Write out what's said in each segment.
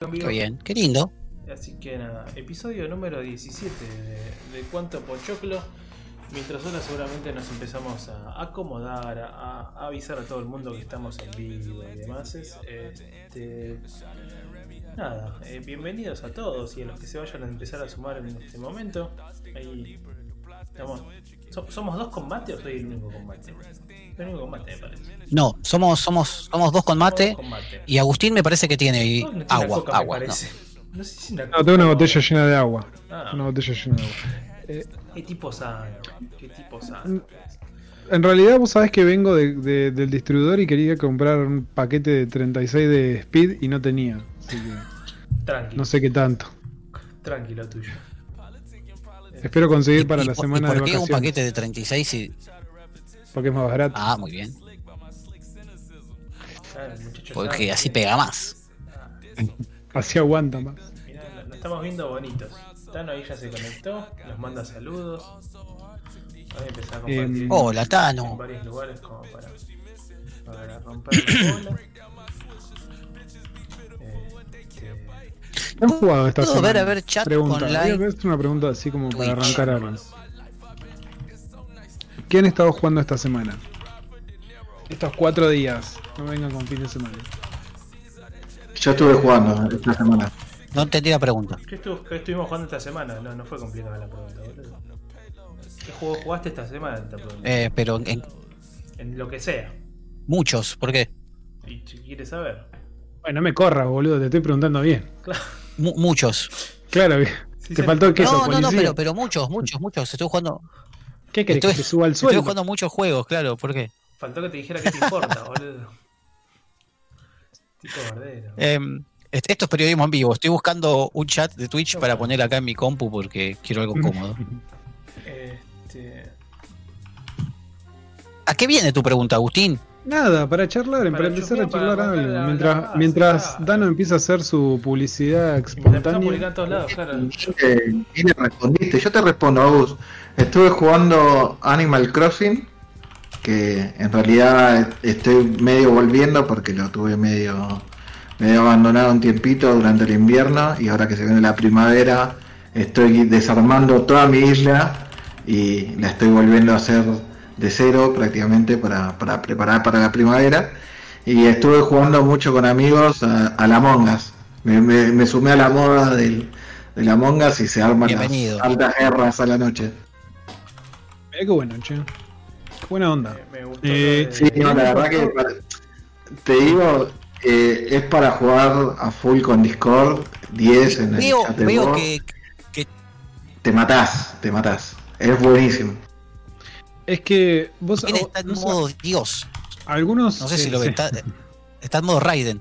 Qué bien, qué lindo. Así que nada, episodio número 17 de, de Cuánto Pochoclo. Mientras ahora seguramente nos empezamos a acomodar, a, a avisar a todo el mundo que estamos en vivo y demás. Este, nada, eh, bienvenidos a todos y a los que se vayan a empezar a sumar en este momento. Ahí estamos. ¿So- ¿Somos dos combates o soy el único combate? El único combate me parece. No, somos, somos, somos dos combates. y Agustín me parece que tiene No, agua, coca, agua. No. parece. No sé si una No, tengo una botella llena de agua. Ah. Una botella llena de agua. Eh, Qué tipo sano, qué tipo Mm. sano. en realidad, vos sabés que vengo de- de- del distribuidor y quería comprar un paquete de 36 de Speed y no tenía. Así que Tranquilo, no sé qué tanto. tranquilo tuyo. Espero conseguir ¿Y- para y la por- semana ¿Y de por qué un vacaciones. paquete de 36 y.? Porque es más barato. Ah, muy bien. Porque así pega más. Así aguanta más. mirá, lo, lo estamos viendo bonitos. Tano ahí ya se conectó, nos manda saludos. Voy a empezar a compartir Em, Hola, en Tano. varios lugares como para, para romper la bola. Han jugado esta ¿Puedo semana? ver, a ver, chat pregunta. online? Hacer una pregunta así como para Twitch. arrancar algo. ¿Qué han estado jugando esta semana? Estos cuatro días. No vengan con fin de semana. Yo estuve jugando esta semana. No entendí la pregunta. ¿qué, estu- qué estuvimos jugando esta semana? No, no fue complicada la pregunta, boludo. ¿Qué juego jugaste esta semana? Pregunto. Eh, pero en, en En lo que sea. muchos, ¿por qué? Y si quieres saber. Bueno, no me corras, boludo. Te estoy preguntando bien. Claro. Mu- muchos. Claro. Sí, te faltó el queso, No, no, no, pero, pero muchos, muchos, muchos. Estoy jugando. ¿Qué querés Estoy, que te suba el estoy sueldo? jugando muchos juegos, claro, ¿por qué? Faltó que te dijera qué te importa, boludo. Tipo bardero. Em, est- esto es periodismo en vivo. Estoy buscando un chat de Twitch para poner acá en mi compu porque quiero algo cómodo. Este. ¿A qué viene tu pregunta, Agustín? Nada, para charlar, para, Para empezar a charlar algo. la- mientras la base, mientras claro. Dano empieza a hacer su publicidad a espontánea. publicar en todos lados, claro. Yo te, le respondiste, yo te respondo, Agus. Estuve jugando Animal Crossing, que en realidad estoy medio volviendo porque lo tuve medio, medio abandonado un tiempito durante el invierno y ahora que se viene la primavera estoy desarmando toda mi isla y la estoy volviendo a hacer de cero prácticamente para, para preparar para la primavera. Y estuve jugando mucho con amigos a, a la Mongas. Me, me- me sumé a la moda del, de la Mongas y se arman Bienvenido. las altas guerras a la noche. Mirá qué bueno, che. Qué buena onda. Me, me gustó. Eh, de- Sí, no, la verdad que para- te digo, eh, es para jugar a full con Discord 10 en el Veo, chat de veo que Te matás, te matás. Es buenísimo. Es que vos. Está en modo Dios. algunos. No sé si eh, lo ve. sí. Está, está en modo Raiden.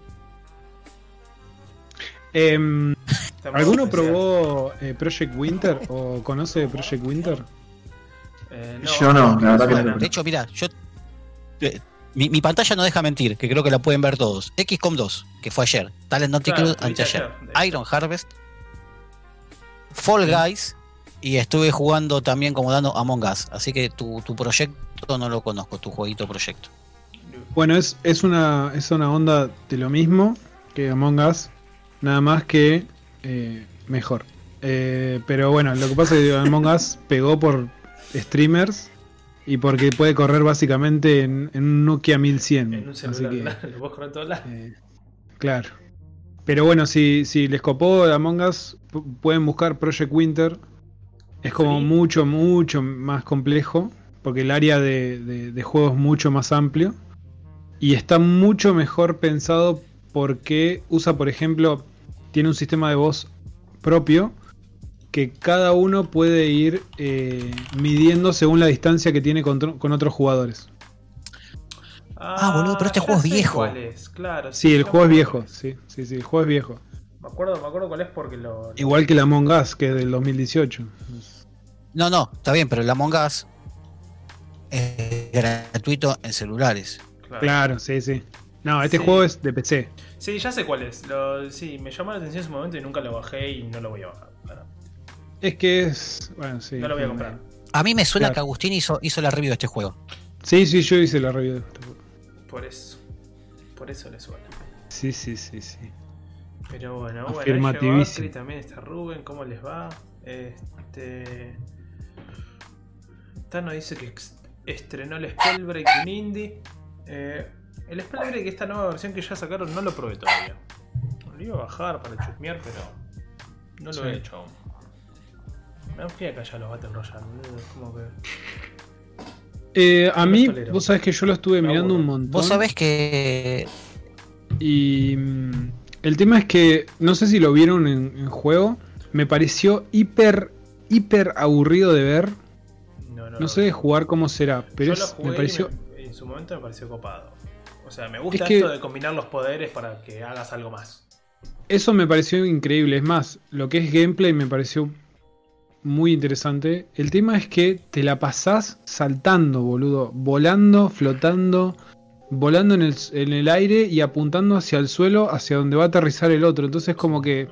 Em, ¿Alguno probó eh, Project Winter o conoce Project Winter? Eh, Yo no, la verdad que no. De hecho, mira, yo. eh, mi, mi pantalla no deja mentir, que creo que la pueden ver todos. XCOM 2, que fue ayer. Talent Naughty Claro, Club anteayer. ayer. Iron Harvest. Fall Guys. Y estuve jugando también como dando Among Us. Así que tu, tu proyecto no lo conozco, tu jueguito proyecto. Bueno, es, es, una, es una onda de lo mismo que Among Us, nada más que eh, mejor. Eh, pero bueno, lo que pasa es que Among Us pegó por streamers y porque puede correr básicamente en, en un Nokia 1100. En un así celular, que, claro, lo puedes correr en todos lados. eh, claro. Pero bueno, si, si les copó Among Us, pu- pueden buscar Project Winter. Es como mucho, mucho más complejo, porque el área de, de- de juego es mucho más amplio. Y está mucho mejor pensado porque usa, por ejemplo, tiene un sistema de voz propio que cada uno puede ir eh, midiendo según la distancia que tiene con, tro- con otros jugadores. Ah, boludo, pero este ya juego es viejo. cuál es, claro. Sí, el juego es viejo, sí, sí, sí, el juego es viejo. Me acuerdo, me acuerdo cuál es porque lo. Igual que la Among Us, que es del 2018. No, no, está bien, pero el Among Us es gratuito en celulares. claro. Claro, sí, sí. No, este Sí. juego es de PC. Sí, ya sé cuál es. Lo- sí, me llamó la atención en su momento y nunca lo bajé y no lo voy a bajar. claro. Es que es. Bueno, sí. No lo voy a comprar. A mí me suena Claro. que Agustín hizo, hizo la review de este juego. Sí, sí, yo hice la review de este juego. Por eso. Por eso le suena. Sí, sí, sí, sí. Pero bueno, bueno, Afirmativísimo. Acri, también está Rubén, ¿cómo les va? Este. Tano dice que estrenó el Spellbreak en Indie. Eh, el Spellbreak, esta nueva versión que ya sacaron, no lo probé todavía. Lo iba a bajar para chusmear, pero no lo Sí. he hecho aún. Me dan fía que haya los Battle Royale, como que. Eh, a mí, vos sabés que yo lo estuve mirando un montón. Vos sabés que Y el tema es que, no sé si lo vieron en, en juego, me pareció hiper, hiper aburrido de ver. No, no, No sé de jugar cómo será, pero es- me pareció... me- en su momento me pareció copado. O sea, me gusta esto de combinar los poderes para que hagas algo más. Eso me pareció increíble. Es más, lo que es gameplay me pareció muy interesante. El tema es que te la pasás saltando, boludo. Volando, flotando, volando en el, en el aire y apuntando hacia el suelo, hacia donde va a aterrizar el otro. Entonces como que...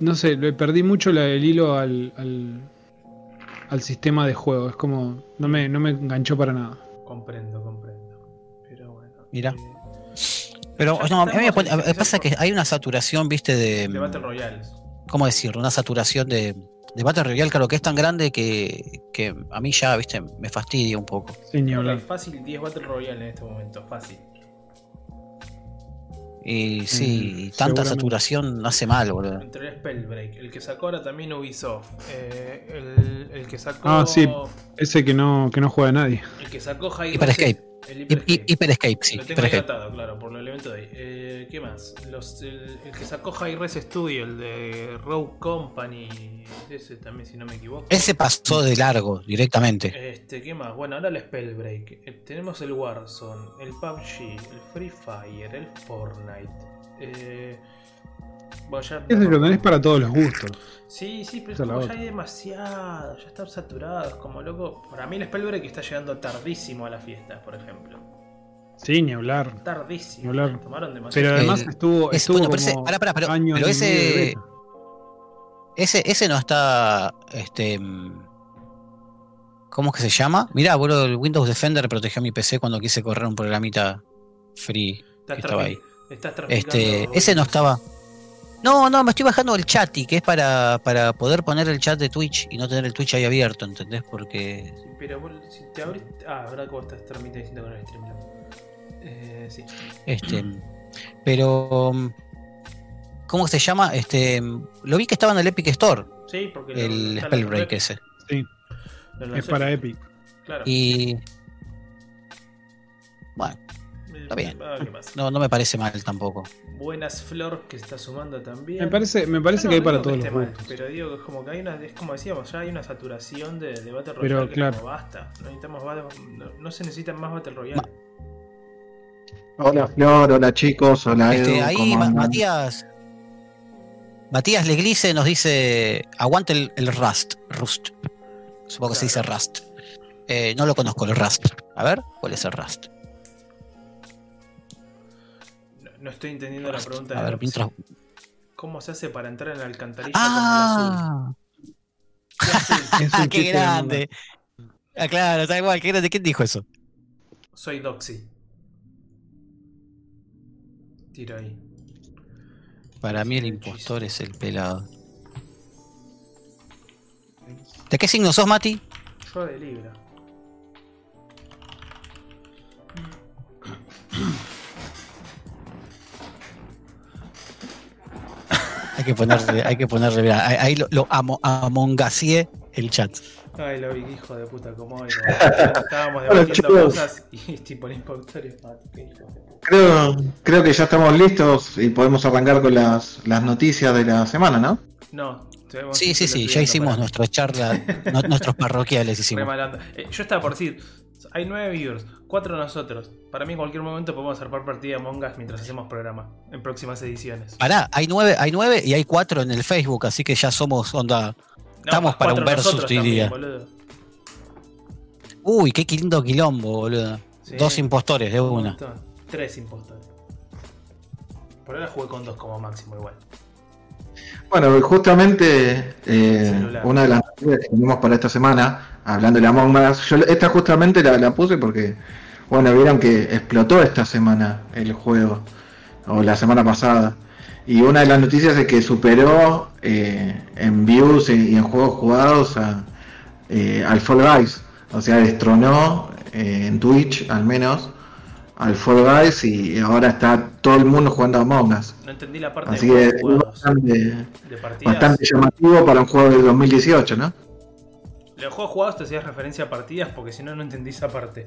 No sé, le perdí mucho la- el hilo al, al, al sistema de juego. Es como... No me, no me enganchó para nada. Comprendo, comprendo. Pero bueno. Mira. eh, Pero no, a mí me, pasa que hay una saturación, viste, de. de Battle Royales. ¿Cómo decirlo? Una saturación de, de Battle Royale, claro, que es tan grande que, que a mí ya, viste, me fastidia un poco. Sin ni hablar. fácil 10 Battle Royale en este momento, fácil. Y sí, Mm, y tanta saturación hace mal, boludo. Entre el Spellbreak, el que sacó ahora también Ubisoft, eh, el, el que sacó. Ah, sí. Ese que no, que no juega nadie. El que sacó High Hyper Res- Escape. El Hyper hy- Escape. Hyper Escape, sí. Lo tengo Hyper claro, por el elemento de ahí. Eh, ¿Qué más? Los, el, el que sacó High Res Studio, el de Rogue Company, ese también, si no me equivoco. Ese pasó de largo, directamente. Este, ¿qué más? Bueno, ahora el Spellbreak. Eh, tenemos el Warzone, el PUBG, el Free Fire, el Fortnite. Eh, bueno, Ese tenés para todos los gustos. Sí, sí, pero es es como ya hay demasiado, ya están saturados, como loco. Para mí el Spellbreak está llegando tardísimo a la fiesta, por ejemplo. Sí, ni hablar. Tardísimo. Ni hablar. Tomaron demasiado. Pero El- además estuvo, es- estuvo bueno, pero ese- como pará, pará, pero- año pero y ese-. Ese, ese no está. Este. ¿Cómo es que se llama? Mirá, boludo, el Windows Defender protegió mi PC cuando quise correr un programita free Estás que estaba ahí. estás Este, ese no estaba. No, no, me estoy bajando el Chatty, que es para, para poder poner el chat de Twitch y no tener el Twitch ahí abierto, ¿entendés? Porque. Sí, Pero vos, si te abrís. Ah, que vos estás transmitiendo con el Streamlabs. Eh, sí. Este. Pero. ¿Cómo se llama? Este. Lo vi que estaba en el Epic Store, Sí, porque el Spellbreak ese. Sí, es para Epic. Claro. Y. Bueno, está bien. ah, ¿qué más? no, no me parece mal tampoco. Buenas Flor que está sumando también. Me parece, me parece No, que hay para digo todos los esté mal, gustos. Pero digo que es como que hay una, es como decíamos, ya hay una saturación de, de Battle Pero, Royale que claro. como basta. No, necesitamos, battle- no, no se necesitan más Battle Royale. Hola Flor, hola chicos, hola Edu, Este, ahí ¿cómo Ma- andan? Matías. Matías Leglice nos dice. Aguante el, el Rust. Rust. Supongo que se dice. Rust. Eh, no lo conozco, el Rust. A ver, ¿cuál es el Rust? No, estoy entendiendo la pregunta A de ver, mientras. ¿Cómo se hace para entrar en la alcantarilla ¡Ah! como el azul? ¿Qué azul? ¡Qué de grande! Ah, claro, está igual, qué grande. ¿Quién dijo eso? Soy Doxy. Tiro ahí. Para mí el impostor es el pelado. ¿De qué signo sos, Mati? Yo de Libra. Que ponerle, hay que ponerle, ahí, ahí lo, lo amo, amongasié el chat. Ay, lo vi, hijo de puta, como hoy. Estábamos Hola, debatiendo chicos. cosas y tipo el impostor. Creo, creo que ya estamos listos y podemos arrancar con las, las noticias de la semana, ¿no? No, Sí, sí, sí, ya hicimos para- nuestra charla, no- nuestros parroquiales hicimos. Eh, yo estaba por decir, hay nueve viewers, cuatro nosotros. Para mí en cualquier momento podemos armar partida de Among Us mientras hacemos programa en próximas ediciones. Pará, hay nueve, hay nueve y hay cuatro en el Facebook, así que ya somos onda. No, estamos para un versus, diría. también. Uy, qué lindo quilombo, boludo. Sí. Dos impostores de Un una. Tres impostores. Por ahora jugué con dos como máximo igual. Bueno, justamente eh, Celular. una de las tenemos para esta semana, hablando de la Among Us, yo esta justamente la, la puse porque, bueno, vieron que explotó esta semana el juego, o la semana pasada. Y una de las noticias es que superó eh, en views y en juegos jugados a, eh, al Fall Guys. O sea, destronó eh, en Twitch al menos al Fall Guys y ahora está todo el mundo jugando a Among Us. No entendí la parte Así de que es bastante, De partidas. bastante llamativo para un juego de 2018, ¿no? Los juegos jugados te hacías referencia a partidas porque si no, no entendí esa parte.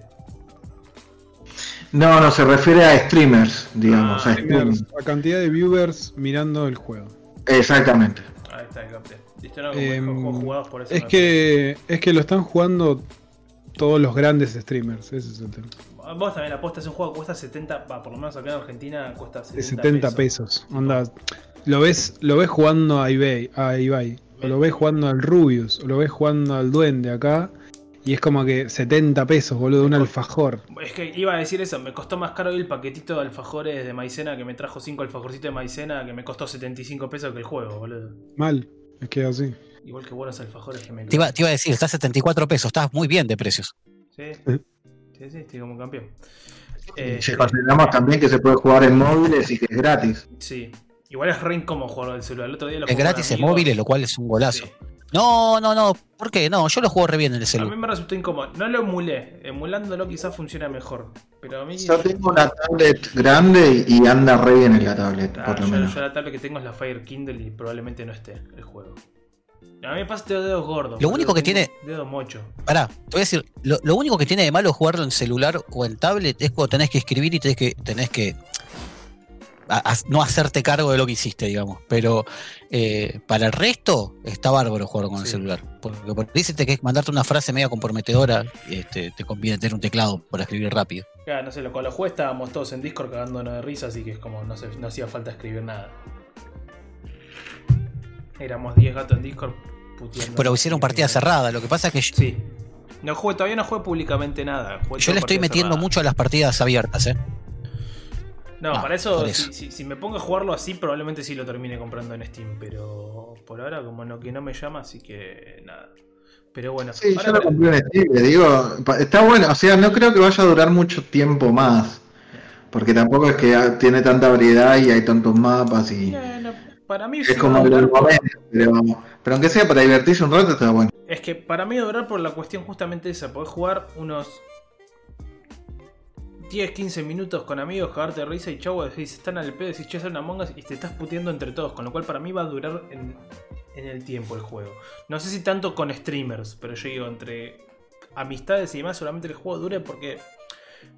No, no, se refiere a streamers, digamos. Ah, a streamers. Streamers, La cantidad de viewers mirando el juego. Exactamente. Ahí está, capté. No, juegos jugados por eso. Es que, es que lo están jugando todos los grandes streamers, ese es el tema. Vos también apostas un juego que cuesta 70, va, por lo menos acá en Argentina cuesta 70, De 70 pesos. Onda, lo ves, lo ves jugando a eBay, a Ibai, o lo ves jugando al Rubius, o lo ves jugando al Duende acá, y es como que 70 pesos, boludo, un alfajor. Es que iba a decir eso, me costó más caro el paquetito de alfajores de maicena que me trajo 5 alfajorcitos de maicena que me costó 75 pesos que el juego, boludo. Mal, es que así. Igual que buenos alfajores que me Te iba, te iba a decir, está a 74 pesos, estás muy bien de precios. Sí, ¿Eh? Sí, sí, estoy como campeón. Eh, Si consideramos también que se puede jugar en móviles y que es gratis. sí. Igual es re incómodo jugarlo del celular. El otro día lo Es gratis en móviles, lo cual es un golazo. Sí. No, no, no, ¿por qué? No, yo lo juego re bien en el A mí celular. me resultó incómodo. No lo emulé. Emulándolo quizás funciona mejor. Pero a mí. Yo tengo una tablet grande y y anda re bien en la tablet, Ah, por lo yo, menos. yo la tablet que tengo es la Fire Kindle y probablemente no esté el juego. A mí me pasa este dedos gordos. Lo único que tiene- Dedo mocho. Pará, te voy a decir, lo, lo único que tiene de malo jugarlo en celular o en tablet es cuando tenés que escribir y tenés que, tenés que a- a- no hacerte cargo de lo que hiciste, digamos. Pero eh, para el resto está bárbaro jugarlo con el celular. Porque por ahí si te querés mandarte una frase media comprometedora, este, te conviene tener un teclado para escribir rápido. Ya, no sé, lo, con los juegos estábamos todos en Discord cagándonos de risa, así que es como no hacía falta escribir nada. Éramos 10 gatos en Discord puteando. Pero hicieron partida cerrada. Lo que pasa es que yo, Sí. No jugué, todavía no jugué públicamente nada. jugué yo le estoy metiendo cerrada. mucho a las partidas abiertas, ¿eh? No, para eso. Si, si- si me pongo a jugarlo así, probablemente sí lo termine comprando en Steam. Pero por ahora, como no, que no me llama, así que nada. Pero bueno, Sí, yo lo compré en Steam, le digo, está bueno, o sea, no creo que vaya a durar mucho tiempo más, porque tampoco es que tiene tanta variedad y hay tantos mapas y Eh, no, para mí es como durar por- momento, pero, pero aunque sea para divertirse un rato está bueno. Es que para mí durar por la cuestión justamente esa. Podés jugar unos 10, 15 minutos con amigos, cagarte de risa y chau, decís, están al pedo, decís, che, es una Among Us", y te estás puteando entre todos. Con lo cual para mí va a durar en, en el tiempo el juego. No sé si tanto con streamers, pero yo digo, entre amistades y demás, solamente el juego dure porque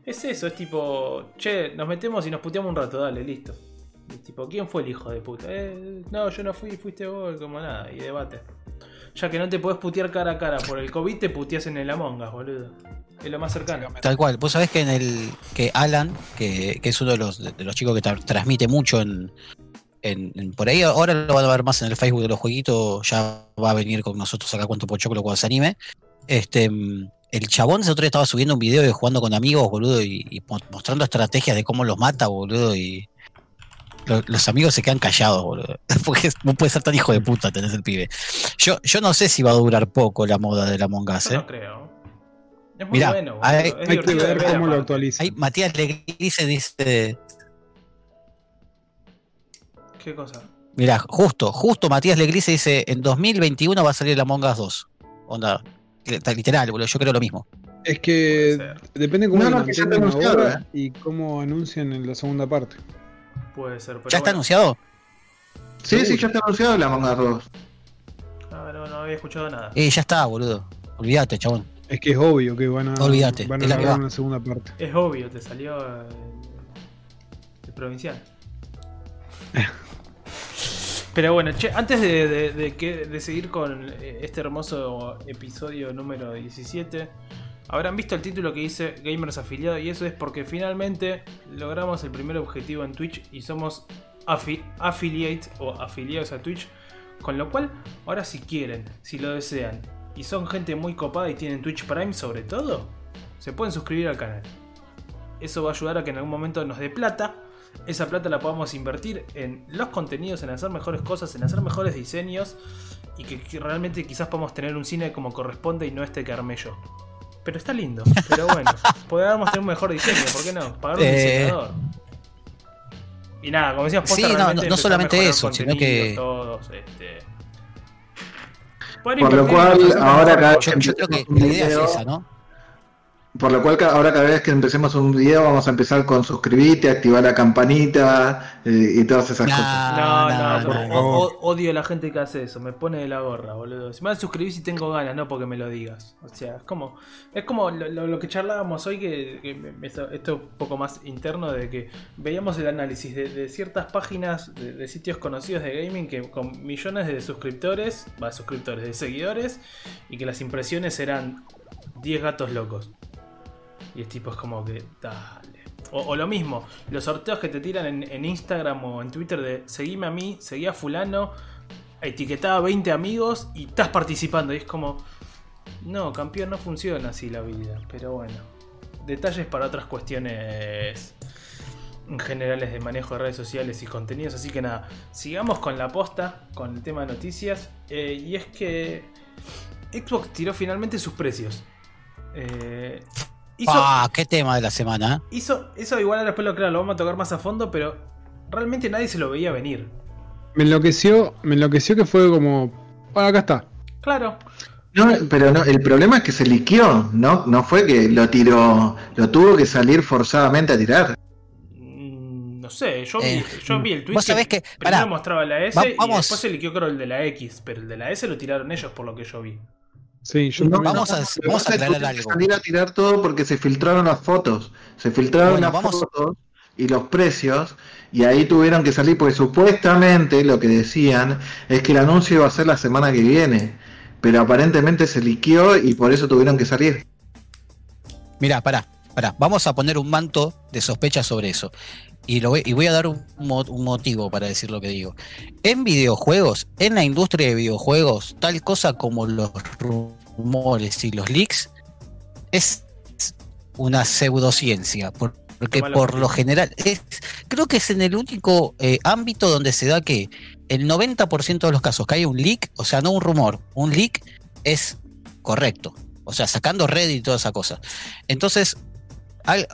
es eso, es tipo, che, nos metemos y nos puteamos un rato, dale, listo. Tipo, ¿quién fue el hijo de puta? "Eh, no, yo no fui, fuiste vos, como nada, y debate. Ya que no te podés putear cara a cara por el COVID, te puteas en el Among Us, boludo. Es lo más cercano. Tal cual. Vos sabés que en el que Alan, que, que es uno de los, de los chicos que tra- transmite mucho en, en- por ahí, ahora lo van a ver más en el Facebook de los jueguitos, ya va a venir con nosotros acá Cuento Pochoclo cuando se anime. Este el chabón ese otro día estaba subiendo un video de jugando con amigos, boludo, y, y mo- mostrando estrategias de cómo los mata, boludo, y lo- los amigos se quedan callados, boludo. Porque no puede ser tan hijo de puta tenés el pibe. Yo, yo no sé si va a durar poco la moda de la Among Us, Yo ¿eh? no creo. Es muy Mirá, bueno, boludo. hay- es Hay que ver cómo lo actualiza. Ahí Matías Leglice dice, ¿Qué cosa? Mirá, justo, justo Matías Leglice dice, en 2021 va a salir la Among Us 2. Onda, li- literal, boludo, yo creo lo mismo. Es que depende cómo No, no, que ya ahora eh. y cómo anuncian en la segunda parte. Puede ser, pero ¿Ya está bueno. anunciado? Sí, sí, ya está anunciado la Among Us 2. Ah, no, no había escuchado nada. Eh, ya está, boludo. Olvídate, chabón. Es que es obvio que van a, Olvídate, van a es la que grabar va. una segunda parte. Es obvio, te salió eh, el provincial. Pero bueno, che, antes de, de- de que- de seguir con eh, este hermoso episodio número 17, habrán visto el título que dice Gamers Afiliado y eso es porque finalmente logramos el primer objetivo en Twitch y somos afi- affiliate o afiliados a Twitch, con lo cual ahora si quieren, si lo desean y son gente muy copada y tienen Twitch Prime sobre todo, se pueden suscribir al canal. Eso va a ayudar a que en algún momento nos dé plata. Esa plata la podamos invertir en los contenidos, en hacer mejores cosas, en hacer mejores diseños y que, realmente quizás podamos tener un cine como corresponde y no este yo. Pero está lindo, pero bueno, podríamos tener un mejor diseño, ¿por qué no? Pagar un Eh, diseñador. Y nada, como decías, Sí, no, no- no solamente eso, sino que- Todos, este... Por lo cual, ahora cada- Yo, yo creo que la idea es esa, ¿no? Por lo cual, ahora cada vez que empecemos un video, vamos a empezar con suscribirte, activar la campanita eh, y todas esas Nah. cosas. No, no, o- odio a la gente que hace eso, me pone de la gorra, boludo. Si me vas a suscribir si tengo ganas, no porque me lo digas. O sea, es como, es como lo, lo- lo que charlábamos hoy, que, esto esto es un poco más interno, de que veíamos el análisis de, de ciertas páginas de, de sitios conocidos de gaming que con millones de suscriptores, va, suscriptores, de seguidores, y que las impresiones eran 10 gatos locos. Y es tipo, es como que, dale. O, lo mismo, los sorteos que te tiran en, Instagram o en Twitter de seguime a mí, seguí a fulano, etiquetaba a 20 amigos y estás participando. Y es como, no, campeón, no funciona así la vida. Pero bueno, detalles para otras cuestiones en generales de manejo de redes sociales y contenidos. Así que nada, sigamos con la posta, con el tema de noticias. eh, y es que Xbox tiró finalmente sus precios. Eh, hizo, Ah, qué tema de la semana. ¿eh? hizo, eso igual ahora después lo, claro, lo vamos a tocar más a fondo, pero realmente nadie se lo veía venir. Me enloqueció, me enloqueció que fue como. Bueno, acá está. Claro, No, pero no, el problema es que se liqueó, ¿no? No fue que lo tiró, lo tuvo que salir forzadamente a tirar. Mm, no sé, yo vi, Eh, yo vi el tweet. vos sabés que- primero pará. mostraba la S Va- y vamos. después se liqueó creo el de la X, pero el de la S lo tiraron ellos por lo que yo vi. Sí, yo No, vamos a- vamos a aclarar algo. salir a tirar todo porque se filtraron las fotos. Se filtraron Bueno, las vamos- fotos y los precios. Y ahí tuvieron que salir porque supuestamente lo que decían es que el anuncio iba a ser la semana que viene. Pero aparentemente se liqueó y por eso tuvieron que salir. Mirá, pará, pará. Vamos a poner un manto de sospecha sobre eso. Y, lo voy, y voy a dar un, un motivo para decir lo que digo. En videojuegos, en la industria de videojuegos, tal cosa como los rumores y los leaks es una pseudociencia. por- Porque por lo general, es, creo que es en el único eh, ámbito donde se da que el 90% de los casos que hay un leak, o sea, no un rumor, un leak es correcto. O sea, sacando Reddit y toda esa cosa. Entonces, al-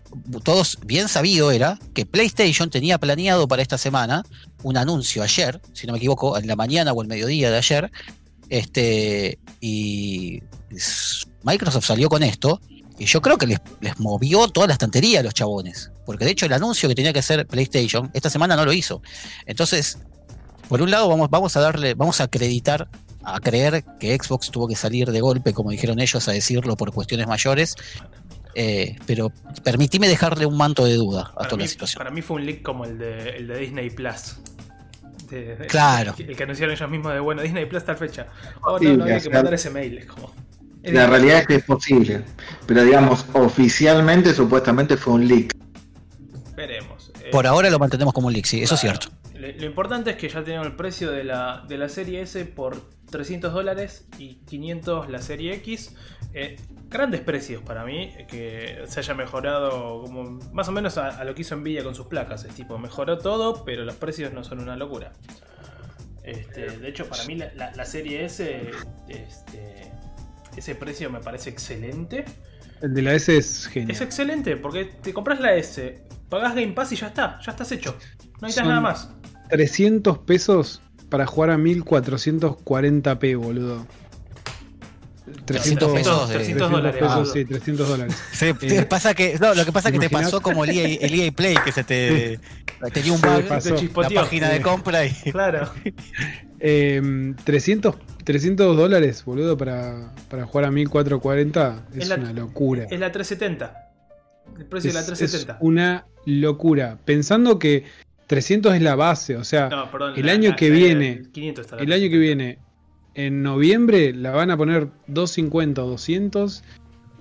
todos bien sabido era que PlayStation tenía planeado para esta semana un anuncio ayer, si no me equivoco, en la mañana o el mediodía de ayer. Este, y Microsoft salió con esto. Y yo creo que les, les movió toda la estantería a los chabones. Porque de hecho el anuncio que tenía que hacer PlayStation esta semana no lo hizo. Entonces, por un lado vamos, vamos a darle, vamos a acreditar, a creer que Xbox tuvo que salir de golpe, como dijeron ellos, a decirlo por cuestiones mayores. Eh, pero permitime dejarle un manto de duda a Para toda mí, la situación. para mí fue un leak como el de, el de Disney Plus. De- de- Claro. El que anunciaron ellos mismos de bueno, Disney Plus tal fecha. Oh, Sí, no, no que había que mandar ese mail. Es como. es La realidad es que es posible. Pero digamos, oficialmente, supuestamente fue un leak. Veremos. Eh, Por ahora lo mantenemos como un leak, sí, eso es cierto. Lo, importante es que ya tenemos el precio de la, de la serie S por 300 dólares y 500 la serie X. Eh, grandes precios para mí, que se haya mejorado como más o menos a, a lo que hizo Nvidia con sus placas. Es tipo, mejoró todo, pero los precios no son una locura. Este, de hecho, para mí la, la- la serie S, este, ese precio me parece excelente. El de la S es genial. Es excelente, porque te compras la S, pagás Game Pass y ya está, ya estás hecho. No necesitas Son- nada más. 300 pesos para jugar a 1440p, boludo. 300 pesos de- 300 dólares, pesos, boludo. sí, 300 dólares. Sí, Eh, pasa que, no, lo que pasa es que te pasó como el EA, el EA Play, que se te tenía un bug, la página de compra y Claro. Eh, 300, 300 dólares, boludo, para, para jugar a 1440 es, Es la- una locura. Es la 370. El precio de la Es- es 370. una locura. Pensando que 300 es la base, o sea, No, perdón. el la- año la- que la- viene- 500 está la el año que viene, en noviembre, la van a poner 250 o 200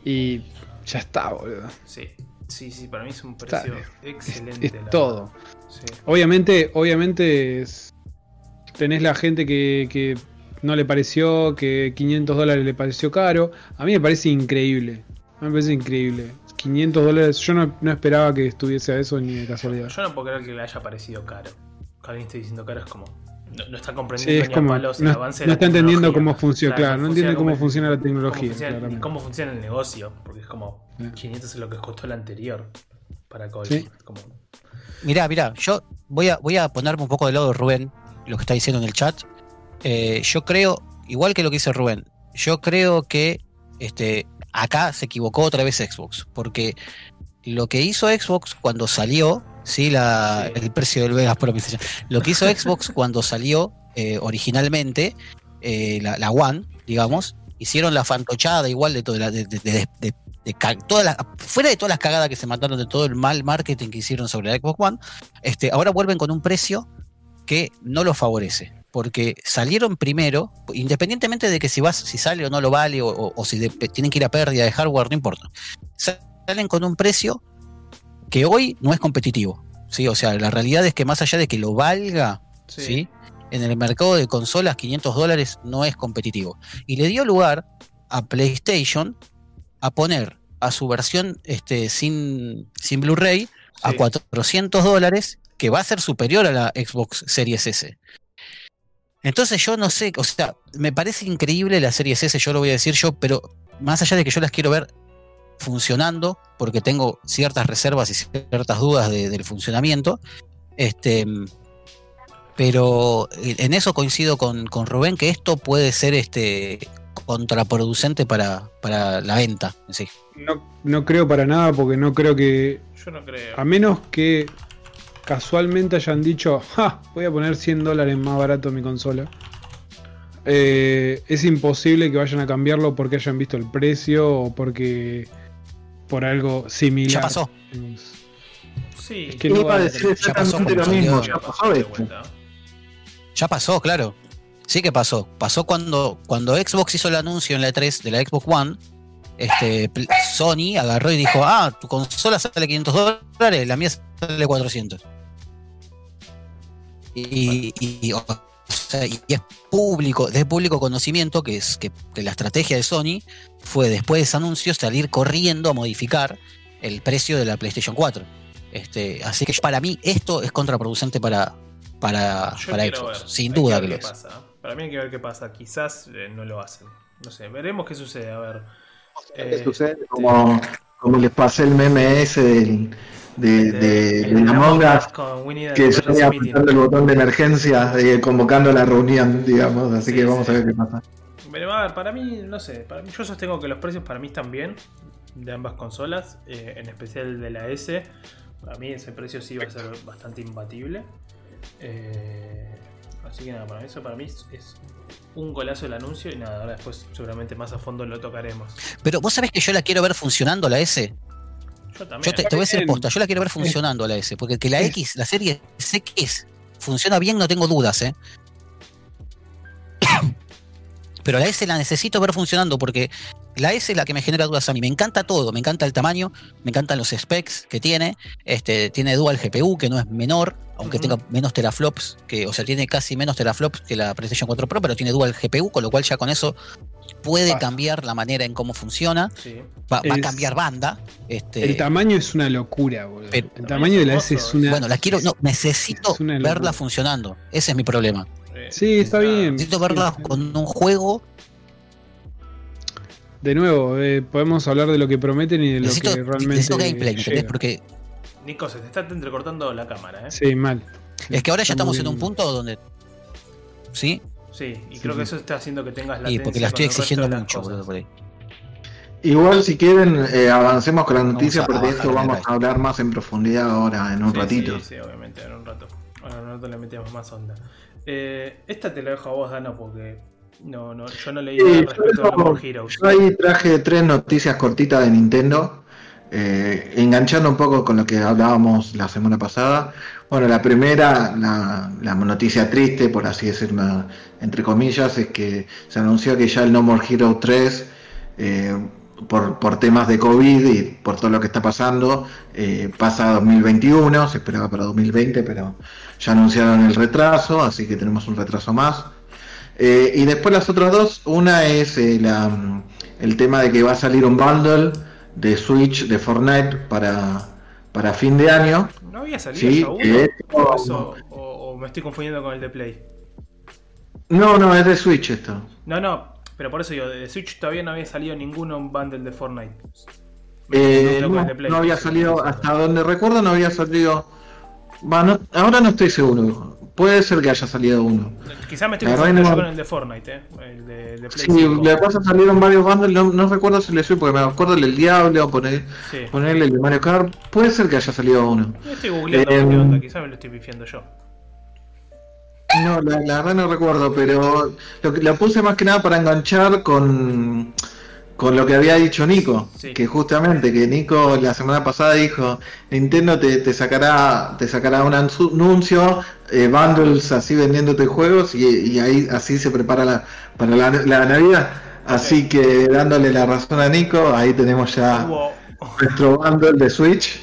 y ya está, boludo. Sí, sí, sí, para mí es un precio Está- excelente. Es la todo. Sí. Obviamente, obviamente es- tenés la gente que, que no le pareció, que 500 dólares le pareció caro. A mí me parece increíble. A mí me parece increíble. 500 dólares, yo no, no esperaba que estuviese a eso ni de casualidad. Yo no puedo creer que le haya parecido caro. Que alguien esté diciendo caro es como. No, no está Sí, comprendiendo es ni a como, palos el no, avance de no la está entendiendo cómo funciona, claro, no entiende cómo funciona la cómo tecnología. funciona, ni cómo funciona el negocio. Porque es como Sí. 500 es lo que costó el anterior. para Call. Sí. Como, Mirá, mirá, yo voy a, voy a ponerme un poco del lado de Rubén, lo que está diciendo en el chat. Eh, yo creo, igual que lo que dice Rubén, yo creo que este, acá se equivocó otra vez Xbox, porque lo que hizo Xbox cuando salió, sí, la, Sí. el precio del Vegas por PlayStation, lo que hizo Xbox cuando salió eh, originalmente, eh, la, la One, digamos, hicieron la fantochada igual de toda la, de, de- de- de- de ca- todas las- fuera de todas las cagadas que se mataron de todo el mal marketing que hicieron sobre la Xbox One, este, ahora vuelven con un precio que no los favorece. Porque salieron primero, independientemente de que si vas, si sale o no lo vale, o, o- o si de- tienen que ir a pérdida de hardware, no importa. Salen con un precio que hoy no es competitivo. ¿sí? O sea, la realidad es que más allá de que lo valga, sí. ¿sí? en el mercado de consolas 500 dólares no es competitivo. Y le dio lugar a PlayStation a poner a su versión este, sin, sin Blu-ray a Sí. 400 dólares, que va a ser superior a la Xbox Series S. Entonces yo no sé, o sea, me parece increíble la Series S, yo lo voy a decir yo, pero más allá de que yo las quiero ver funcionando, porque tengo ciertas reservas y ciertas dudas de- del funcionamiento, este, pero en eso coincido con, con Rubén que esto puede ser este contraproducente para, para la venta en sí. No, no creo para nada porque no creo que. Yo no creo. A menos que casualmente hayan dicho, ja, voy a poner 100 dólares más barato mi consola. Eh, es imposible que vayan a cambiarlo porque hayan visto el precio o porque por algo similar. Ya pasó. Sí. Es que no Iba a decir ya pasó lo mismo, ya pasó esto. Ya pasó, claro. Sí que pasó. Pasó cuando, cuando Xbox hizo el anuncio en la E3 de la Xbox One. Este, Sony agarró y dijo, ah, tu consola sale 500 dólares, la mía sale 400. Y, y- o sea, y es público, de público conocimiento que es que, que la estrategia de Sony fue después de ese anuncio salir corriendo a modificar el precio de la PlayStation 4. Este, así que para mí esto es contraproducente para, para, Xbox, ver, sin hay duda que lo es. pasa. Para mí hay que ver qué pasa. Quizás eh, no lo hacen. No sé, veremos qué sucede. A ver. ¿Qué sucede? Como, como les pasé el meme ese del, de, de, el de Among Us, que apretando el botón de emergencia eh, convocando la reunión, digamos, así Sí, que vamos sí. a ver qué pasa. Pero a ver, para mí, no sé, para mí yo sostengo que los precios para mí están bien de ambas consolas, eh, en especial de la S. Para mí ese precio sí va a ser bastante imbatible. Eh, así que nada, para mí eso para mí es, es un golazo el anuncio y nada, ahora después seguramente más a fondo lo tocaremos. Pero vos sabés que yo la quiero ver funcionando la S. Yo también. Yo te, te voy a decir posta, yo la quiero ver funcionando la S, porque que la X, la serie X funciona bien, no tengo dudas, ¿eh? Pero la S la necesito ver funcionando porque la S es la que me genera dudas a mí. Me encanta todo, me encanta el tamaño, me encantan los specs que tiene. Este, tiene dual GPU, que no es menor, aunque tenga menos teraflops, que, o sea, tiene casi menos teraflops que la PlayStation 4 Pro, pero tiene dual GPU, con lo cual ya con eso puede cambiar la manera en cómo funciona. Sí. Va, va a cambiar banda. Este, El tamaño es una locura, boludo. Pero- el tamaño de la S es una. Bueno, la quiero, no, necesito verla funcionando. Ese es mi problema. Sí, está bien. Necesito verla Sí, con un juego. De nuevo, eh, podemos hablar de lo que prometen y de lo que realmente. necesito gameplay, ¿me entendés? llega. Porque Nico, se te está entrecortando la cámara, ¿eh? Sí, mal. es que ahora ya estamos en un punto donde. ¿Sí? Sí, y Sí, creo que sí. eso está haciendo que tengas la Y porque la estoy exigiendo mucho, boludo, por ahí. Igual si quieren eh, avancemos con la noticia porque de esto vamos a hablar más en profundidad ahora en un ratito. Sí, sí, obviamente, en un rato. Ahora en un rato le metemos más onda. Eh, esta te la dejo a vos, Dano, porque no, no, yo no leí Sí, nada yo a. Yo ahí traje tres noticias cortitas de Nintendo, eh, enganchando un poco con lo que hablábamos la semana pasada. Bueno, la primera, la, noticia triste, por así decirlo, entre comillas, es que se anunció que ya el No More Hero 3, eh, por, por temas de COVID y por todo lo que está pasando, eh, pasa a 2021, se esperaba para 2020, pero ya anunciaron el retraso, así que tenemos un retraso más. Y después las otras dos, una es la, el tema de que va a salir un bundle de Switch de Fortnite para, para fin de año. ¿No había salido Sí, ya uno? que ¿O, esto- eso- o- o me estoy confundiendo con el de Play? No, no, es de Switch esto. No, no, pero por eso digo, de Switch todavía no había salido ninguno un bundle de Fortnite. Eh, no, es de Play. no había salido, hasta donde recuerdo, no había salido. Va, no- ahora no estoy seguro. Puede ser que haya salido uno. Quizás me estoy confundiendo no- con el de Fortnite, eh. El de, de Play Sí, 5. le pasa salieron varios bundles, no, no recuerdo si le soy porque me acuerdo del Diablo, poner, Sí. ponerle el de Mario Kart. Puede ser que haya salido uno. Yo estoy googleando Eh, qué onda, quizás me lo estoy pifiando yo. No, la, la verdad no recuerdo, pero lo, puse más que nada para enganchar con, con lo que había dicho Nico. Sí. Que justamente, que Nico la semana pasada dijo, Nintendo te, te sacará te sacará un anuncio, eh, bundles así vendiéndote juegos y, y ahí así se prepara la, para la, la Navidad. Así que dándole la razón a Nico, ahí tenemos ya Hubo- nuestro bundle de Switch.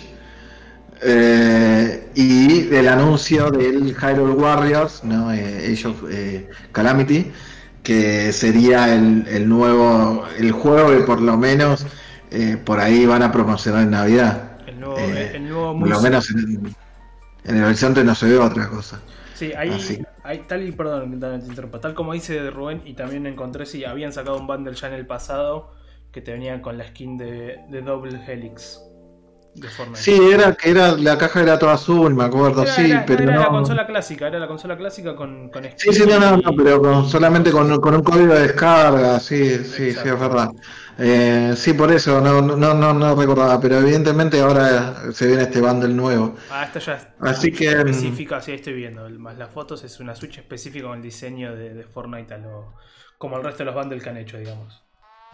Eh, y el anuncio del Hyrule Warriors, ¿no? Eh, Age of eh, Calamity, que sería el, el nuevo, el juego que por lo menos eh, por ahí van a promocionar en Navidad. el nuevo, el nuevo Por lo Mus- menos en, en el horizonte no se ve otra cosa. Sí, ahí, ahí tal y perdón te interrumpa, tal como dice Rubén y también encontré si habían sacado un bundle ya en el pasado que te venía con la skin de, de Double Helix de Fortnite. Sí, era que era la caja era toda azul, me acuerdo, Era, sí, era- pero era la no. consola clásica, era la consola clásica con, con Sí, sí, no, no, no, pero con- solamente con, con un código de descarga, sí, sí, sí, es verdad. Eh, sí, por eso, no, no, no, no recordaba, pero evidentemente ahora se viene este bundle nuevo. Ah, esta ya es Así que, mm, específica, sí, ahí estoy viendo. Más las fotos es una Switch específica con el diseño de, de Fortnite a lo, como el resto de los bundles que han hecho, digamos.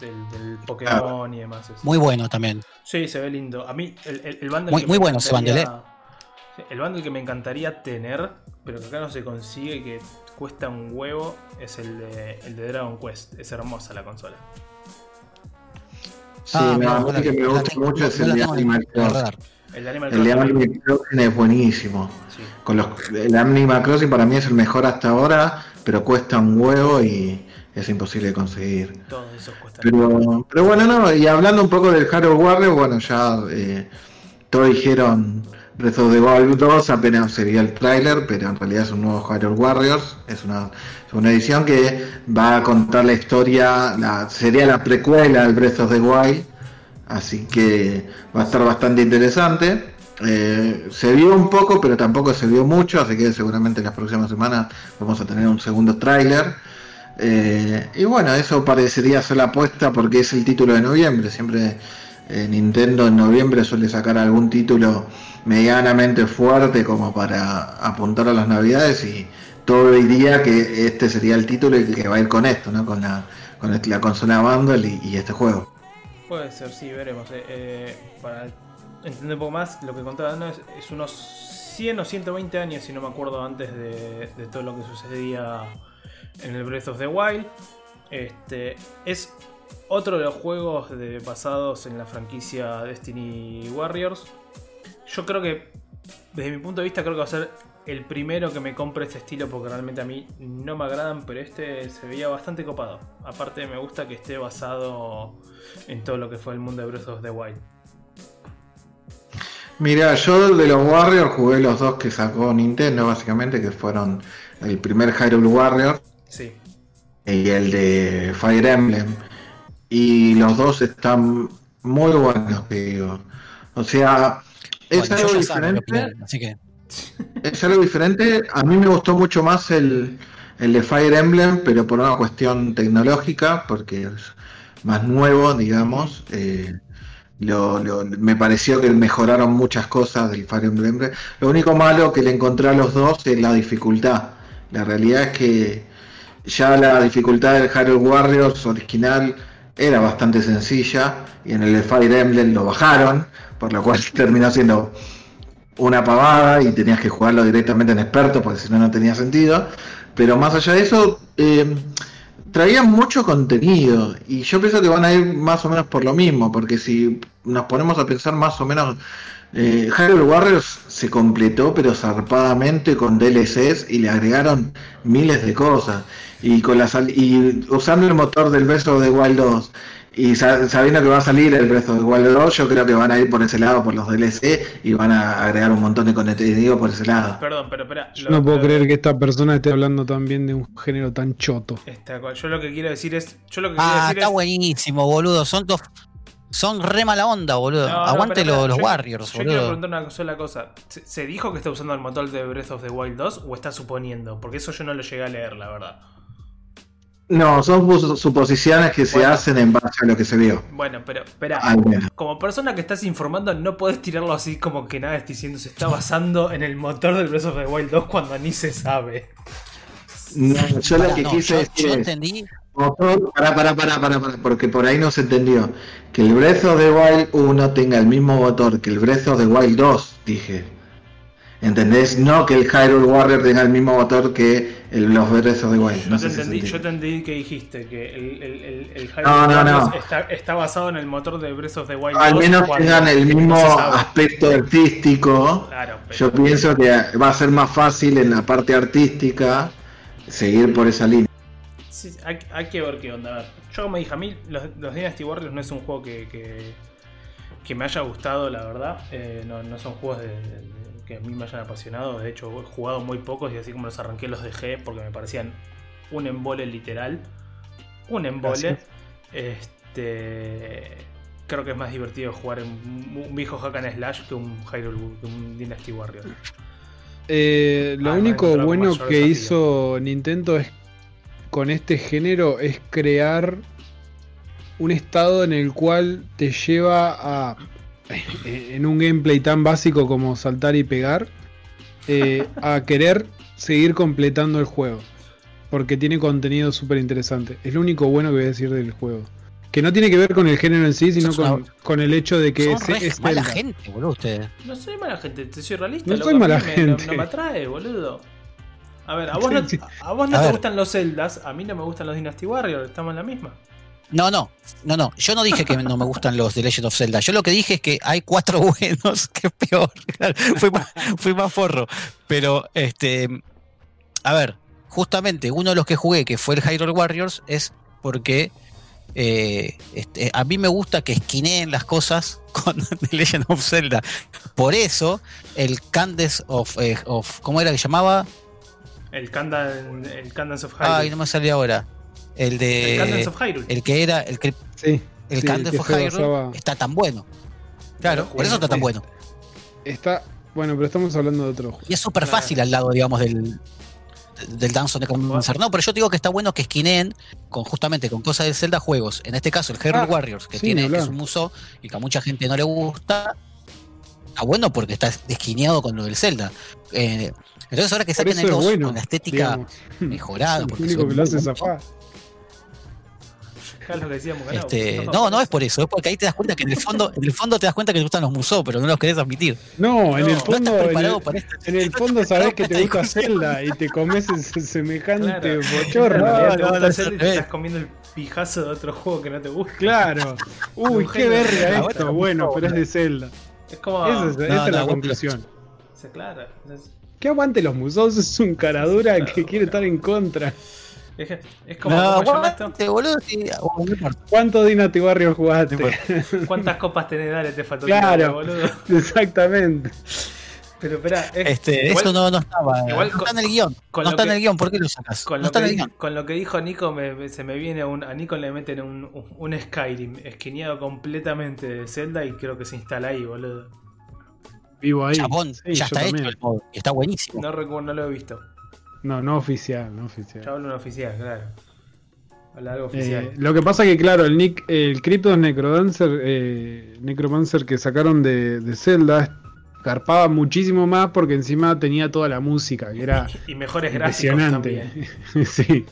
Del, del Pokémon y demás. Muy bueno también. Sí, se ve lindo. A mí, el, el, el bundle Muy- que muy me bueno ese bundle, Sí, El bundle que me encantaría tener, pero que acá no se consigue, que cuesta un huevo, es el de, el de Dragon Quest. Es hermosa la consola. Sí, Ah, no, mirá, a mí no la- que me la gusta mucho es el de Animal Crossing. El de Animal El de Crossing. Animal Crossing es buenísimo. Sí. Con los, el Animal Crossing para mí es el mejor hasta ahora, pero cuesta un huevo y es imposible de conseguir. Pero, pero bueno, no, y hablando un poco del Hero Warrior, bueno, ya eh, todos dijeron Breath of the Wild 2, apenas se vio el tráiler, pero en realidad es un nuevo Hero Warriors, es una, es una edición que va a contar la historia, la, sería la precuela del Breath of the Wild, así que va a estar bastante interesante. Eh, se vio un poco, pero tampoco se vio mucho, así que seguramente en las próximas semanas vamos a tener un segundo tráiler. Eh, y bueno, eso parecería ser la apuesta porque es el título de noviembre. Siempre eh, Nintendo en noviembre suele sacar algún título medianamente fuerte como para apuntar a las navidades y todo diría que este sería el título y que va a ir con esto, ¿no? Con la, con la consola bundle y, este juego. Puede ser, sí, veremos. Eh, para entender un poco más, lo que contaba es, unos 100 o 120 años, si no me acuerdo, antes de todo lo que sucedía en el Breath of the Wild. Este, es otro de los juegos de, basados en la franquicia Destiny Warriors. Yo creo que, desde mi punto de vista, creo que va a ser el primero que me compre este estilo porque realmente a mí no me agradan, pero este se veía bastante copado. Aparte me gusta que esté basado en todo lo que fue el mundo de Breath of the Wild. Mira, yo de los Warriors jugué los dos que sacó Nintendo, básicamente, que fueron el primer Hyrule Warrior Sí, y el de Fire Emblem. Y los dos están muy buenos, digo. O sea, es Bueno, algo diferente. así que Es algo diferente. A mí me gustó mucho más el, el de Fire Emblem, pero por una cuestión tecnológica, porque es más nuevo, digamos. Eh, lo- lo- me pareció que mejoraron muchas cosas del Fire Emblem. Lo único malo que le encontré a los dos es la dificultad. La realidad es que ya la dificultad del Hyrule Warriors original era bastante sencilla y en el Fire Emblem lo bajaron, por lo cual terminó siendo una pavada y tenías que jugarlo directamente en experto porque si no no tenía sentido. Pero más allá de eso, eh, traían mucho contenido y yo pienso que van a ir más o menos por lo mismo, porque si nos ponemos a pensar más o menos, eh, Hyrule Warriors se completó pero zarpadamente con DLCs y le agregaron miles de cosas y con la sal- y usando el motor del of the Wild 2 y sa- sabiendo que va a salir el Breath of the Wild 2, yo creo que van a ir por ese lado, por los DLC, y van a agregar un montón de contenido por ese lado. perdón, pero espera. Yo lo- no puedo lo- creer que esta persona esté hablando también de un género tan choto. Está. Yo lo que quiero decir es. Yo lo que Ah, quiero está decir buenísimo, boludo. Son dos. Son re mala onda, boludo. No, no, Aguante pero, los yo- Warriors, Yo quiero boludo. preguntar una sola cosa. ¿Se, se dijo que está usando el motor de Breath of the Wild 2 o está suponiendo? Porque eso yo no lo llegué a leer, la verdad. No, son suposiciones que se Bueno. hacen en base a lo que se vio. Bueno, pero espera. Al menos. Como persona que estás informando, no podés tirarlo así como que nada esté diciendo se está basando en el motor del Breath of the Wild 2 cuando ni se sabe. No, yo lo que no, quise yo, decir yo entendí. Pará, pará, pará, pará, porque por ahí no se entendió. Que el Breath of the Wild 1 tenga el mismo motor que el Breath of the Wild 2, dije. ¿Entendés? No que el Hyrule Warrior tenga el mismo motor que el, los Breath of the Wild. No Yo te, si se entendí, yo te entendí que dijiste que el, el, el, el Hyrule No, no, Warriors no. Está, está basado en el motor de Breath of the Wild Al 2 menos tengan el mismo no aspecto artístico. Claro, pero- Yo pienso que va a ser más fácil en la parte artística seguir por esa línea. Sí, hay, hay que ver qué onda. A ver, yo me dije, a mí los, los Dynasty Warriors no es un juego que, que, que me haya gustado, la verdad. Eh, no, no son juegos de- de- que a mí me hayan apasionado. De hecho, he jugado muy pocos y así como los arranqué los dejé porque me parecían un embole literal. Un embole. Gracias. Este... Creo que es más divertido jugar en un, viejo hack and slash que un Hyrule, que un Dynasty Warrior. Eh, lo Ah, único bueno que desafío. hizo Nintendo es con este género es crear un estado en el cual te lleva a en un gameplay tan básico como saltar y pegar eh, a querer seguir completando el juego porque tiene contenido súper interesante es lo único bueno que voy a decir del juego que no tiene que ver con el género en sí sino con, con el hecho de que Son es, re es mala Zelda. gente, boludo, ustedes. No soy mala gente, te soy realista. No loco, soy mala me- no- gente. No, me atrae, boludo. A ver, a vos no, Sí, sí. a vos no A te ver. gustan los Zeldas, a mí no me gustan los Dynasty Warriors, estamos en la misma. No, no, no, no. Yo no dije que no me gustan los de Legend of Zelda. Yo lo que dije es que hay cuatro buenos, que es peor. fui, más, fui más forro. Pero, este. A ver, justamente uno de los que jugué, que fue el Hyrule Warriors, es porque. eh, este, a mí me gusta que esquineen las cosas con The Legend of Zelda. Por eso, el Candace of, eh, of. ¿Cómo era que llamaba? El, Candan, el Candance of Hyrule. Ay, no me salió ahora. El de. el Candance of Hyrule. El que era. El que Sí, el sí, Candace que of Hyrule basaba- está tan bueno. Claro, Pero por eso está tan bueno. Está. Bueno, pero estamos hablando de otro juego. Y es súper Claro. fácil al lado, digamos, del, del Dance of Necromancer. No, pero yo te digo que está bueno que esquineen con justamente con cosas de Zelda juegos. En este caso, el Hyrule Ah, Warriors, que sí, tiene que es un muso y que a mucha gente no le gusta. Está bueno porque está esquineado con lo del Zelda. Eh, entonces ahora que saquen el es 2 bueno. con la estética digamos. mejorada, Es porque se que lo hace zafar. Es lo que decíamos. Este, no, no es por eso, es porque ahí te das cuenta que en el fondo, en el fondo te das cuenta que te gustan los musos, pero no los querés admitir. No, en No, el no No fondo. estás en el- para esto. En el fondo sabés que te gusta Zelda y te comes ese semejante Claro. bochorno. No, no, no, te no. estás comiendo el pijazo de otro juego que no te gusta. Claro. Uy, qué verga esto. bueno, Bueno, no, pero es de Zelda. Es como. Esa es, esa no, es la no, conclusión. Claro. Es, Que aguante los musos es un caradura que quiere estar en contra. es, es como. No, aguante, boludo, sí, importa. ¿Cuánto Dynasty Warriors jugaste? ¿Cuántas copas tenés? Dale, te faltó Claro. boludo. Exactamente. Pero espera, es- Este, igual- eso no, no estaba. igual no con- está en el guion. No está en el guion, ¿por qué lo sacas? Con no lo, está que, en el di- guion. con lo que dijo Nico, me- me- se me viene un. A Nico le meten un, un, un Skyrim esquineado completamente de Zelda y creo que se instala ahí, boludo. Vivo ahí. Chabón, Sí, ya está también. hecho el modo. y Está buenísimo. No recuerdo, no lo he visto. No, no oficial, no oficial. Hablo un oficial, claro. Habla algo Eh, oficial. lo que pasa que, claro, el Nick, el Kryptos Necrodancer, eh, Necromancer que sacaron de, de Zelda garpaba muchísimo más porque encima tenía toda la música, que era y mejores gráficos impresionante. también. sí.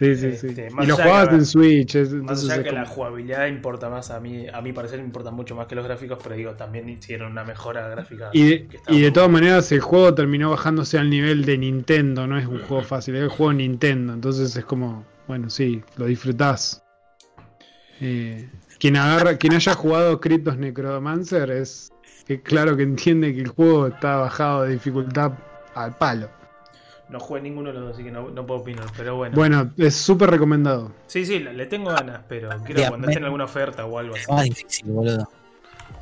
Sí, sí, sí. Este, y lo jugabas que- en Switch. es- Más allá es que la jugabilidad importa más a mí, a mi parecer me importa mucho más que los gráficos, pero digo, también hicieron una mejora gráfica. Y de, y de todas maneras el juego terminó bajándose al nivel de Nintendo, no es un juego fácil, es un juego Nintendo, entonces es como, bueno, sí, lo disfrutás. Eh, quien agarra, quien haya jugado Kryptos Necromancer es claro que entiende que el juego está bajado de dificultad al palo. No jugué ninguno de los dos, así que no, no puedo opinar, pero bueno. Bueno, es súper recomendado. Sí, sí, le tengo ganas, pero quiero cuando me- esté en alguna oferta o algo así. Es más difícil, boludo.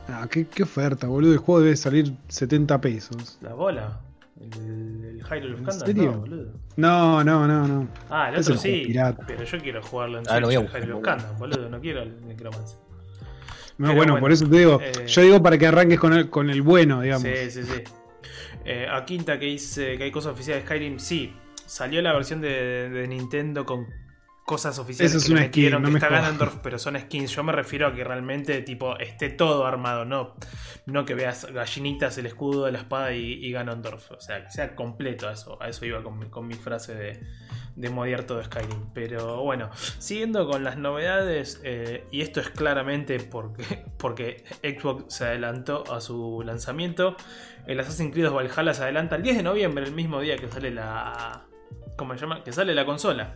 Ah, qué, qué oferta, boludo, el juego debe salir 70 pesos. La bola. El, el Hyrule of ¿En Candace, serio? no, boludo. No, no, no, no. Ah, el otro sí, pero yo quiero jugarlo en Ah, Switch, el Hyrule of boludo. No quiero el Necromancer. No, bueno, por eso te digo. eh, Yo digo para que arranques con el, con el bueno, digamos. Sí, sí, sí. Eh, a Quinta que dice que hay cosas oficiales de Skyrim, sí. Salió la versión de, de Nintendo con cosas oficiales Eso es que una skin, no que me está jodas. Ganondorf, pero son skins. Yo me refiero a que realmente tipo esté todo armado, no, no que veas gallinitas, el escudo, la espada y, y Ganondorf. O sea, que sea completo a eso. A eso iba con, mi- con mi frase de, de modear todo Skyrim. Pero bueno, siguiendo con las novedades, eh, y esto es claramente porque, porque Xbox se adelantó a su lanzamiento. El Assassin's Creed Valhalla se adelanta el 10 de noviembre, el mismo día que sale la. ¿Cómo se llama? Que sale la consola.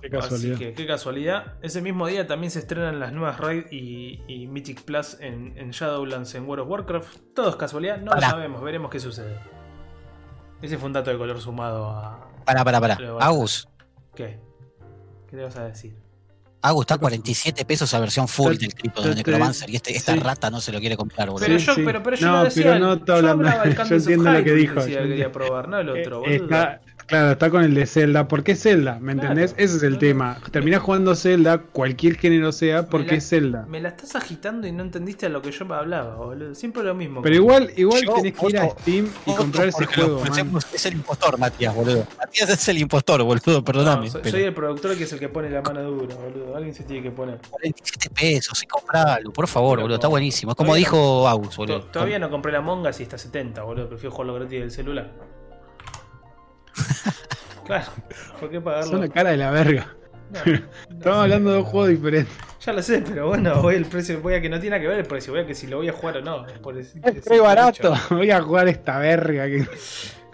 Qué casualidad. Así que qué casualidad. Ese mismo día también se estrenan las nuevas Raid y, y Mythic Plus en, en Shadowlands en World of Warcraft. Todo es casualidad, no Pará. lo sabemos, veremos qué sucede. Ese fue un dato de color sumado a. Pará, pará, pará. Agus, ¿Qué? ¿Qué le vas a decir? Agus está a 47 pesos a versión full del tipo te- de Necromancer y este, esta sí. rata no se lo quiere comprar, boludo. Pero yo, pero, pero yo No, no decía. pero no está yo hablando- hablaba del yo entiendo lo que dijo, decía yo que quería probar, no el otro, Eh, boludo. está, claro, está con el de Zelda. ¿Por qué Zelda? ¿Me Claro, entendés? Ese es el claro. tema. Terminás jugando Zelda, cualquier género sea, porque la- es Zelda. Me la estás agitando y no entendiste a lo que yo me hablaba, boludo. Siempre lo mismo. Pero igual, igual Yo tenés que ir a Steam y comprar ese juego. man. Es el impostor, Matías, boludo. Matías es el impostor, boludo, perdóname. No, soy, pero soy el productor que es el que pone la mano dura, boludo. Alguien se tiene que poner. 47 pesos, sí, compralo, por favor, Pero boludo. Está buenísimo. Es como Todavía dijo Agus, boludo. Todavía no compré la Monga si está a 70, boludo. Prefiero jugarlo gratis del celular. claro, ¿por qué Son pagarlo? la cara de la verga. No, no Estamos hablando de dos juegos diferentes. Ya lo sé, pero bueno, voy el precio, voy a que no tiene nada que ver el precio, voy a que si lo voy a jugar o no. Es por Es re barato. Voy a jugar esta verga. Que...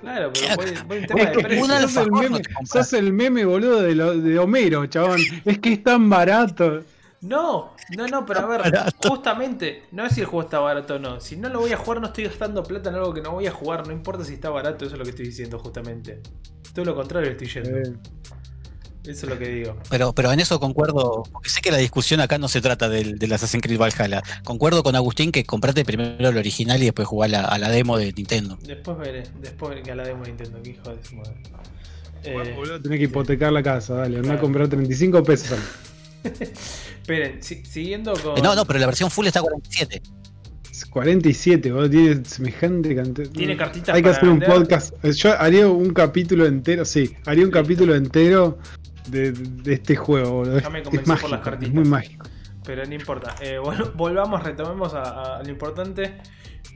Claro, pero voy, voy en tema Es de que precio. un sos, el meme, sos el meme, boludo, de, lo- de Homero, chabón. Es que es tan barato. No, no, no, pero a ver, Barato. justamente, no es si el juego está barato o no. Si no lo voy a jugar, no estoy gastando plata en algo que no voy a jugar, no importa si está barato, eso es lo que estoy diciendo justamente. Todo lo contrario estoy yendo. Eh, Eso es lo que digo. Pero, pero en eso concuerdo, porque sé que la discusión acá no se trata del, del Assassin's Creed Valhalla. Concuerdo con Agustín que comprate primero el original y después jugar la- a la demo de Nintendo. Después veré, después que a la demo de Nintendo, que hijo de su madre. Eh, boludo, tenés que hipotecar la casa, dale. Anda a comprar 35 pesos. esperen, si- siguiendo con. Eh, No, no, pero la versión full está a 47. 47, boludo, tiene semejante cantidad. Tiene cartitas Hay que para hacer un vender. podcast. Yo haría un capítulo entero, sí, haría un capítulo entero de, de este juego, boludo. Ya me Es convencí por mágico, las es cartitas. muy mágico. Pero no importa. Eh, vol- volvamos, retomemos a, a lo importante.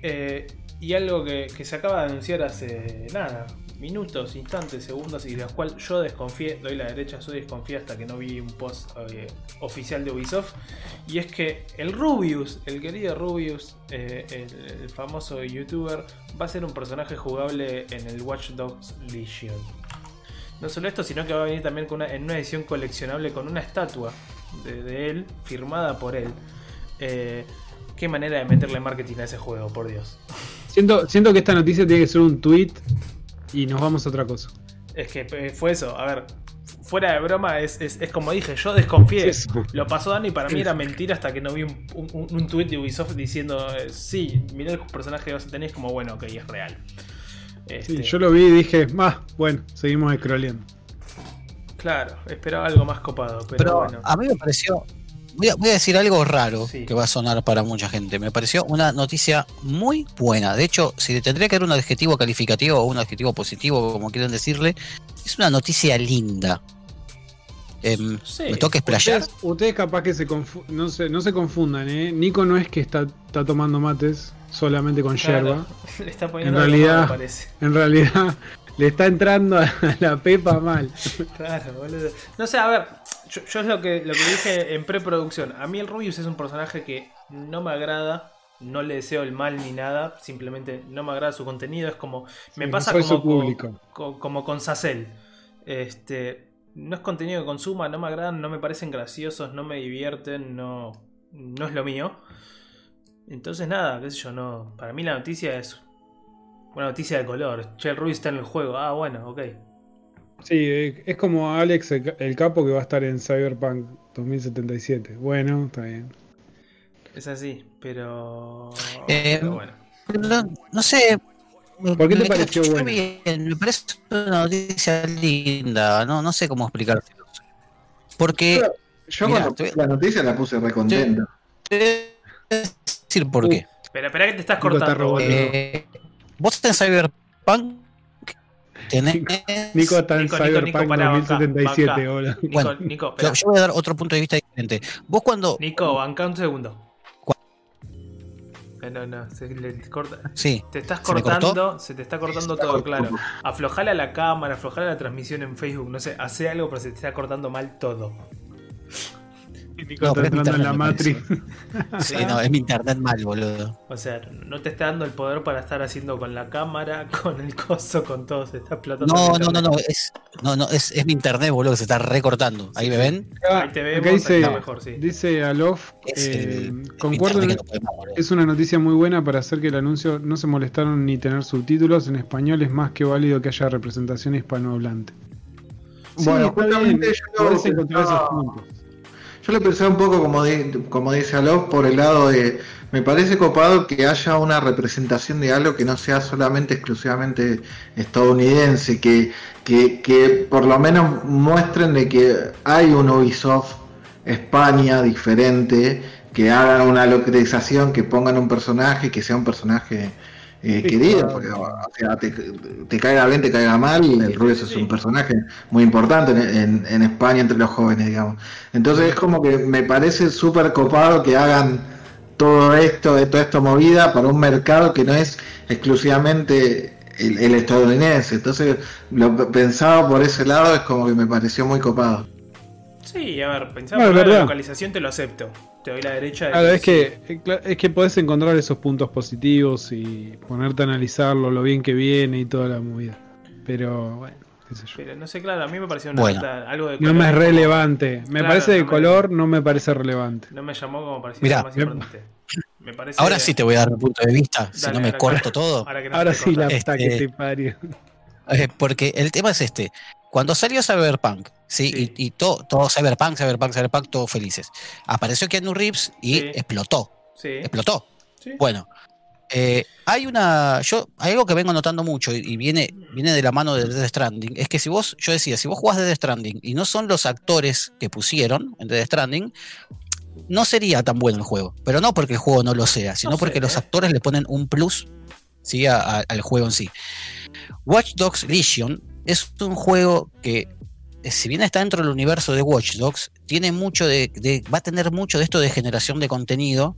Eh, y algo que, que se acaba de anunciar hace nada, minutos, instantes, segundos, y de los cuales yo desconfié, doy la derecha, yo desconfié hasta que no vi un post eh, oficial de Ubisoft. Y es que el Rubius, el querido Rubius, eh, el, famoso youtuber, va a ser un personaje jugable en el Watch Dogs Legion. No solo esto, sino que va a venir también en una edición coleccionable con una estatua de, de él, firmada por él. Eh, qué manera de meterle marketing a ese juego, por Dios. Siento, siento que esta noticia tiene que ser un tweet y nos vamos a otra cosa. Es que eh, fue eso, a ver, fuera de broma, es, es- es como dije, yo desconfié. Es. Lo pasó Dani y para mí era mentira hasta que no vi un, un, un tweet de Ubisoft diciendo, eh, sí, mirá el personaje que vas a tener, es como, bueno, ok, es real. Sí, Este, yo lo vi y dije, ah, bueno, seguimos scrolleando. Claro, esperaba algo más copado, pero, Pero bueno. a mí me pareció. Voy a, voy a decir algo raro Sí. que va a sonar para mucha gente. Me pareció una noticia muy buena. De hecho, si le tendría que dar un adjetivo calificativo o un adjetivo positivo, como quieran decirle, es una noticia linda. Em, Sí, me toca explayar. Ustedes, ustedes capaz que se confu- no, se, no se confundan, ¿eh? Nico no es que está, está tomando mates solamente con Claro, yerba. Le está poniendo En realidad- parece. En realidad le está entrando a la pepa mal. Claro, boludo. No sé, a ver, yo, yo es lo que, lo que dije en preproducción. A mí el Rubius es un personaje que no me agrada. No le deseo el mal ni nada. Simplemente no me agrada su contenido. Es como. Me Sí, pasa no como, público. co- como con Sacel. Este. No es contenido que consuma, no me agradan, no me parecen graciosos, no me divierten, no. No es lo mío. Entonces nada, qué sé yo, no. Para mí la noticia es. Una noticia de color. Che, el Rubius está en el juego. Ah, bueno, ok. Sí, es como Alex el, el capo que va a estar en Cyberpunk 2077. Bueno, está bien. Es así, pero. Eh, pero bueno. No, no sé. ¿Por qué te me pareció buena? bien, Me parece una noticia linda. No, no sé cómo explicárselo. Porque Yo Mirá, cuando puse la noticia la puse recontenta. te voy decir por qué. Espera, espera que te estás está cortando. boludo. Eh, vos en Cyberpunk tenés. Nico está en Nico, Cyberpunk Nico, pará, banca, 2077, banca. hola. Nico, Bueno, Nico, Yo, voy a dar otro punto de vista diferente. Vos cuando. Nico, banca un segundo. Eh, No, no, se le corta. Sí. Te estás ¿Se me cortando, se te está cortando todo, claro. Aflojala la cámara, aflojala la transmisión en Facebook, no sé, hace algo, pero se te está cortando mal todo. Nico No, está entrando en la Matrix. Sí, no, es mi internet mal, boludo. O sea, no te está dando el poder para estar haciendo con la cámara, con el coso, con todo, se está explotando. No, no, no, no. Es, no, no, es, es mi internet, boludo, que se está recortando. Ahí me ven. Ahí te vemos, ahí dice, está mejor, sí. dice Alof, Es eh, concuerdo, no es una noticia muy buena para hacer que el anuncio no se molestaron ni tener subtítulos en español, es más que válido que haya representación hispanohablante. Bueno, está justamente bien, yo podés Yo lo pensé un poco como, como dice Alok por el lado de. Me parece copado que haya una representación de algo que no sea solamente exclusivamente estadounidense, que, que, que por lo menos muestren de que hay un Ubisoft España diferente, que hagan una localización, que pongan un personaje, que sea un personaje eh, Sí, querido, claro. porque o sea, te, te caiga bien, te caiga mal, el Rubius es Sí. un personaje muy importante en, en- en España entre los jóvenes, digamos. Entonces es como que me parece súper copado que hagan todo esto, de toda esta movida para un mercado que no es exclusivamente el, el estadounidense. Entonces lo pensado por ese lado es como que me pareció muy copado. Sí, a ver, pensaba No, la localización, te lo acepto. Te doy la derecha. de Claro, es que, eh, es que podés encontrar esos puntos positivos y ponerte a analizarlo, lo bien que viene y toda la movida. Pero bueno, qué sé yo. Pero no sé, claro, a mí me pareció una Bueno. nota- algo de No me es como- relevante. Me Claro, parece de no me- color, no me parece relevante. No me llamó como parecía Mirá, más importante. Me parece. Ahora sí te voy a dar un punto de vista, si no me corto todo. Ahora, que no Ahora te sí la puta que Este- te parió. Eh, porque el tema es este. Cuando salió Cyberpunk, ¿sí? Sí. Y, y todo, todo Cyberpunk, Cyberpunk, Cyberpunk, todos felices. Apareció Keanu Reeves y Sí. explotó. Sí, Explotó. Bueno, eh, hay una. Yo, hay algo que vengo notando mucho y, y viene, viene de la mano de Death Stranding. Es que si vos, yo decía, si vos jugás Death Stranding y no son los actores que pusieron en Death Stranding, no sería tan bueno el juego. Pero no porque el juego no lo sea, sino No sé, porque los ¿eh? actores le ponen un plus ¿sí? a- a- al juego en sí. Watch Dogs Legion es un juego que, si bien está dentro del universo de Watch Dogs, tiene mucho de, va a tener mucho de esto de generación de contenido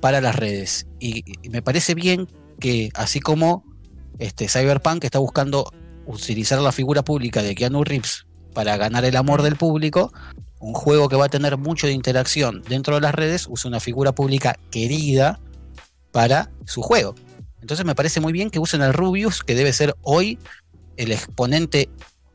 para las redes. Y, y me parece bien que, así como este, Cyberpunk está buscando utilizar la figura pública de Keanu Reeves para ganar el amor del público, un juego que va a tener mucho de interacción dentro de las redes usa una figura pública querida para su juego. Entonces me parece muy bien que usen al Rubius, que debe ser hoy el exponente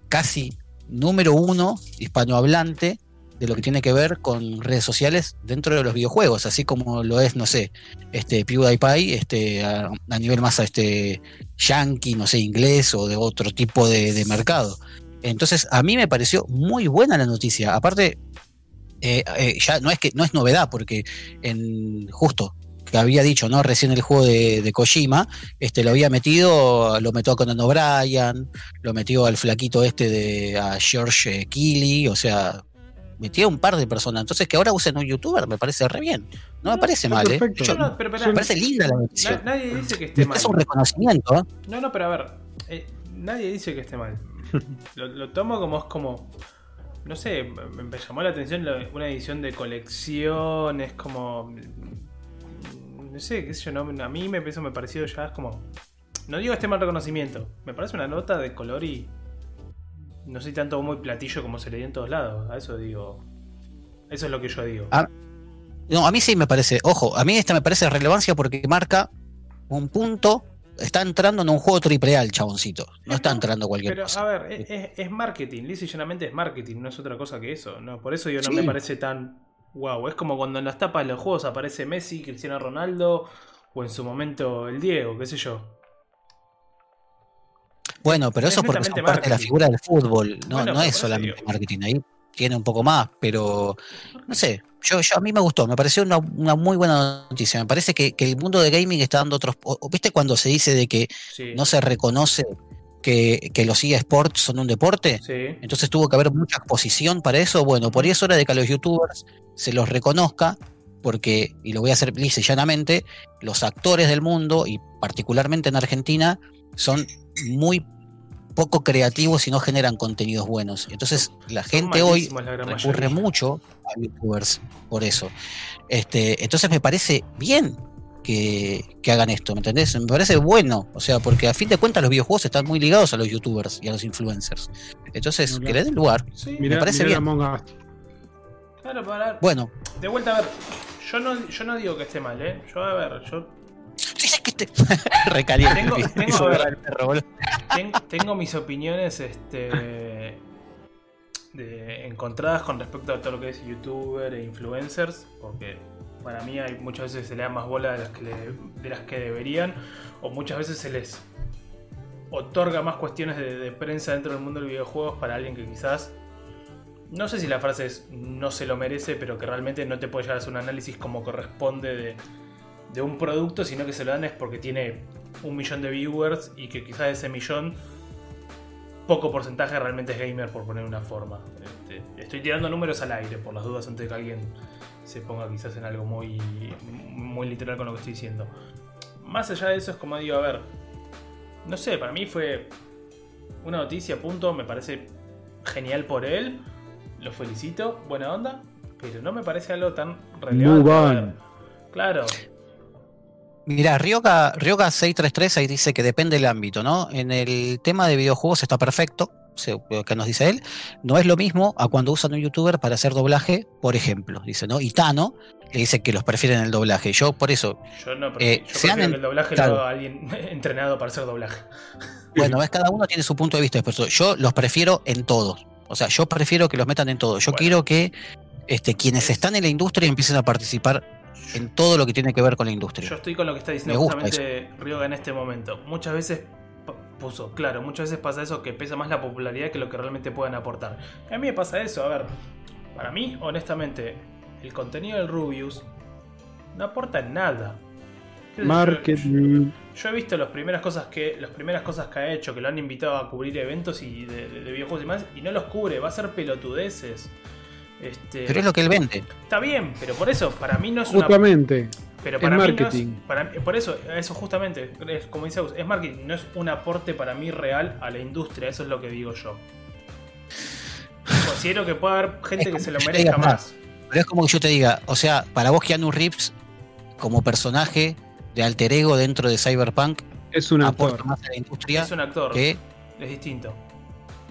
casi número uno hispanohablante de lo que tiene que ver con redes sociales dentro de los videojuegos, así como lo es, no sé, este PewDiePie, este, a, nivel más este yankee, no sé, inglés o de otro tipo de, de mercado. Entonces, a mí me pareció muy buena la noticia. Aparte, eh, eh, ya no es que no es novedad, porque en justo que había dicho, ¿no? Recién el juego de, de Kojima, este lo había metido, lo metió a Conan O'Brien, lo metió al flaquito este de a George Keighley, o sea, metió un par de personas. Entonces que ahora usen un youtuber me parece re bien. No me parece mal, ¿eh? perfecto. Yo- No, no, pero pará, me parece linda la noticia. na- nadie dice que esté mal. Es un reconocimiento, ¿eh? No, no, pero a ver, eh, nadie dice que esté mal. Lo, lo tomo como es como. No sé, me, me llamó la atención una edición de colección, es como. No sé, qué sé yo, no, a mí me, eso me pareció ya es como. No digo este mal reconocimiento, me parece una nota de color y. No soy tanto muy platillo como se le dio en todos lados, a eso digo. Eso es lo que yo digo. Ah, No, a mí sí me parece, ojo, a mí esta me parece relevancia porque marca un punto. Está entrando en un juego triple A el chaboncito. No está entrando cualquier Pero, cosa. a ver, es, es- es marketing, lisa y llanamente es marketing, no es otra cosa que eso. No, por eso yo no Sí. me parece tan wow. Es como cuando en las tapas de los juegos aparece Messi, Cristiano Ronaldo, o en su momento el Diego, qué sé yo. Bueno, pero es eso porque son parte de la figura del fútbol. No, Bueno, no es solamente digo. marketing. Ahí tiene un poco más, pero no sé. Yo, yo a mí me gustó, me pareció una, una muy buena noticia. Me parece que, que el mundo de gaming está dando otros. o ¿Viste cuando se dice de que Sí. no se reconoce que, que los eSports son un deporte? Sí. Entonces tuvo que haber mucha exposición para eso. Bueno, por ahí es hora de que a los youtubers se los reconozca porque, y lo voy a hacer lisa y llanamente, los actores del mundo, y particularmente en Argentina, son muy poco creativos y no generan contenidos buenos. Entonces la gente hoy la recurre mayoría. mucho a youtubers por eso. Este, entonces me parece bien que, que hagan esto, ¿me entendés? Me parece bueno, o sea, porque a fin de cuentas los videojuegos están muy ligados a los youtubers y a los influencers. Entonces, Claro. que le den lugar. Sí, Mirá, parece mirá bien. Among Us. claro, para. Bueno, De vuelta a ver. Yo no, yo no digo que esté mal, ¿eh? Yo, a ver, yo que te recaliente. Tengo- tengo, ver. perro, boludo. ten- tengo mis opiniones este, de, encontradas con respecto a todo lo que es youtuber e influencers, porque para mí hay muchas veces se le da más bola de las que, le- de las que deberían, o muchas veces se les otorga más cuestiones de, de prensa dentro del mundo del videojuegos para alguien que quizás, no sé si la frase es no se lo merece, pero que realmente no te puede llegar a hacer un análisis como corresponde de, de un producto, sino que se lo dan es porque tiene un millón de viewers y que quizás de ese millón poco porcentaje realmente es gamer por poner una forma. Este, estoy tirando números al aire por las dudas antes de que alguien se ponga quizás en algo muy, muy literal con lo que estoy diciendo. Más allá de eso es como digo, a ver, no sé, para mí fue una noticia, punto, me parece genial por él, lo felicito, buena onda, pero no me parece algo tan relevante. Ver, Claro, Mirá, Ryoga, Ryoga 633 ahí dice que depende del ámbito, ¿no? En el tema de videojuegos está perfecto, que nos dice él. No es lo mismo a cuando usan un youtuber para hacer doblaje, por ejemplo, dice, ¿no? Y Tano le dice que los prefieren el doblaje. Yo, por eso, yo no Eh, yo se han prefiero en- que el doblaje claro. lo haga alguien entrenado para hacer doblaje. bueno, es cada uno tiene su punto de vista. Yo los prefiero en todos. O sea, yo prefiero que los metan en todos. Yo Bueno. quiero que este, quienes están en la industria empiecen a participar en todo lo que tiene que ver con la industria. Yo estoy con lo que está diciendo justamente Ryoga en este momento. Muchas veces p- puso, claro, muchas veces pasa eso que pesa más la popularidad que lo que realmente puedan aportar. A mí me pasa eso, a ver, para mí, honestamente, el contenido del Rubius no aporta en nada. Marketing. Yo he visto las primeras cosas que las primeras cosas que ha hecho, que lo han invitado a cubrir eventos y de, de- de videojuegos y más, y no los cubre, va a ser pelotudeces. Este, Pero es lo que él vende. Está bien, pero por eso, para mí no es una Pero Es para mí no marketing. para mí- por eso, eso justamente, es, como dice Agus, es marketing, no es un aporte para mí real a la industria, eso es lo que digo yo. Considero que puede haber gente Es que se lo merezca más. Pero es como que yo te diga, o sea, para vos Keanu Reeves, como personaje de alter ego dentro de Cyberpunk, Es un aporta actor. más a la industria Es un actor, que. es distinto.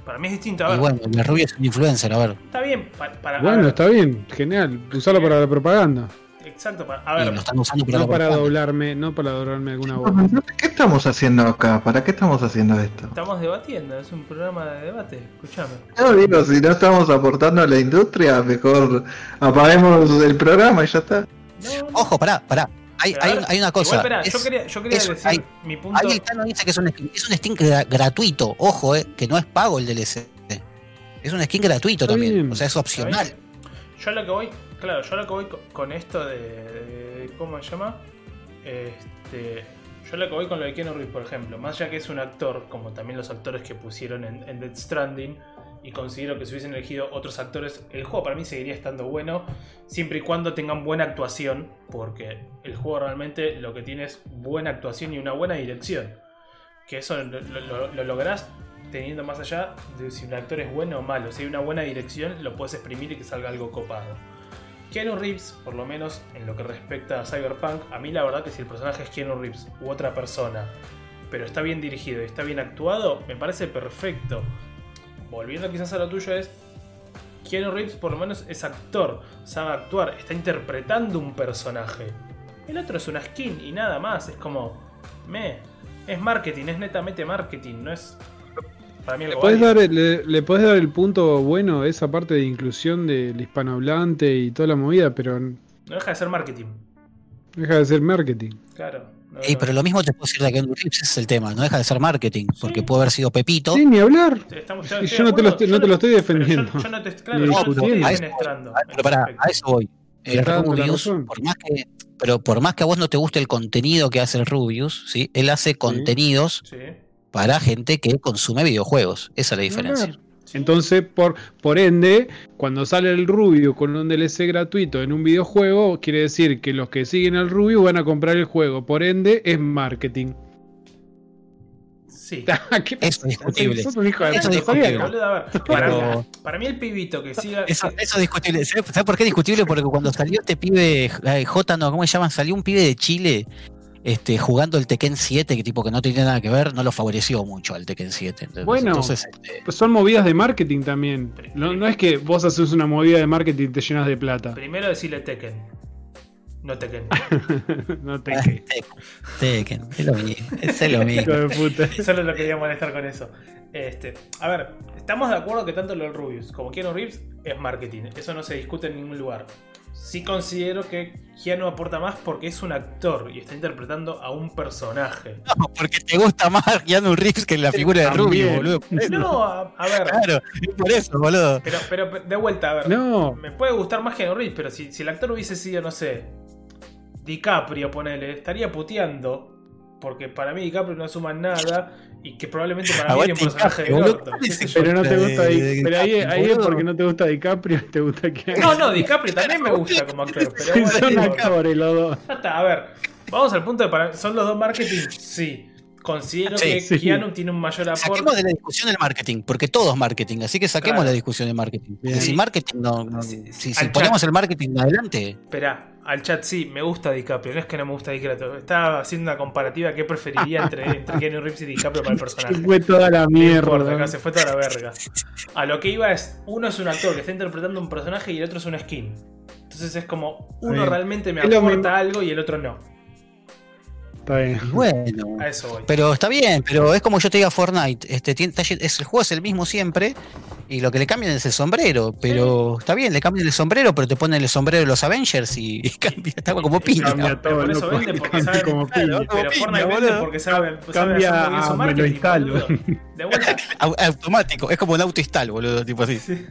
Para mí es distinto, a Y ver, bueno, el rubio es un influencer, a ver. está bien, pa- para, a Bueno, ver, está bien, genial. Usarlo para la propaganda. Exacto, para, a ver, lo están usando para No para doblarme, no para doblarme alguna voz. ¿Qué estamos haciendo acá? ¿Para qué estamos haciendo esto? estamos debatiendo, es un programa de debate, escúchame. No, digo, si no estamos aportando a la industria, mejor apaguemos el programa y ya está. No, no. Ojo, pará, pará. Hay, hay, ver, hay una cosa. Igual, espera, yo quería, yo quería es- decir hay- mi punto. Ahí el Tano dice que es un skin, es un skin gra- gratuito. Ojo, eh, que no es pago el DLC. Es un skin gratuito Está también. bien. O sea, es opcional. Yo a lo que voy, claro, yo lo que voy co- con esto de, ¿cómo se llama? Este, yo lo que voy con lo de Keanu Reeves, por ejemplo, más allá que es un actor, como también los actores que pusieron en, en Dead Stranding, y considero que si hubiesen elegido otros actores, el juego para mí seguiría estando bueno, siempre y cuando tengan buena actuación, porque el juego realmente lo que tiene es buena actuación y una buena dirección. Que eso lo, lo- lo lográs teniendo más allá de si un actor es bueno o malo. Si hay una buena dirección, lo puedes exprimir y que salga algo copado. Keanu Reeves, por lo menos en lo que respecta a Cyberpunk, a mí la verdad que si el personaje es Keanu Reeves u otra persona, pero está bien dirigido y está bien actuado, me parece perfecto. Volviendo quizás a lo tuyo es, Keanu Reeves por lo menos es actor, sabe actuar, está interpretando un personaje. El otro es una skin y nada más, es como, me, es marketing, es netamente marketing, no es... Para mí ¿Le válido. dar, le, le podés dar el punto bueno de esa parte de inclusión del hispanohablante y toda la movida, pero no deja de ser marketing, deja de ser marketing. claro. no- Ey, no- pero lo mismo te puedo decir de Keanu Reeves, ese es el tema. No deja de ser marketing. Porque Sí. puede haber sido Pepito. Sí, ni hablar. Estamos- yo no te lo estoy- yo no te lo estoy pero defendiendo. Yo, yo no te, claro, no estoy discutiendo. A eso- pero pará, a eso voy. El la Rubius, por más que, pero por más que a vos no te guste el contenido que hace el Rubius, ¿sí? él hace contenidos Sí, para gente que consume videojuegos. Esa es la diferencia. Entonces, por, por ende, cuando sale el Rubio con un DLC gratuito en un videojuego, quiere decir que los que siguen al Rubio van a comprar el juego. Por ende, es marketing. Sí. ¿Qué Eso es discutible. Sos un hijo de Eso es discutible. para, mí el pibito que siga. Eso, es discutible. ¿Sabes ¿Sabes por qué es discutible? Porque cuando salió este pibe, eh, J, no, ¿cómo se llama? Salió un pibe de Chile este, jugando el Tekken 7, que tipo que no tenía nada que ver, no lo favoreció mucho al Tekken 7. ¿entendés? Bueno. Entonces, este, Pues son movidas de marketing también. No, no es que vos haces una movida de marketing y te llenas de plata. Primero decirle Tekken. No Tekken. no te ah. Tekken, Tekken, es lo mismo. Es lo mismo. Solo lo quería molestar con eso. Este, a ver, estamos de acuerdo que tanto lo del Rubius como Keanu Reeves es marketing. Eso no se discute en ningún lugar. Sí considero que Keanu aporta más porque es un actor y está interpretando a un personaje. No, porque te gusta más Keanu Reeves que la figura de Rubio, También. boludo. Por eso. No, a, a ver, Claro, es por eso, boludo. pero, pero de vuelta, a ver. No, Me puede gustar más Keanu Reeves, pero si, si el actor hubiese sido, no sé, DiCaprio, ponele, estaría puteando. Porque para mí DiCaprio no suma nada y que probablemente para mí era un personaje de DiCaprio, orto. ¿Cuál qué es sé ese yo. pero no te gusta de- Di- de Pero ahí, DiCaprio, ahí es porque no te gusta DiCaprio, te gusta que. No, no, DiCaprio también me gusta como actor, pero bueno, son actores los dos. ya está, a ver, vamos al punto de para, ¿son los dos marketing? Sí. Considero Sí, que sí. Keanu tiene un mayor aporte. Saquemos de la discusión el marketing, porque todo es marketing, así que saquemos Claro. la discusión de marketing. Porque si marketing no, no- Sí, si, al si chat. ponemos el marketing adelante, Espera, al chat sí, me gusta DiCaprio, no es que no me gusta DiCaprio. Estaba haciendo una comparativa que preferiría entre, entre Keanu Reeves y DiCaprio para el personaje. Fue toda la No importa, acá mierda. se fue toda la verga. A lo que iba es, uno es un actor que está interpretando un personaje y el otro es un skin. Entonces es como, uno realmente me aporta algo y el otro no. Está bien. bueno. A eso voy. Pero está bien, pero es como yo te diga Fortnite, este, tiene- es, el juego es el mismo siempre y lo que le cambian es el sombrero, pero está bien, le cambian el sombrero, pero te ponen el sombrero de los Avengers y, y cambia, está como piña. Cambia pero todo, por eso vende, porque sabe- como Claro, piña. como Pero piña, Fortnite vende boludo. porque sabe, sabe Cambia su a me lo instalo. De vuelta. Au- Automático, es como un auto install, boludo, tipo así. Sí.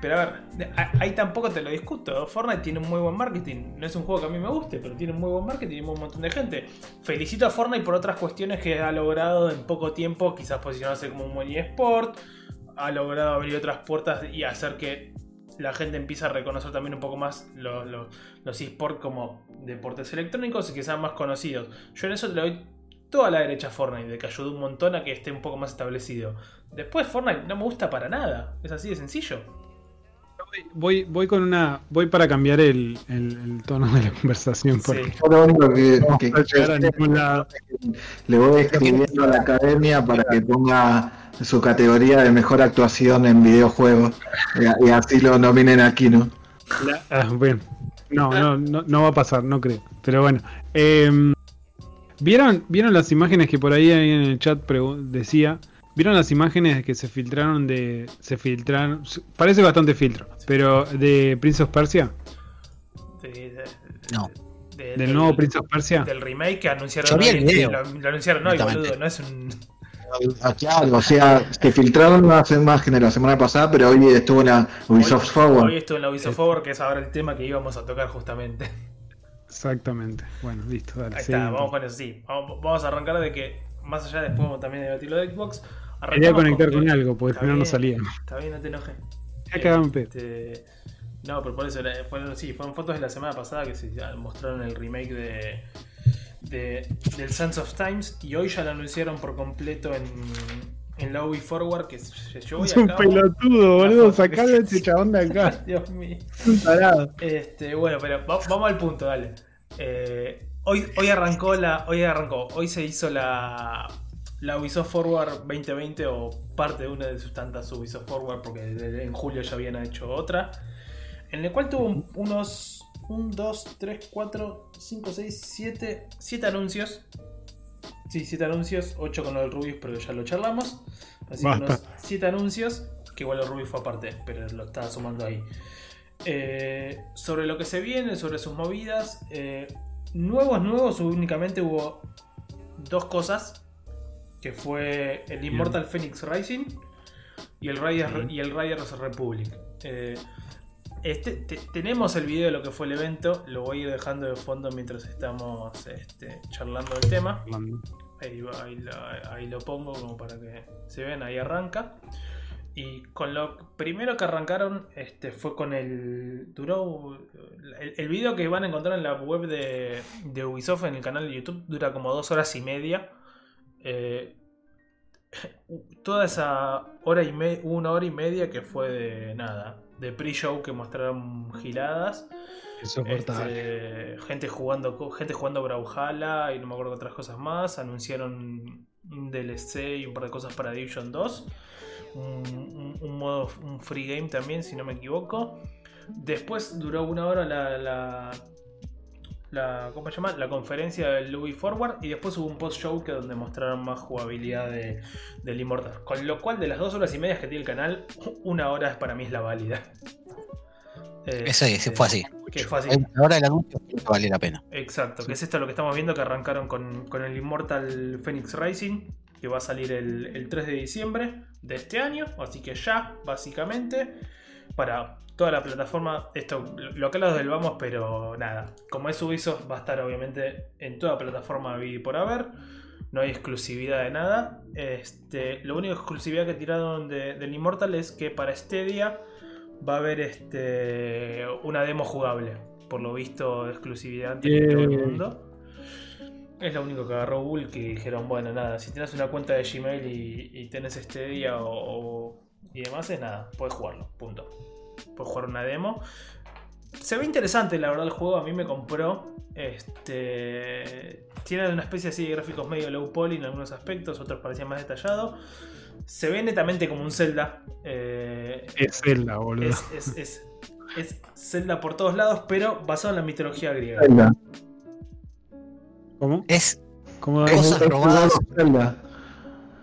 Pero a ver, ahí tampoco te lo discuto. Fortnite tiene un muy buen marketing. No es un juego que a mí me guste, pero tiene un muy buen marketing y un montón de gente. Felicito a Fortnite por otras cuestiones que ha logrado en poco tiempo, quizás posicionarse como un buen eSport. Ha logrado abrir otras puertas y hacer que la gente empiece a reconocer también un poco más lo- lo- los eSports como deportes electrónicos y que sean más conocidos. Yo en eso le doy toda la derecha a Fortnite, de que ayudó un montón a que esté un poco más establecido. Después Fortnite no me gusta para nada. Es así de sencillo. Voy, voy con una. Voy para cambiar el, el- el tono de la conversación porque Sí. Yo lo único que, no. Le voy escribiendo a la academia para que ponga su categoría de mejor actuación en videojuegos y, y así lo nominen aquí, ¿no? La- ah, bueno. No, no, no, no va a pasar, no creo. Pero bueno. Em, ¿vieron, ¿Vieron las imágenes que por ahí ahí en el chat decía? ¿Vieron las imágenes que se filtraron de. Se filtraron. Parece bastante filtro. Pero de Prince of Persia. De- de- No. de- Del nuevo Prince of Persia. Del remake que anunciaron Yo vi hoy. el video. Lo, lo anunciaron hoy, boludo. No es un. Ah, Claro, o sea, se filtraron hace más que la semana pasada, pero hoy estuvo en la Ubisoft hoy, Forward. hoy estuvo en la Ubisoft Forward, que es ahora el tema que íbamos a tocar justamente. Exactamente. Bueno, listo, dale. Ahí está, vamos con eso, sí. Vamos, vamos a arrancar de que, más allá después vamos también a debatir lo de Xbox. Quería conectar con algo, porque Está si no, salía. Está bien, no te enojes. Ya. Este, no, pero por eso, fueron, sí, fueron fotos de la semana pasada que se mostraron el remake de, de- del Sands of Times y hoy ya lo anunciaron por completo en, en la Forward que se llevó Es un pelotudo, boludo. Sacale a este chabón de acá. Dios mío. Es un tarado. Este, bueno, pero va- vamos al punto, dale. Eh, hoy, hoy arrancó la. Hoy arrancó. Hoy se hizo la. La Ubisoft Forward 2020 o parte de una de sus tantas Ubisoft Forward, porque en julio ya habían hecho otra. En el cual tuvo un- unos 1, 2, 3, 4, 5, 6, 7, 7 anuncios. Sí, 7 anuncios, 8 con el Rubius, pero ya lo charlamos. Así que unos 7 anuncios, que igual el Rubius fue aparte, pero lo estaba sumando ahí. Eh, sobre lo que se viene, sobre sus movidas. eh, nuevos, nuevos, únicamente hubo dos cosas. Que fue el Immortal Phoenix Rising y el, Riders, Bien. y el Riders Republic. Eh, este, te- tenemos el video de lo que fue el evento. Lo voy a ir dejando de fondo mientras estamos este, charlando del tema. Ahí, ahí lo pongo como para que se vean, ahí arranca. Y con lo primero que arrancaron este, fue con el. Duró. El, el video que van a encontrar en la web de, de Ubisoft en el canal de YouTube dura como dos horas y media. Eh, toda esa hora y media, una hora y media que fue de nada, de pre-show que mostraron giladas. Este, gente jugando gente jugando Brawlhalla y no me acuerdo otras cosas más. Anunciaron un DLC y un par de cosas para Division 2. Un, un- un modo, un free game también, si no me equivoco. Después duró una hora la, la, la- ¿cómo se llama? La conferencia del Louis Forward y después hubo un post-show que donde mostraron más jugabilidad de, del Immortal. Con lo cual, de las dos horas y media que tiene el canal, una hora para mí es la válida. Ese, ese fue así. Que fue así. Ahora el anuncio vale la pena. Exacto, que es esto lo que estamos viendo que arrancaron con, con el Immortal Phoenix Rising, que va a salir el, el 3 de diciembre de este año, así que ya, básicamente, para toda la plataforma, esto lo que hablamos del vamos, pero nada, como es Ubisoft va a estar obviamente en toda plataforma y por haber, no hay exclusividad de nada, este, lo único exclusividad que tiraron de- del Immortal es que para Stadia va a haber este, una demo jugable, por lo visto exclusividad ante todo el Yay. mundo. Es lo único que agarró Google que dijeron, bueno, nada, si tienes una cuenta de Gmail y, y tenés este día o, o- y demás, es nada, puedes jugarlo, punto. Puedes jugar una demo. Se ve interesante, la verdad, el juego a mí me compró. Este. Tiene una especie así de gráficos medio low poly en algunos aspectos, otros parecían más detallados. Se ve netamente como un Zelda. eh, Es Zelda, boludo. es, es, es, es Zelda por todos lados, pero basado en la mitología griega. Zelda. ¿Cómo? Es. ¿Cómo Cosas es robadas.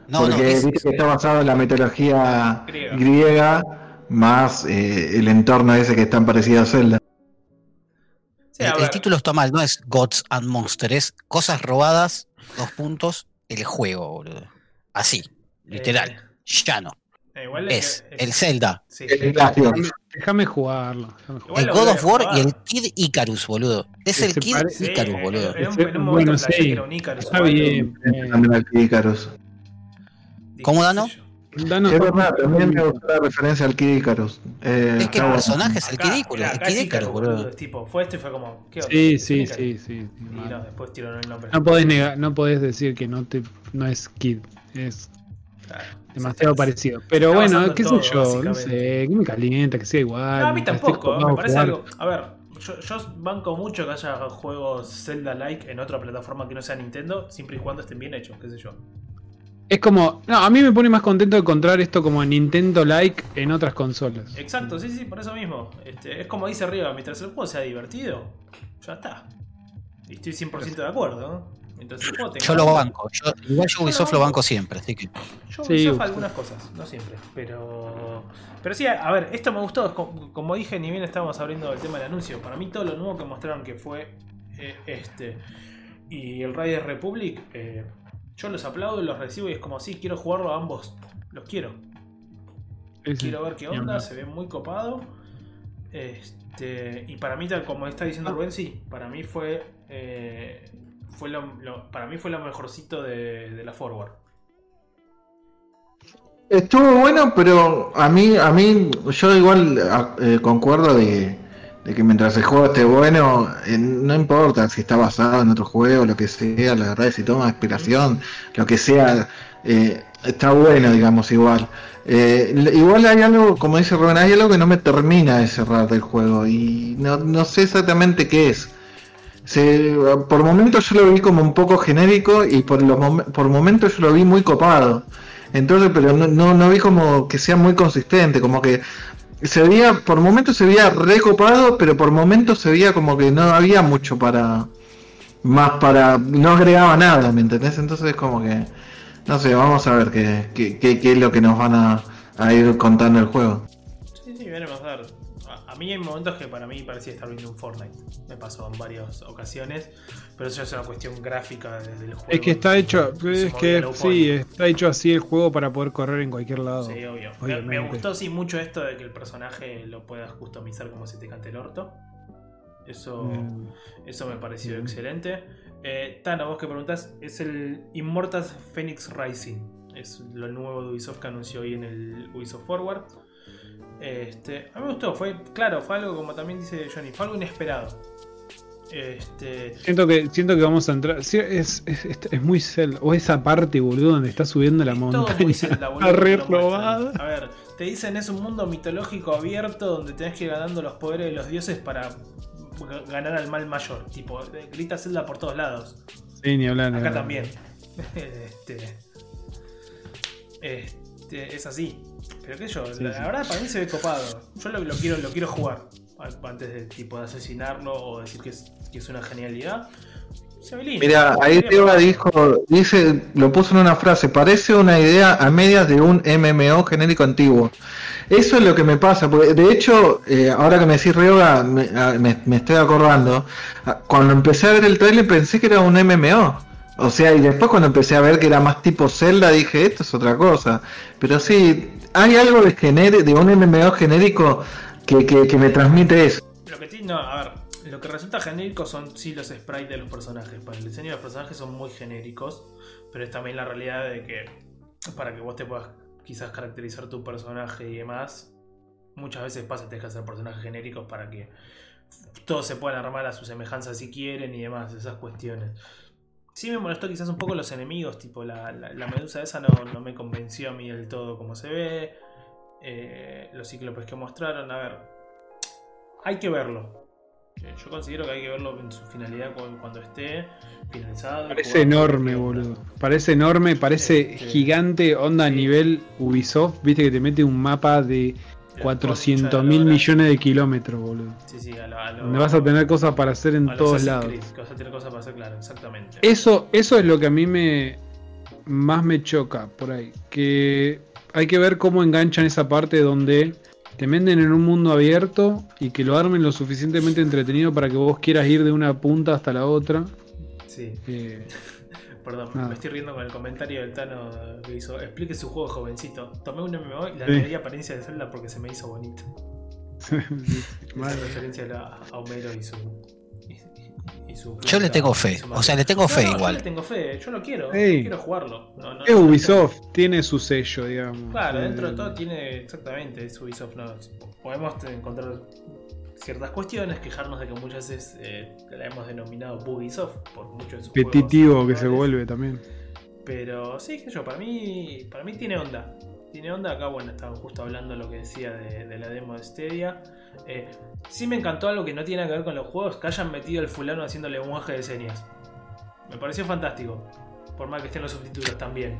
No, porque no, es, viste que está basado en la mitología Griega. griega, más eh, el entorno ese que es tan parecido a Zelda. Sí, el, a el ver, título está mal, no es Gods and Monsters, es Cosas robadas, dos puntos, el juego, boludo. Así, literal, eh, llano. Eh, igual Es el Zelda, sí. Déjame, jugarlo. déjame jugarlo. Igual el God of War jugar. y el Kid Icarus, boludo. Es el Kid pare- Icarus, boludo. En un, Ese- en un momento bueno, sí. que era un Icarus Está bien. eh, También al Kid Icarus. ¿Cómo, Dano? danos Es verdad, también me gustó la referencia al Kid Icarus. Eh, Es que el personaje es el Kid Icarus, el Kid Icarus, boludo. Tipo, fue esto y fue como, ¿qué onda? Sí, sí, sí, sí. Y no, después tiraron el nombre. No podés negar, no podés decir que no te no es Kid, es Claro. Demasiado Sí, parecido. Pero bueno, qué en sé todo, yo, no sé, que me calienta, que sea igual. No, a mí tampoco, me parece jugar. algo. A ver, yo, yo banco mucho que haya juegos Zelda-like en otra plataforma que no sea Nintendo, siempre y cuando estén bien hechos, qué sé yo. Es como, no, a mí me pone más contento de encontrar esto como Nintendo like en otras consolas. Exacto, sí, sí, por eso mismo. Este, es como dice arriba, mientras el juego sea divertido, ya está. Y estoy 100% de acuerdo, tenga Yo lo banco, yo, igual yo Ubisoft lo banco siempre, así que. Yo Sí, Ubisoft Ubisoft. algunas cosas, no siempre, pero pero sí, a ver, esto me gustó, como, como dije, ni bien estábamos abriendo el tema del anuncio, para mí todo lo nuevo que mostraron que fue eh, este y el Riders Republic, eh, yo los aplaudo, los recibo y es como, sí, quiero jugarlo a ambos, los quiero, Sí, sí. quiero ver qué onda, se ve muy copado. Este, y para mí, tal como está diciendo Rubén, sí, para mí fue eh, fue lo, lo- para mí fue lo mejorcito de, de la Forward. Estuvo bueno, pero a mí, a mí, yo igual eh, concuerdo de, que mientras el juego esté bueno, eh, no importa si está basado en otro juego, lo que sea, la verdad, si toma inspiración, lo que sea, eh, está bueno, digamos, igual. Igual hay algo, como dice Rubén, hay algo que no me termina de cerrar del juego y no, no sé exactamente qué es. Se, por momentos yo lo vi como un poco genérico y por, los mom- por momentos yo lo vi muy copado. Entonces, pero no, no, no vi como que sea muy consistente, como que se veía, por momentos se veía recopado, pero por momentos se veía como que no había mucho para, más para, no agregaba nada, ¿me entendés? Entonces como que, no sé, vamos a ver qué, qué, qué- es lo que nos van a, ir contando el juego. Sí, sí, veremos a. A, mí hay momentos que para mí parecía estar viendo un Fortnite. Me pasó en varias ocasiones. Pero eso ya es una cuestión gráfica desde el juego. Es que está hecho, es que sí, está hecho así el juego para poder correr en cualquier lado. Sí, obvio. Me, gustó sí mucho esto de que el personaje lo puedas customizar como se te cante el orto. Eso, Mm. eso me pareció Mm. excelente. Eh, Tano, vos que preguntás, es el Immortals Phoenix Rising. Es lo nuevo de Ubisoft que anunció hoy en el Ubisoft Forward. Este, a mí me gustó, fue, claro, fue algo como también dice Johnny, fue algo inesperado. Este, Siento que, siento que vamos a entrar. sí, es, es, es- es muy Zelda. O esa parte, boludo, donde está subiendo la montaña. muy Zelda, boludo, re. A ver, te dicen es un mundo mitológico abierto donde tenés que ir ganando los poderes de los dioses para ganar al mal mayor. Tipo, grita Zelda por todos lados. Sí, ni hablar. ni Acá hablar. también. Este, este, es así. Pero qué sé yo, Sí, la, sí. la verdad para mí se ve copado. Yo lo, lo quiero, lo quiero jugar. a- Antes de tipo de asesinarlo o decir que es, que es una genialidad. Se ve lindo. Mira, ahí Teba dijo, dice, lo puso en una frase, parece una idea a medias de un MMO genérico antiguo. Eso es lo que me pasa, porque de hecho, eh, ahora que me decís Ryoga, me, ah, me- me estoy acordando, ah, cuando empecé a ver el trailer pensé que era un MMO. O sea, y después cuando empecé a ver que era más tipo Zelda, dije, esto es otra cosa. Pero sí, hay algo de, gener- de un MMO genérico que, que- que me transmite eso. Lo que tiene, no, a ver, lo que resulta genérico son sí los sprites de los personajes. Para el diseño de los personajes son muy genéricos, pero es también la realidad de que para que vos te puedas quizás caracterizar tu personaje y demás, muchas veces pasa tenés que hacer personajes genéricos para que todos se puedan armar a su semejanza si quieren y demás, esas cuestiones. Sí me molestó quizás un poco los enemigos, tipo la, la- la medusa esa no, no me convenció a mí del todo como se ve. Eh, los cíclopes que mostraron, a ver, hay que verlo. Eh, Yo considero que hay que verlo en su finalidad cu- cuando esté finalizado. Parece enorme, boludo. Parece enorme, parece Este, gigante, onda a nivel Ubisoft. Viste que te mete un mapa de 400 concha de mil millones de kilómetros, boludo. Sí, sí, a lo, a lo- Donde vas a tener cosas para hacer en a todos lados. Creed, que vas a tener cosas para hacer, claro, exactamente. Eso, eso es lo que a mí me más me choca por ahí. Que hay que ver cómo enganchan esa parte donde te venden en un mundo abierto y que lo armen lo suficientemente entretenido para que vos quieras ir de una punta hasta la otra. Sí, Eh, perdón, me estoy riendo con el comentario del Tano que hizo. Explique su juego jovencito. Tomé un MMO y la Sí. le di apariencia de Zelda porque se me hizo bonito. Esa referencia a, Homero y su. y- y- Yo le tengo fe, o sea, le tengo No, fe no, igual. Yo le tengo fe, yo lo quiero, Sí. quiero jugarlo. No, no, Es no, no Ubisoft, tiene su sello, digamos. Claro, dentro de todo tiene exactamente es Ubisoft. No, podemos encontrar ciertas cuestiones, quejarnos de que muchas veces eh, la hemos denominado Ubisoft por muchos de sus juegos Repetitivo que se vuelve también. Pero sí, que yo, para mí, para mí tiene onda. Tiene onda. Acá, bueno, estaban justo hablando lo que decía de, de la demo de Stadia. Eh, sí me encantó algo que no tiene que ver con los juegos, que hayan metido al fulano haciendo lenguaje de señas. Me pareció fantástico. Por más que estén los subtítulos también.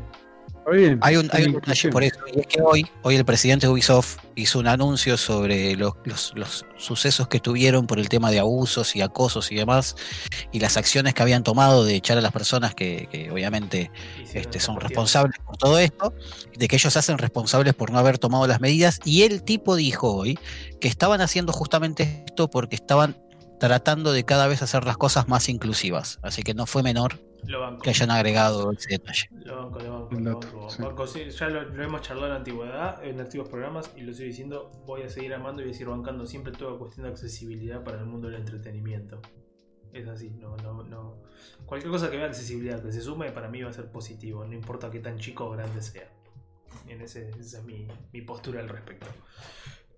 Bien. Hay un, hay un detalle por eso, y es que hoy, hoy el presidente de Ubisoft hizo un anuncio sobre los, los- los sucesos que tuvieron por el tema de abusos y acosos y demás, y las acciones que habían tomado de echar a las personas que, que obviamente este, son responsables por todo esto, de que ellos se hacen responsables por no haber tomado las medidas, y el tipo dijo hoy que estaban haciendo justamente esto porque estaban tratando de cada vez hacer las cosas más inclusivas, así que no fue menor Lo banco. que hayan agregado ese detalle. Lo banco, lo banco, lo dato, banco. sí. Banco, sí, ya lo, lo hemos charlado en la antigüedad, en antiguos programas, y lo estoy diciendo, voy a seguir amando y voy a seguir bancando siempre toda cuestión de accesibilidad para el mundo del entretenimiento. Es así, no, no, no. Cualquier cosa que vea accesibilidad, que se sume, para mí va a ser positivo, no importa qué tan chico o grande sea. En ese, esa es mi, mi postura al respecto.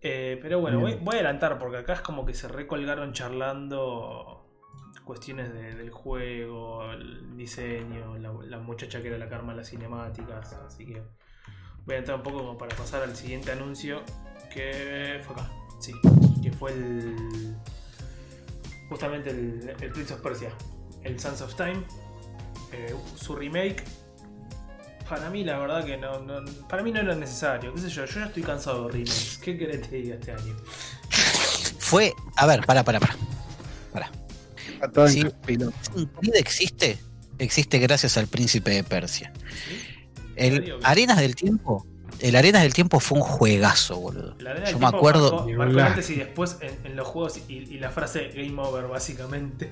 Eh, pero bueno, voy a adelantar porque acá es como que se recolgaron charlando cuestiones de- del juego, el diseño, la, muchacha que era la karma las cinemáticas, así que voy a entrar un poco como para pasar al siguiente anuncio que fue acá, sí, que fue el justamente el, Prince of Persia, el Sons of Time, eh, su remake. Para mí la verdad que no, para mí no era necesario, qué sé yo, yo ya estoy cansado de remakes, ¿qué querés que te diga este año? Fue, a ver, para, para, para. En Sí. Creed existe, existe gracias al príncipe de Persia. El? Arenas del Tiempo, el Arenas del Tiempo fue un juegazo, boludo. Yo me acuerdo. marcó, antes y después en, en los juegos y, y la frase game over básicamente.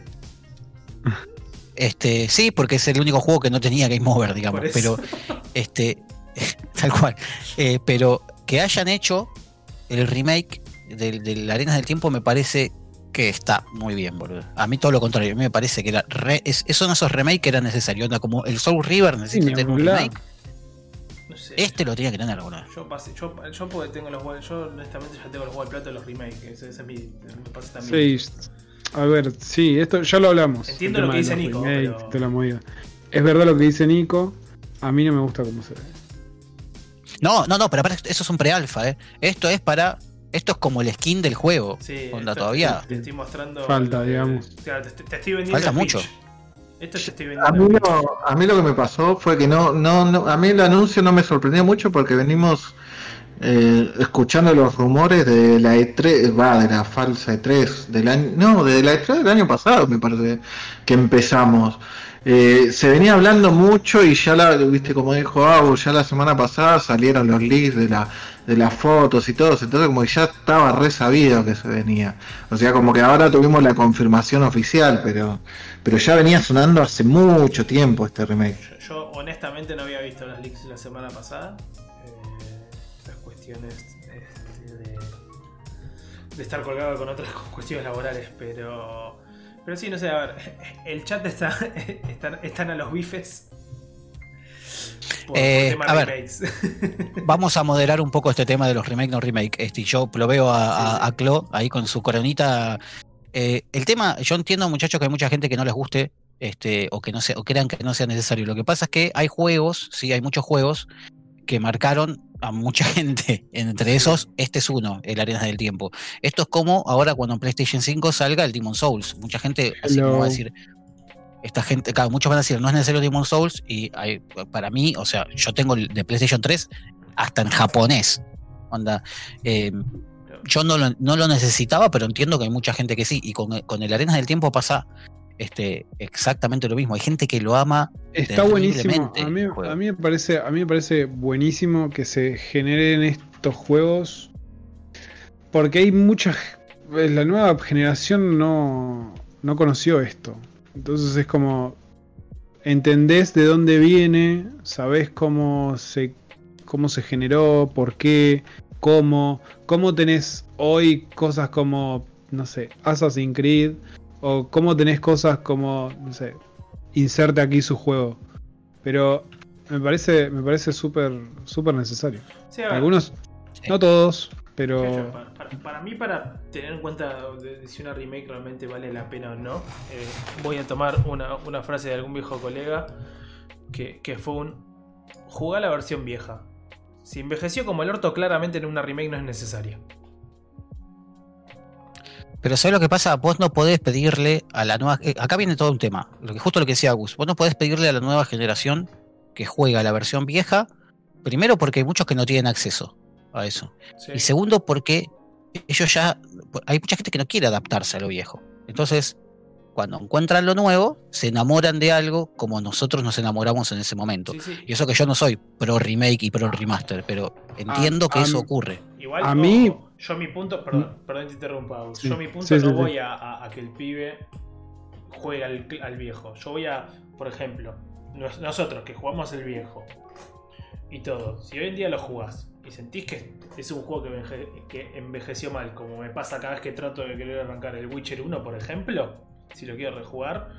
Este, sí, porque es el único juego que no tenía Game Over, digamos. Pero, este, tal cual. Eh, pero que hayan hecho el remake del, del Arenas del Tiempo me parece que está muy bien, boludo. A mí todo lo contrario, a mí me parece que era re- es, son esos remakes que eran necesarios, onda como el Soul River necesita tener un remake. sé. Este lo tenía que tener, boludo. Yo, pasé, yo, yo porque tengo los juegos, yo honestamente ya tengo los juegos de plato de los remakes, ese, ese es mi, me pasa también. Sí, a ver, sí, esto ya lo hablamos. Entiendo lo que dice Nico, remakes, pero- la movida. Es verdad lo que dice Nico. A mí no me gusta cómo se ve. No, no, no, pero aparte eso es un pre-alfa, ¿eh? Esto es para. Esto es como el skin del juego. Sí, Onda, esto- todavía. Te estoy mostrando. Falta, digamos. Claro, te, te estoy vendiendo. Falta mucho. Esto te estoy vendiendo. A mí, lo, a mí lo que me pasó fue que no, no, no- a mí el anuncio no me sorprendió mucho porque venimos eh, escuchando los rumores de la E3, va, de la falsa E3 del año, no, de la E3 del año pasado me parece que empezamos. Eh, se venía hablando mucho y ya la, viste como dijo Abu, ya la semana pasada salieron los leaks de la de las fotos y todo, entonces como que ya estaba re sabido que se venía. O sea, como que ahora tuvimos la confirmación oficial, pero pero ya venía sonando hace mucho tiempo este remake. Yo, honestamente no había visto las leaks la semana pasada. Eh, estas cuestiones este, de, de estar colgado con otras cuestiones laborales, pero. Pero sí, no sé, a ver, el chat está. están, están a los bifes. Por, Eh, por tema a ver. remakes. Vamos a moderar un poco este tema de los remake no remake. Este, yo lo veo a, a Clo ahí con su coronita. Eh, el tema, yo entiendo, muchachos, que hay mucha gente que no les guste, este, o que no sea, o crean que no sea necesario. Lo que pasa es que hay juegos, sí, hay muchos juegos que marcaron a mucha gente. Entre esos, este es uno, el Arenas del Tiempo. Esto es como ahora cuando en PlayStation 5 salga el Demon Souls. Mucha gente así como va a decir. Esta gente, claro, muchos van a decir, no es necesario Demon Souls, y hay- para mí, o sea, yo tengo el de PlayStation 3 hasta en japonés. Onda, eh, yo no lo, no lo necesitaba, pero entiendo que hay mucha gente que sí. Y con, con el Arenas del Tiempo pasa este, exactamente lo mismo. Hay gente que lo ama. Está buenísimo. A mí, a mí me parece, a mí me parece buenísimo que se generen estos juegos. Porque hay mucha. g- La nueva generación no, no conoció esto. Entonces es como. Entendés de dónde viene, sabés cómo se, cómo se generó, por qué, cómo. Cómo tenés hoy cosas como, no sé, Assassin's Creed. O cómo tenés cosas como, no sé, inserte aquí su juego. Pero me parece, me parece súper, súper necesario. Sí, a ver, Algunos, Sí. no todos, Yo- pero para, para- para mí, para tener en cuenta de- de si una remake realmente vale la pena o no, eh, voy a tomar una, una frase de algún viejo colega que, que fue un jugar la versión vieja. Si envejeció como el orto, claramente en una remake no es necesaria. Pero ¿sabes lo que pasa? Vos no podés pedirle a la nueva. eh, acá viene todo un tema. Lo que, justo lo que decía Gus. Vos no podés pedirle a la nueva generación que juega la versión vieja. Primero, porque hay muchos que no tienen acceso a eso. ¿sí? Y segundo, porque ellos ya. Hay mucha gente que no quiere adaptarse a lo viejo. Entonces, cuando encuentran lo nuevo, se enamoran de algo como nosotros nos enamoramos en ese momento. Sí, sí. Y eso que yo no soy pro remake y pro remaster, pero entiendo que a eso mí- ocurre. Igual, A mí- yo mi punto, perdón, perdón te interrumpa. Sí, yo mi punto sí, sí, no voy a, a- a que el pibe juegue al, al viejo. Yo voy a, por ejemplo, nos- nosotros que jugamos el viejo y todo, si hoy en día lo jugás y sentís que es un juego que, enveje- que envejeció mal, como me pasa cada vez que trato de querer arrancar el Witcher 1, por ejemplo, si lo quiero rejugar,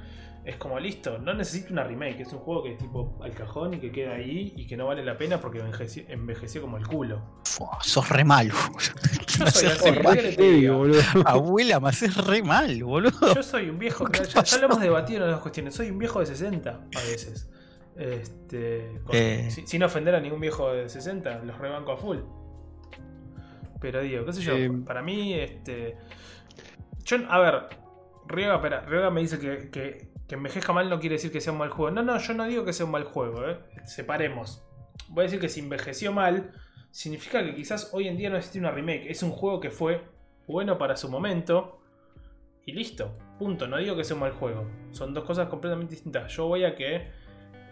es como listo, no necesito una remake, es un juego que es tipo al cajón y que queda ahí y que no vale la pena porque envejeció, envejeció como el culo. Fua, sos re malo. Yo soy así, boludo. Abuela, me haces re mal, boludo. Yo soy un viejo, ¿Qué ya, lo hemos debatido en las cuestiones, soy un viejo de 60 a veces. Este, con- Eh. sin, sin ofender a ningún viejo de 60, los rebanco a full. Pero digo, qué sé yo, Eh. para mí, este. Yo, a ver, Riega, espera, Riega me dice que, que, que envejezca mal no quiere decir que sea un mal juego. No, no, yo no digo que sea un mal juego, eh. Separemos. Voy a decir que si envejeció mal, significa que quizás hoy en día no existe una remake. Es un juego que fue bueno para su momento. Y listo. Punto. No digo que sea un mal juego. Son dos cosas completamente distintas. Yo voy a que.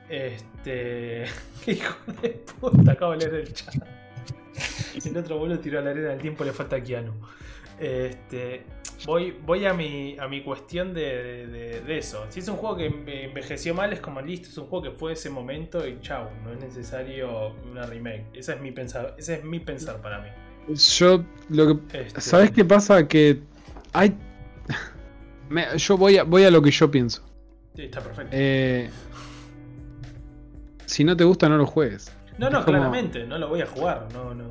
Este. ¿Qué hijo de puta? Acabo de leer el chat. El otro vuelo tiró a la arena del tiempo, le falta a Keanu. Este. Voy, voy a mi, a mi cuestión de, de- de eso. Si es un juego que enve- envejeció mal, es como listo, es un juego que fue ese momento y chau, no es necesario una remake. Ese es mi pensar, ese es mi pensar para mí. Yo lo que Este, ¿Sabes qué pasa? Que hay. Me- yo voy a, voy a lo que yo pienso. Sí, está perfecto. Eh, si no te gusta, no lo juegues. No, no, como- claramente, no lo voy a jugar, no, no.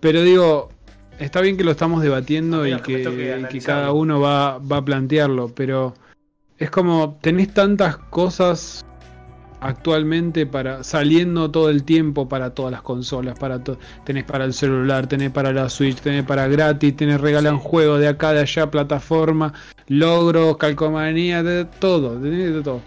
Pero digo, está bien que lo estamos debatiendo y que cada uno va, va a plantearlo, pero es como tenés tantas cosas actualmente para saliendo todo el tiempo para todas las consolas, para to- tenés para el celular, tenés para la Switch, tenés para gratis, tenés regalan Sí. juegos de acá, de allá, plataforma, logros, calcomanía, de todo, tenés de todo.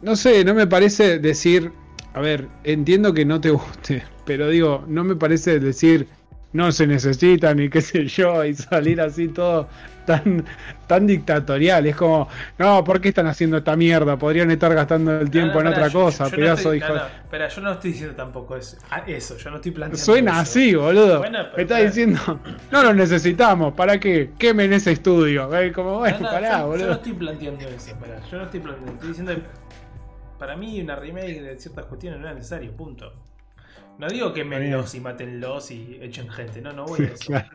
No sé, no me parece decir, a ver, entiendo que no te guste, pero digo, no me parece decir no se necesita ni qué sé yo y salir así todo tan tan dictatorial. Es como, no, ¿por qué están haciendo esta mierda? Podrían estar gastando el tiempo No, no, en otra yo- cosa, yo no pedazo estoy- hijo. no, no, espera, yo no estoy diciendo tampoco eso, ah, eso, yo no estoy planteando Suena eso. así, boludo. Bueno, pero Me está diciendo, no lo necesitamos, ¿para qué? Quemen ese estudio. Eh, Como, bueno, No, no, pará, yo, yo boludo. no estoy planteando eso, pará, yo no estoy planteando, estoy diciendo para mí una remake de ciertas cuestiones no era necesario, punto. No digo quemenlos y matenlos y echen gente, no, no voy a eso. Claro.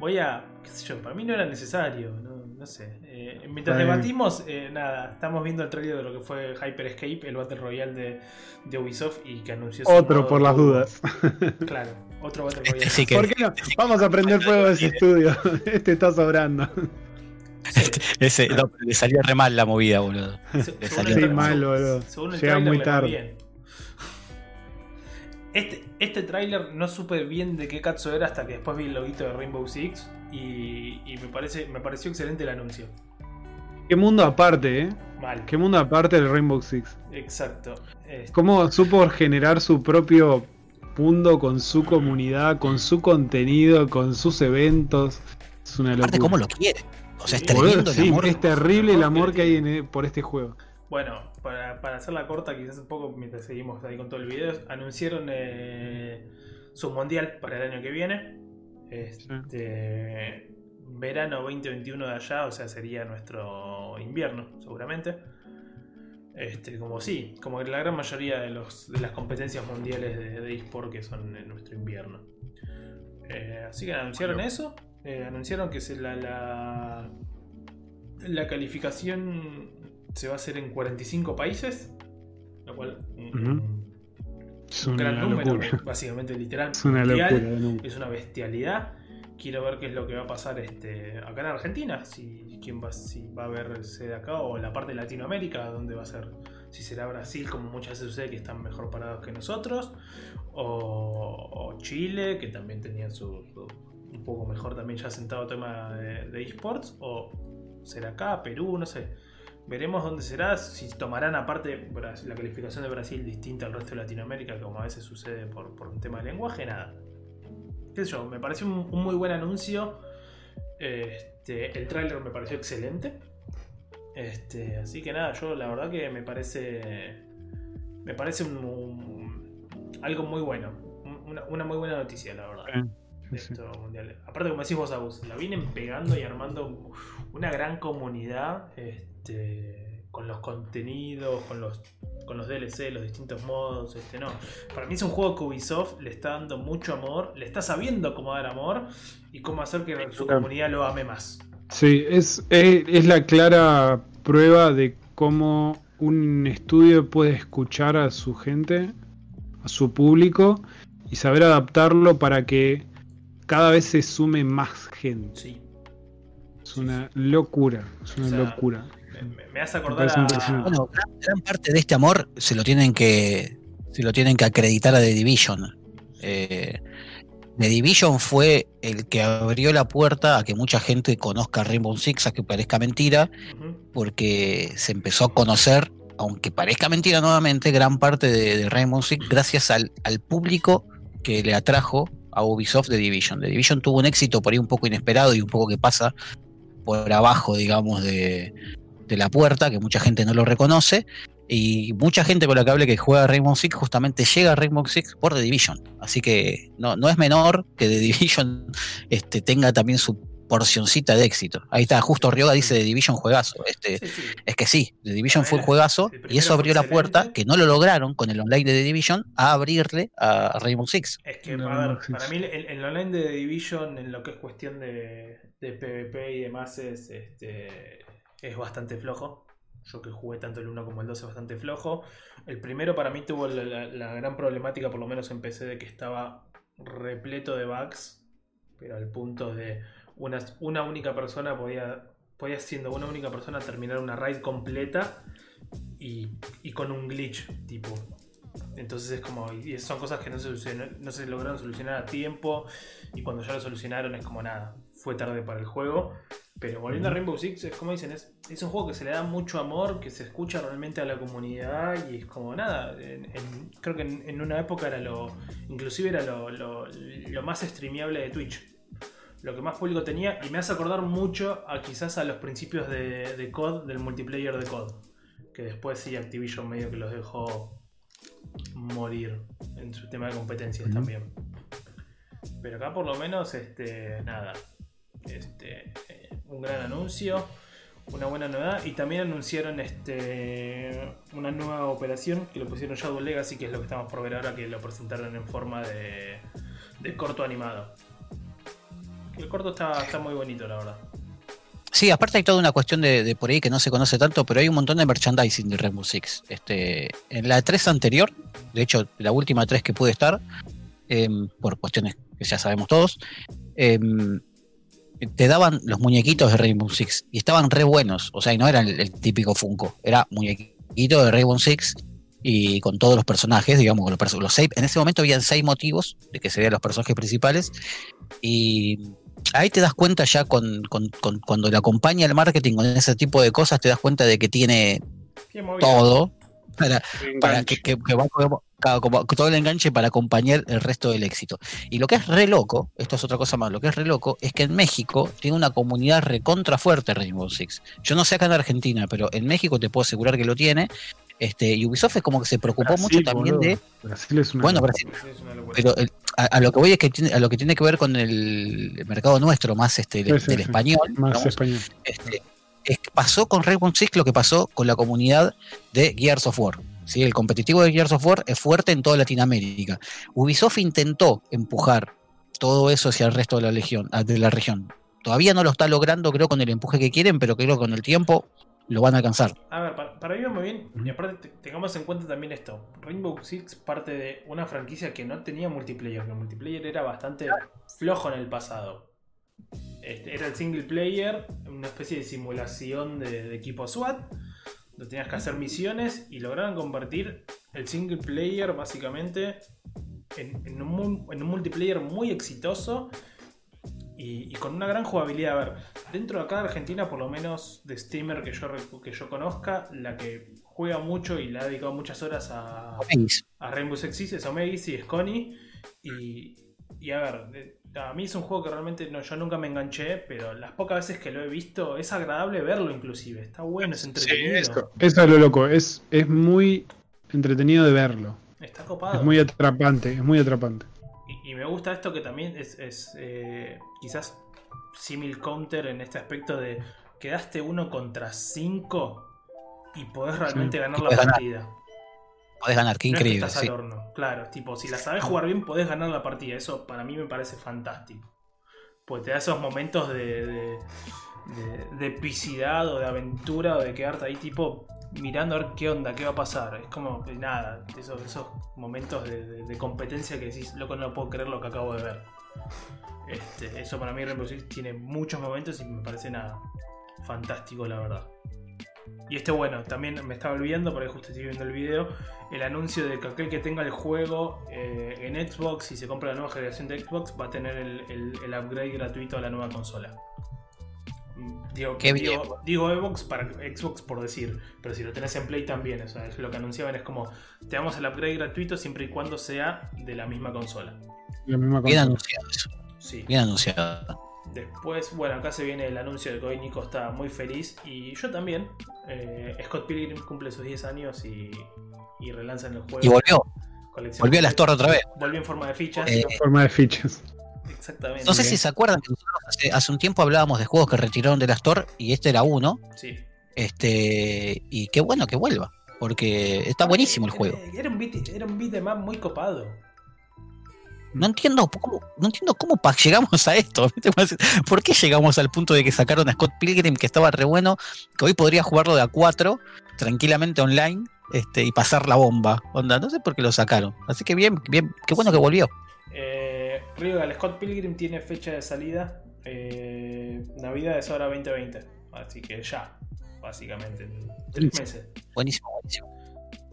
Voy a, qué sé yo, para mí no era necesario, no, no sé. Eh, mientras debatimos, eh, nada, estamos viendo el trailer de lo que fue Hyper Escape, el Battle Royale de, de Ubisoft y que anunció su Otro por las dudas. Claro, otro Battle Este Royale. sí que- ¿Por qué no? Vamos a prender fuego a ese estudio. Este está sobrando. Ese, no, le salió re mal la movida, boludo. Se- Le el Sí, mal, boludo. según el Llega muy tarde. Este, este tráiler no supe bien de qué cazo era hasta que después vi el loguito de Rainbow Six y, y me, parece, me pareció excelente el anuncio. Qué mundo aparte, ¿eh? Mal. Qué mundo aparte del Rainbow Six. Exacto. Este, Cómo supo generar su propio mundo con su comunidad, con su contenido, con sus eventos. Es una locura. Aparte, ¿cómo lo quiere? O sea, es Sí, tremendo el sí, amor. es terrible el amor que que hay en- por este juego. Bueno, para, para hacerla corta, quizás un poco mientras seguimos ahí con todo el video, anunciaron eh, su mundial para el año que viene. Este, verano 2021 de allá, o sea, sería nuestro invierno, seguramente. Este, como sí, como la gran mayoría de, los, de las competencias mundiales de, de eSport que son en nuestro invierno. Eh, así que anunciaron eso. eh, anunciaron que se la, la, la calificación se va a hacer en 45 países. Lo cual. Es un gran número, locura. básicamente literal. Es una mundial. locura. Es una bestialidad. Quiero ver qué es lo que va a pasar este, acá en Argentina. Si, quién va, si va a verse de acá o la parte de Latinoamérica, dónde va a ser. Si será Brasil, como muchas veces sucede, que están mejor parados que nosotros. O, o Chile, que también tenían su, su- un poco mejor también ya sentado tema de, de esports. O será acá, Perú, no sé. Veremos dónde será, si tomarán aparte la calificación de Brasil distinta al resto de Latinoamérica, como a veces sucede por, por un tema de lenguaje, nada. Qué sé yo, me pareció un, un muy buen anuncio. Este, el tráiler me pareció excelente. Este, así que nada, yo la verdad que me parece. Me parece un, un- algo muy bueno. un- Una, una muy buena noticia, la verdad. Esto mundial. Aparte, como decís vos, Agus, la vienen pegando y armando una gran comunidad este, con los contenidos, con los, con los DLC, los distintos modos. Este, no. Para mí es un juego que Ubisoft le está dando mucho amor, le está sabiendo cómo dar amor y cómo hacer que su comunidad lo ame más. Sí, es, es, es la clara prueba de cómo un estudio puede escuchar a su gente, a su público, y saber adaptarlo para que cada vez se sume más gente. Sí. Es una locura, es una O sea, locura. Me, me- hace acordar a. Bueno, gran, gran parte de este amor se lo tienen que se lo tienen que acreditar a The Division. Eh, The Division fue el que abrió la puerta a que mucha gente conozca Rainbow Six, a que parezca mentira, porque se empezó a conocer, aunque parezca mentira nuevamente, gran parte de, de Rainbow Six gracias al, al público que le atrajo a Ubisoft The Division. The Division tuvo un éxito por ahí un poco inesperado y un poco que pasa por abajo, digamos, de, de la puerta, que mucha gente no lo reconoce. Y mucha gente con la que hable que juega Rainbow Six justamente llega a Rainbow Six por The Division. Así que no, no es menor que The Division este, tenga también su porcioncita de éxito. Ahí está, justo Ryoga dice The Division juegazo. Este, Sí, sí. es que sí, The Division fue un el- juegazo el y eso abrió la puerta, que no lo lograron con el online de The Division, a abrirle a Rainbow Six. Es que, No, a ver, para mí el, el online de The Division, en lo que es cuestión de, de PvP y demás, es, este, es bastante flojo. Yo que jugué tanto el 1 como el 2 es bastante flojo. El primero para mí tuvo la, gran problemática, por lo menos en PC, de que estaba repleto de bugs, pero al punto de una, una única persona podía, podía siendo una única persona terminar una raid completa y, y con un glitch, tipo. Entonces es como, son cosas que no se, no se lograron solucionar a tiempo y cuando ya lo solucionaron es como nada, fue tarde para el juego. Pero volviendo a Rainbow Six, es como dicen, es, es un juego que se le da mucho amor, que se escucha realmente a la comunidad y es como nada. en- en- creo que en, en una época era lo, inclusive era lo, lo- lo más streameable de Twitch. Lo que más público tenía y me hace acordar mucho a quizás a los principios de, de COD, del multiplayer de COD. Que después sí Activision medio que los dejó morir en su tema de competencias también. Pero acá por lo menos, este, nada. Este, eh, un gran anuncio, una buena novedad. Y también anunciaron este una nueva operación que lo pusieron Shadow Legacy, que es lo que estamos por ver ahora, que lo presentaron en forma de, de corto animado. El corto está, está muy bonito, la verdad. Sí, aparte hay toda una cuestión de, por ahí que no se conoce tanto, pero hay un montón de merchandising de Rainbow Six. Este, en la 3 anterior, de hecho, la última 3 que pude estar, em, por cuestiones que ya sabemos todos, em, te daban los muñequitos de Rainbow Six y estaban re buenos. O sea, y no era el, el típico Funko, era muñequito de Rainbow Six y con todos los personajes, digamos, los, los seis, en ese momento habían seis motivos de que serían los personajes principales. Y ahí te das cuenta ya con, con- con- cuando le acompaña el marketing con ese tipo de cosas, te das cuenta de que tiene todo para, para que, que- que va como, todo el enganche para acompañar el resto del éxito. Y lo que es re loco, esto es otra cosa más, lo que es re loco es que en México tiene una comunidad recontra fuerte Rainbow Six. Yo no sé acá en Argentina, pero en México te puedo asegurar que lo tiene. Este, y Ubisoft es como que se preocupó Brasil, mucho también boludo. de. Brasil es una. Bueno. Brasil, es una locura. pero el- a, a lo que voy es que tiene, a lo que tiene que ver con el, mercado nuestro, más este Sí, del, sí, del sí. español. Más digamos, español. este, es que pasó con Rainbow Six lo que pasó con la comunidad de Gears of War. ¿Sí? El competitivo de Gears of es fuerte en toda Latinoamérica. Ubisoft intentó empujar todo eso hacia el resto de la, legión, ah, de la región. Todavía no lo está logrando, creo, con el empuje que quieren, pero creo que con el tiempo lo van a alcanzar. A ver, para, mí va muy bien. Y aparte, te- tengamos en cuenta también esto: Rainbow Six parte de una franquicia que no tenía multiplayer. que El multiplayer era bastante flojo en el pasado. Este, era el single player, una especie de simulación de equipo SWAT, donde tenías que hacer misiones y lograron convertir el single player básicamente en, en un, en un multiplayer muy exitoso y, y con una gran jugabilidad. A ver, dentro de acá de Argentina, por lo menos de streamer que yo, que yo conozca, la que juega mucho y le ha dedicado muchas horas a, a Rainbow Six es Omegis y es Connie. Y, y a ver, a mí es un juego que realmente no, yo nunca me enganché, pero las pocas veces que lo he visto es agradable verlo inclusive. Está bueno, es entretenido. Eso, eso es lo loco. Es, es muy entretenido de verlo. Está copado. Es muy atrapante. Es muy atrapante. Y, y me gusta esto que también es, es, eh, quizás simil counter en este aspecto de quedaste uno contra cinco y podés realmente Sí. ganar la partida. Podés ganar, qué No es que increíble. estás sí. al horno. Claro, tipo, si la sabes jugar bien, podés ganar la partida. Eso para mí me parece fantástico. Pues te da esos momentos de, de, de- de epicidad o de aventura o de quedarte ahí, tipo, mirando a ver qué onda, qué va a pasar. Es como nada, esos, esos momentos de, de- de competencia que decís, loco, no puedo creer lo que acabo de ver. Este, eso para mí Rainbow Six tiene muchos momentos y me parece nada fantástico, la verdad. Y este, bueno, también me estaba olvidando, porque justo estoy viendo el video, el anuncio de que aquel que tenga el juego eh, en Xbox y se compra la nueva generación de Xbox va a tener el, el- el upgrade gratuito a la nueva consola. Mm, Digo, Qué bien. digo, digo Xbox para Xbox por decir, pero si lo tenés en Play también, o sea, es lo que anunciaban es como te damos el upgrade gratuito siempre y cuando sea de la misma consola. La misma Bien consola. anunciado eso. Sí. Bien anunciado. Después, bueno, acá se viene el anuncio de que hoy Nico está muy feliz y yo también. Eh, Scott Pilgrim cumple sus 10 años y, y relanzan el juego. Y volvió, volvió a las torres otra vez. Volvió en forma de fichas. Eh, Forma de fichas. Exactamente. No sé si se acuerdan que nosotros hace, hace un tiempo hablábamos de juegos que retiraron de las Store y este era uno. Sí. Este, y qué bueno que vuelva, porque está buenísimo el juego. Era, era un beat, era un beat de map muy copado. No entiendo cómo, no entiendo cómo llegamos a esto. ¿Por qué llegamos al punto de que sacaron a Scott Pilgrim, que estaba re bueno, que hoy podría jugarlo de a 4 tranquilamente online este, y pasar la bomba? Onda, no sé por qué lo sacaron. Así que bien, bien, qué bueno que volvió. Eh, Ryugal Scott Pilgrim tiene fecha de salida. Eh, Navidad es ahora 2020. Así que ya, básicamente. En tres meses. Buenísimo, buenísimo.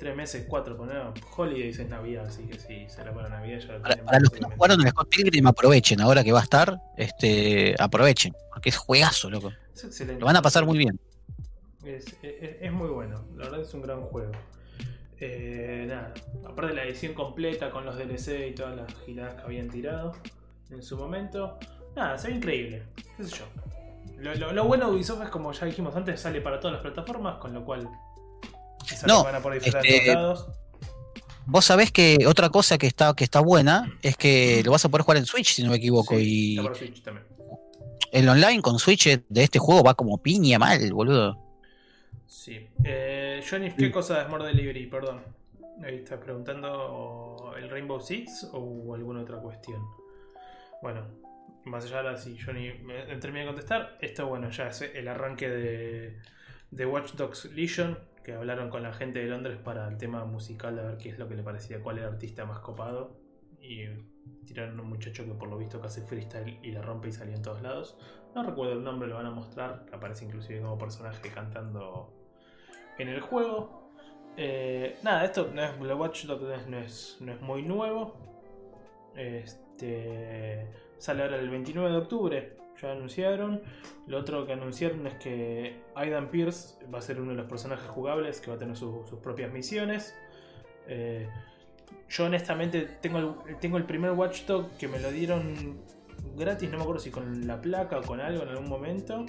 Tres meses, cuatro, poner Holidays es Navidad, así que sí, será para Navidad. Ya lo Para, los que no jugaron el Scott Pilgrim, aprovechen. Ahora que va a estar, este, aprovechen. Porque es juegazo, loco. Es excelente. Lo van a pasar muy bien. Es, es- es muy bueno, la verdad es un gran juego. Eh, nada, aparte de la edición completa con los DLC y todas las giradas que habían tirado en su momento, nada, se ve increíble, qué sé yo. Lo, lo- lo bueno de Ubisoft es como ya dijimos antes, sale para todas las plataformas, con lo cual es algo No, van a poder disfrutar este, de lados. Vos sabés que otra cosa que está, que está buena es que lo vas a poder jugar en Switch, si no me equivoco. Sí, y está para Switch también. el online con Switch de este juego va como piña mal, boludo. Sí. Eh, Johnny, ¿qué cosa de Smart Delivery? Perdón. Ahí estás preguntando el Rainbow Six o alguna otra cuestión. Bueno, más allá ahora si Johnny me me termina de contestar, esto bueno, ya es el arranque de, de Watch Dogs Legion, que hablaron con la gente de Londres para el tema musical, a ver qué es lo que le parecía, cuál era el artista más copado. Y tiraron un muchacho que por lo visto hace freestyle y la rompe y salió en todos lados. No recuerdo el nombre, lo van a mostrar, aparece inclusive como personaje cantando en el juego. Eh, nada, esto no es Watch no es, no es muy nuevo. Este sale ahora el 29 de octubre. Ya anunciaron. Lo otro que anunciaron es que Aidan Pierce va a ser uno de los personajes jugables que va a tener su- sus propias misiones. Eh, yo honestamente tengo el, tengo el primer Watchdog que me lo dieron gratis, no me acuerdo si con la placa o con algo en algún momento.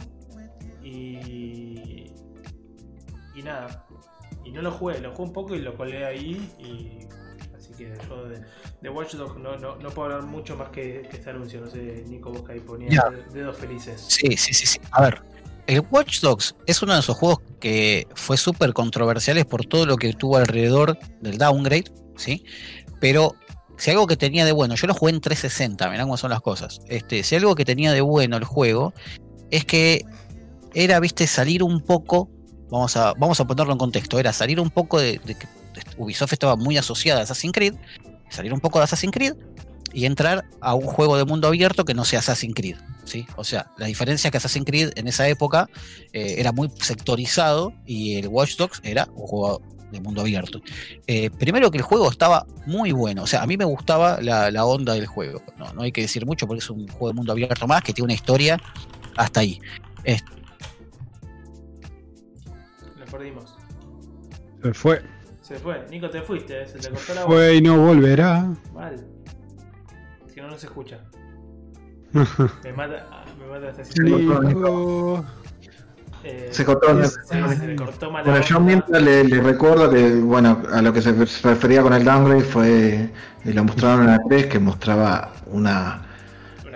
Y. Y nada. Y no lo jugué, lo jugué un poco y lo colé ahí. Que yo de, de Watch Dogs no, no, no puedo hablar mucho más que, que este anuncio. No sé, Nico, vos que ahí ponías dedos felices. Sí, sí, sí, sí. A ver, el Watch Dogs es uno de esos juegos que fue súper controversiales por todo lo que tuvo alrededor del downgrade, ¿sí? Pero si algo que tenía de bueno, yo lo jugué en 360, mirá cómo son las cosas. Este, si algo que tenía de bueno el juego es que era, viste, salir un poco, vamos a, vamos a ponerlo en contexto, era salir un poco de, Ubisoft estaba muy asociada a Assassin's Creed, salir un poco de Assassin's Creed y entrar a un juego de mundo abierto que no sea Assassin's Creed. ¿sí? O sea, la diferencia es que Assassin's Creed en esa época eh, era muy sectorizado y el Watch Dogs era un juego de mundo abierto. Eh, primero que el juego estaba muy bueno, o sea, a mí me gustaba la, la onda del juego. No, no hay que decir mucho porque es un juego de mundo abierto más que tiene una historia hasta ahí. Es- Lo perdimos. Se fue. Se fue. Nico, te fuiste, ¿eh? se te cortó la voz. Fue y no volverá. Mal. Si no, no se escucha. Me mata, ah, me mata esta situación. Nico. Eh, Se cortó. sí, se le cortó mal la Bueno, yo mientras le, le recuerdo que, bueno, a lo que se refería con el downgrade fue, y lo mostraron en la 3, que mostraba Una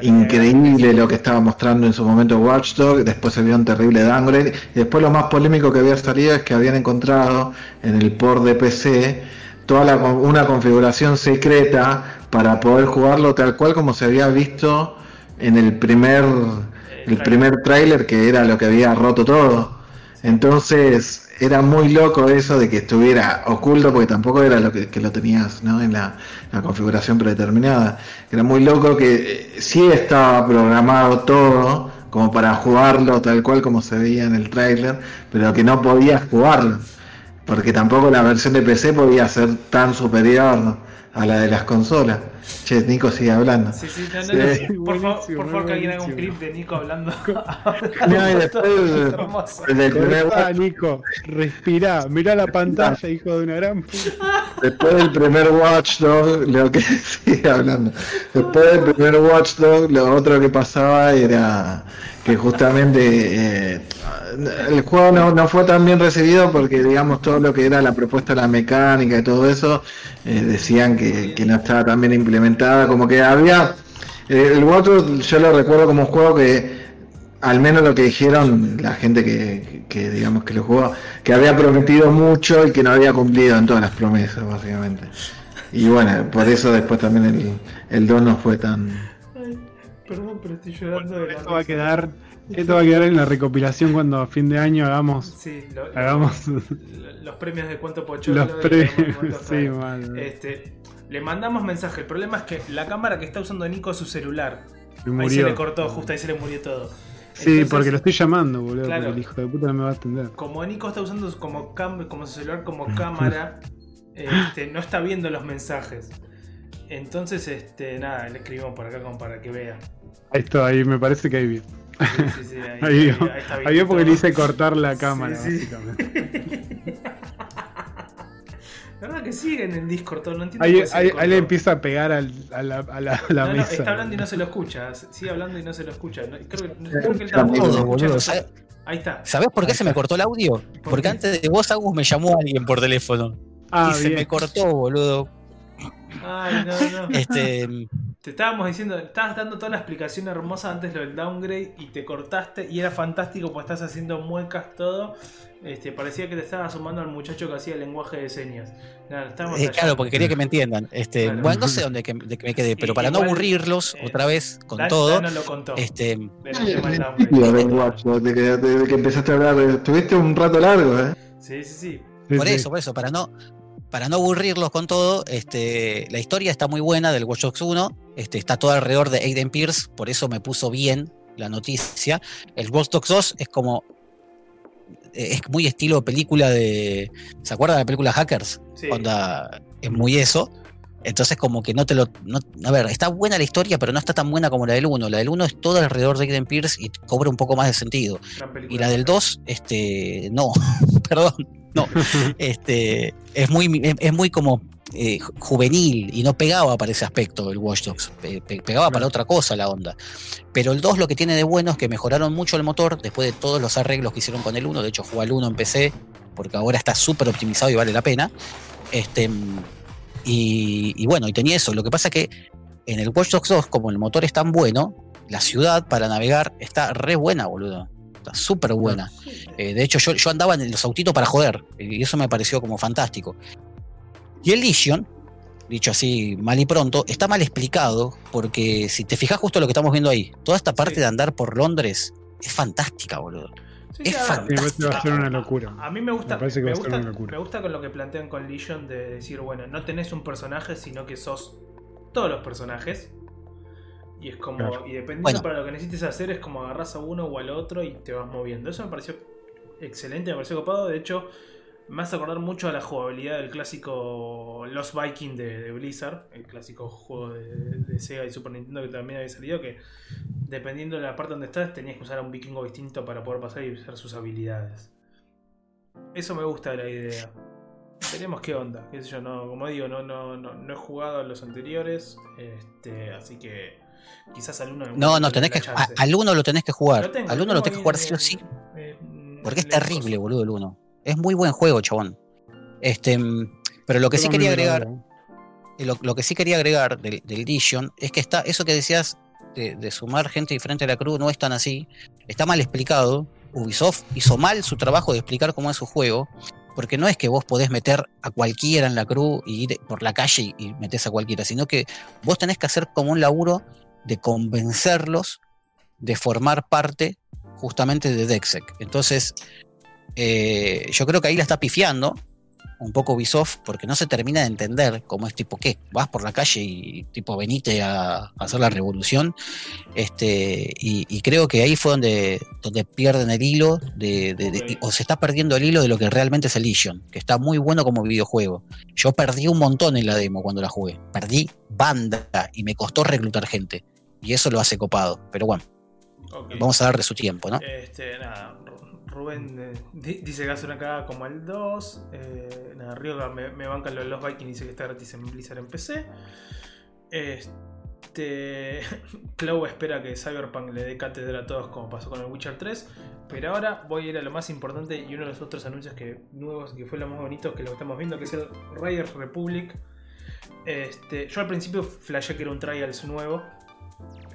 increíble lo que estaba mostrando en su momento Watchdog, después se vio un terrible downgrade, y después lo más polémico que había salido es que habían encontrado en el port de PC toda la, una configuración secreta para poder jugarlo tal cual como se había visto en el primer el primer tráiler que era lo que había roto todo. Entonces era muy loco eso de que estuviera oculto porque tampoco era lo que, lo tenías en la, la configuración predeterminada. Era muy loco que eh, sí estaba programado todo como para jugarlo tal cual como se veía en el tráiler, pero que no podías jugarlo. Porque tampoco la versión de PC podía ser tan superior a la de las consolas. Che, Nico sigue hablando. Sí, sí, no, no, Sí. no. Por, favor, Buenísimo, por favor, que alguien haga un clip de Nico hablando. No, y después, Es hermoso. del primer Cortá, Nico. Respirá. Mirá la pantalla, hijo de una gran puta. Después del primer Watchdog, lo que sigue hablando. Después del primer Watchdog, lo otro que pasaba era que justamente eh, el juego no, no fue tan bien recibido porque, digamos, todo lo que era la propuesta la mecánica y todo eso, eh, decían que, que no estaba tan bien implementada. Como que había. eh, el Watchdog yo lo recuerdo como un juego que al menos lo que dijeron la gente que, que, digamos que lo jugó, que había prometido mucho y que no había cumplido en todas las promesas, básicamente. Y bueno, por eso después también el, el 2 no fue tan. Perdón, pero estoy llorando de la Esto va a quedar, esto va a quedar en la recopilación cuando a fin de año hagamos, Sí, lo- lo- hagamos lo- los premios de cuánto pocholo. los premios. Sí, mal. Este, le mandamos mensaje. El problema es que la cámara que está usando Nico es su celular. Ahí se le cortó, justo ahí se le murió todo. Sí, Entonces, porque lo estoy llamando, boludo. Claro. El hijo de puta no me va a atender. Como Nico está usando como, cam- como su celular como cámara, este, no está viendo los mensajes. Entonces, este, nada, le escribimos por acá como para que vea. Ahí está, ahí me parece que ahí vi. Sí, sí, sí, ahí, Ahí vio. ahí- ahí está Ahí vio porque le hice cortar la cámara, Sí, sí. básicamente. La verdad que siguen en Discord, todo, no entiendo Ahí, por qué se ahí- ahí le empieza a pegar al- a la, a la- a la no, no, mesa. está hablando y no se lo escucha. Sigue hablando y no se lo escucha. No, creo, que, creo que él Todo, tampoco se escucha. Ahí está. ¿Sabés por qué se me cortó el audio? Porque qué? antes de vos, Agus, me llamó alguien por teléfono. Ah, y se bien. me cortó, boludo. Ay, no, no. Este, Te estábamos diciendo, estabas dando toda la explicación hermosa antes lo del downgrade y te cortaste y era fantástico porque estás haciendo muecas todo. Este, parecía que te estabas sumando al muchacho que hacía el lenguaje de señas. Nada, eh, claro, porque quería que me entiendan. Este, Claro. Bueno, no sé dónde que, de que me quedé, pero Y- para no aburrirlos eh, otra vez con Dan- todo, Dan no lo contó. este, del Ay, tema del el downgrade. tío del Watch Dogs, de que, empezaste a hablar. Estuviste un rato largo, ¿eh? Sí, sí, sí. Por sí. eso, por eso, para no, para no aburrirlos con todo, este, la historia está muy buena del Watch Dogs 1, este, está todo alrededor de Aiden Pierce, por eso me puso bien la noticia. El Watch Dogs 2 es como eh, es muy estilo película de ¿se acuerdan de la película Hackers? sí. Onda, es muy eso. Entonces como que no te lo... no- a ver, está buena la historia, pero no está tan buena como la del 1. La del 1 es todo alrededor de Aiden Pierce y cobra un poco más de sentido. Y la del 2, este, no, perdón, no, este, es muy, es, es muy como eh, ju- juvenil y no pegaba para ese aspecto el Watch Dogs, pe- pe- pegaba para otra cosa la onda. Pero el 2 lo que tiene de bueno es que mejoraron mucho el motor después de todos los arreglos que hicieron con el 1, de hecho jugué al 1 en PC, porque ahora está súper optimizado y vale la pena. Este, y, y bueno, y tenía eso, lo que pasa que en el Watch Dogs 2, como el motor es tan bueno, la ciudad para navegar está re buena, boludo. Está súper buena. Eh, de hecho, yo, yo andaba en los autitos para joder. Y eso me pareció como fantástico. Y el Legion, dicho así mal y pronto, está mal explicado. Porque si te fijas justo lo que estamos viendo ahí, toda esta parte Sí. de andar por Londres es fantástica, boludo. Sí, es sí, a ver, Sí, me parece que va a ser una locura. A mí me gusta, Me parece que me, va a ser gusta una locura. me gusta con lo que plantean con Legion de decir, bueno, no tenés un personaje, sino que sos todos los personajes. Y es como, Claro. y dependiendo Bueno. para lo que necesites hacer, es como agarras a uno o al otro y te vas moviendo. Eso me pareció excelente, me pareció copado. De hecho, me hace acordar mucho a la jugabilidad del clásico Lost Viking de, de Blizzard, el clásico juego de, de Sega y Super Nintendo que también había salido, que dependiendo de la parte donde estás, tenías que usar a un vikingo distinto para poder pasar y usar sus habilidades. Eso me gusta de la idea. Veremos qué onda, qué sé yo, no, como digo, no, no, no, no he jugado a los anteriores, este, así que quizás al uno No, no, tenés que. a- al uno lo tenés que jugar. Lo tengo, al lo uno lo tenés que jugar sí o sí. en- Porque es terrible, boludo, el uno. Es muy buen juego, chabón. Este, pero lo que sí quería agregar. hago. Y lo, lo que sí quería agregar del, del es que está eso que decías de, de sumar gente diferente a la cruz no es tan así. Está mal explicado. Ubisoft hizo mal su trabajo de explicar cómo es su juego. Porque no es que vos podés meter a cualquiera en la cruz y ir por la calle y, y metés a cualquiera, sino que vos tenés que hacer como un laburo de convencerlos de formar parte justamente de Dexec. Entonces, eh, yo creo que ahí la está pifiando un poco Ubisoft porque no se termina de entender cómo es tipo, ¿qué? Vas por la calle y tipo venite a, a hacer la revolución. Este, y, y creo que ahí fue donde, donde pierden el hilo de, de- de- Ok. o se está perdiendo el hilo de lo que realmente es el Legion, que está muy bueno como videojuego. Yo perdí un montón en la demo cuando la jugué. Perdí banda y me costó reclutar gente. Y eso lo hace copado. Pero bueno, vamos a darle su tiempo, ¿no? Este, nada, Ru- Rubén eh, di- dice que hace una cagada como el 2. Eh, nada, Ryoga me, me banca los, los Vikings dice que está gratis en Blizzard en PC. Este. Clow espera que Cyberpunk le dé cátedra a todos como pasó con el Witcher 3. Pero ahora voy a ir a lo más importante y uno de los otros anuncios que nuevos que fue lo más bonito que lo estamos viendo, que es el Riders Republic. Este, yo al principio flashé que era un Trials nuevo.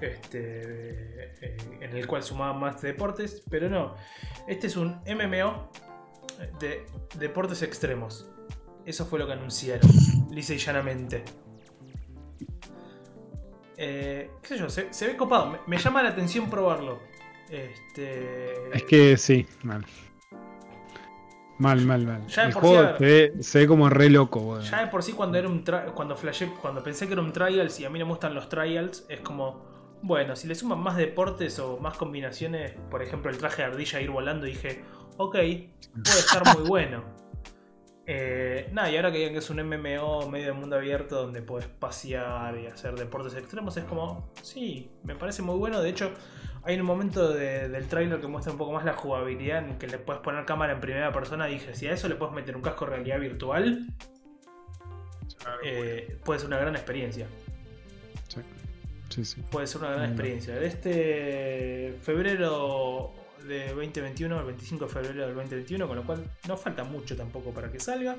Este, eh, en el cual sumaba más deportes, pero no. Este es un MMO de deportes extremos. Eso fue lo que anunciaron, lisa y llanamente. Eh, ¿Qué sé yo? Se, se ve copado. Me, me llama la atención probarlo. Este. Es que sí, mal. Mal, mal, mal. Ya El juego sí, se ve, se ve como re loco. Ya de por sí cuando era un cuando flashé, cuando pensé que era un trials y a mí no me gustan los trials, es como, bueno, si le suman más deportes o más combinaciones, por ejemplo el traje de ardilla ir volando, dije, ok, puede estar muy bueno. Eh, nada, y ahora que digan que es un MMO medio de mundo abierto donde puedes pasear y hacer deportes extremos, es como, sí, me parece muy bueno. De hecho, hay un momento de- del trailer que muestra un poco más la jugabilidad en que le puedes poner cámara en primera persona. Dije, si a eso le puedes meter un casco de realidad virtual, eh, puede ser una gran experiencia. Sí, sí. Puede ser una gran experiencia. Este febrero de 2021, el 25 de febrero del 2021, con lo cual no falta mucho tampoco para que salga.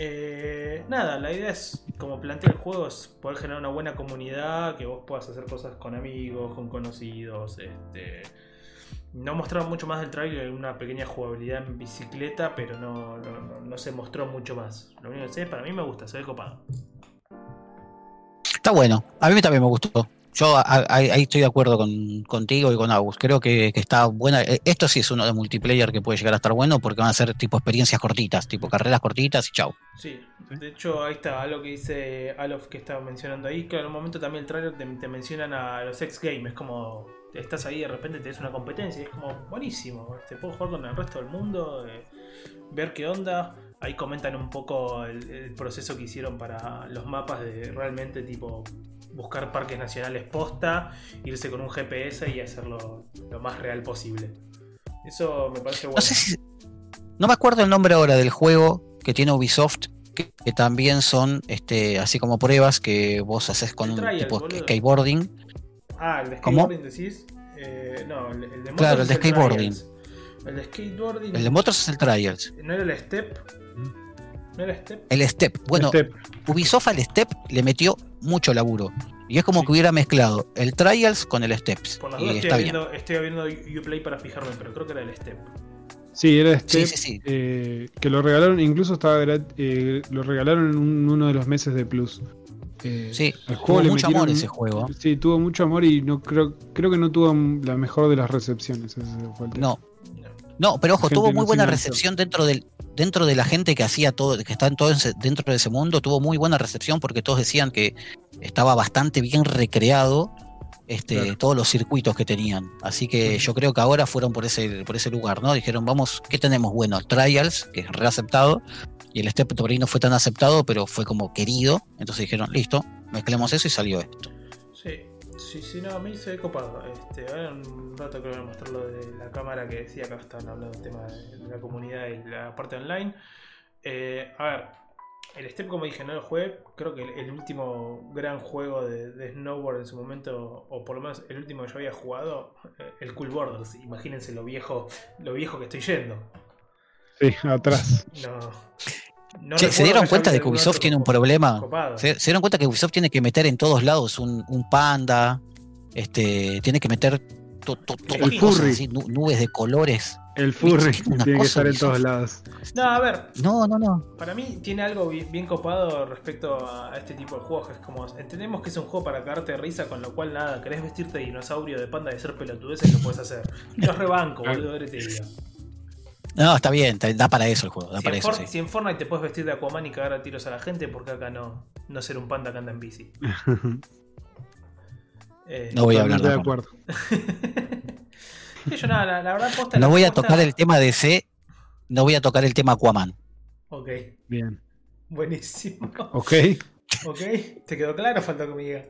Eh, nada, la idea es, como plantea el juego, es poder generar una buena comunidad, que vos puedas hacer cosas con amigos, con conocidos. Este, no mostraron mucho más del trailer, una pequeña jugabilidad en bicicleta, pero no, no, no- no se mostró mucho más. Lo único que sé, para mí me gusta, se ve copado. Está bueno. A mí también me gustó. Yo ahí estoy de acuerdo con, contigo y con Agus. Creo que, está buena. Eh, Esto sí es uno de multiplayer que puede llegar a estar bueno porque van a ser tipo experiencias cortitas, tipo carreras cortitas y chau. Sí, de hecho ahí está algo que dice Alof que estaba mencionando ahí, que en un momento también el trailer te, mencionan a los X Games, es como estás ahí y de repente tenés una competencia, y es como buenísimo, te puedo jugar con el resto del mundo, eh, ver qué onda, ahí comentan un poco el, el proceso que hicieron para los mapas de realmente tipo buscar parques nacionales posta, irse con un GPS y hacerlo lo más real posible. Eso me parece bueno. No sé si. No me acuerdo el nombre ahora del juego que tiene Ubisoft. Que, que también son este así como pruebas que vos haces con El un trial, tipo boludo. skateboarding. Ah, el de ¿Cómo? skateboarding decís. Eh, no, el, el de Claro, motos el de skateboarding. Trials. El de skateboarding. El de motos es el Trials. ¿No era el Step? ¿No era Step? El Step. Bueno, Step. Ubisoft al Step le metió mucho laburo. Y es como Sí. que hubiera mezclado el Trials con el Steps. Por las Y dudas estoy está bien. viendo, estoy viendo Uplay para fijarme, pero creo que era el Step. Sí, era Step. sí, sí. eh, que lo regalaron, incluso estaba eh, lo regalaron en un- uno de los meses de Plus. Eh, Sí, tuvo juego le mucho amor ese juego. Sí, tuvo mucho amor y no creo, creo que no tuvo la mejor de las recepciones. ese el. No, no, pero ojo, tuvo muy buena recepción dentro del dentro de la gente que hacía todo, que está en todo ese- dentro de ese mundo, tuvo muy buena recepción porque todos decían que estaba bastante bien recreado este, Claro. todos los circuitos que tenían. Así que yo creo que ahora fueron por ese, por ese lugar, ¿no? Dijeron, vamos, ¿qué tenemos? Bueno, Trials, que es reaceptado, y el Step por ahí no fue tan aceptado, pero fue como querido. Entonces dijeron, listo, mezclemos eso y salió esto. Sí, sí, sí, no, a mí se ve copado. Este, ahora un rato creo que voy a mostrar lo de la cámara que decía, acá están hablando del tema de, la comunidad y la parte online. Eh, a ver, el Step, como dije, no lo jugué. Creo que el, el último gran juego de, de Snowboard en su momento, o por lo menos el último que yo había jugado, eh, el Cool Borders. Imagínense lo viejo, lo viejo que estoy yendo. Sí, atrás. No. No Che, recuerdo ¿Se dieron cuenta de que Ubisoft tiene un problema? ¿Se, se dieron cuenta que Ubisoft tiene que meter en todos lados un, un panda? Este, tiene que meter to- El cosas furry. así, nu- nubes de colores. El furry Tiene que estar en todos lados. No, a ver, No, no, no. Para mí tiene algo bien, bien copado respecto a este tipo de juegos. Es como, entendemos que es un juego para cagarte de risa, con lo cual nada, querés vestirte de dinosaurio, de panda, de ser pelotudeces, lo puedes hacer. Los rebanco, boludo, ahora te digo. No, está bien, está- da para eso el juego, da Si para en, eso, sí. si en Fortnite te puedes vestir de Aquaman y cagar a tiros a la gente, porque acá no, no ser un panda que anda en bici. Eh, No voy a hablar de de acuerdo. acuerdo. que yo nada, la, la verdad posta, No la voy a posta- tocar el tema de C, no voy a tocar el tema Aquaman. Ok, Bien. buenísimo. Ok. Ok, ¿te quedó claro? Falta que me diga.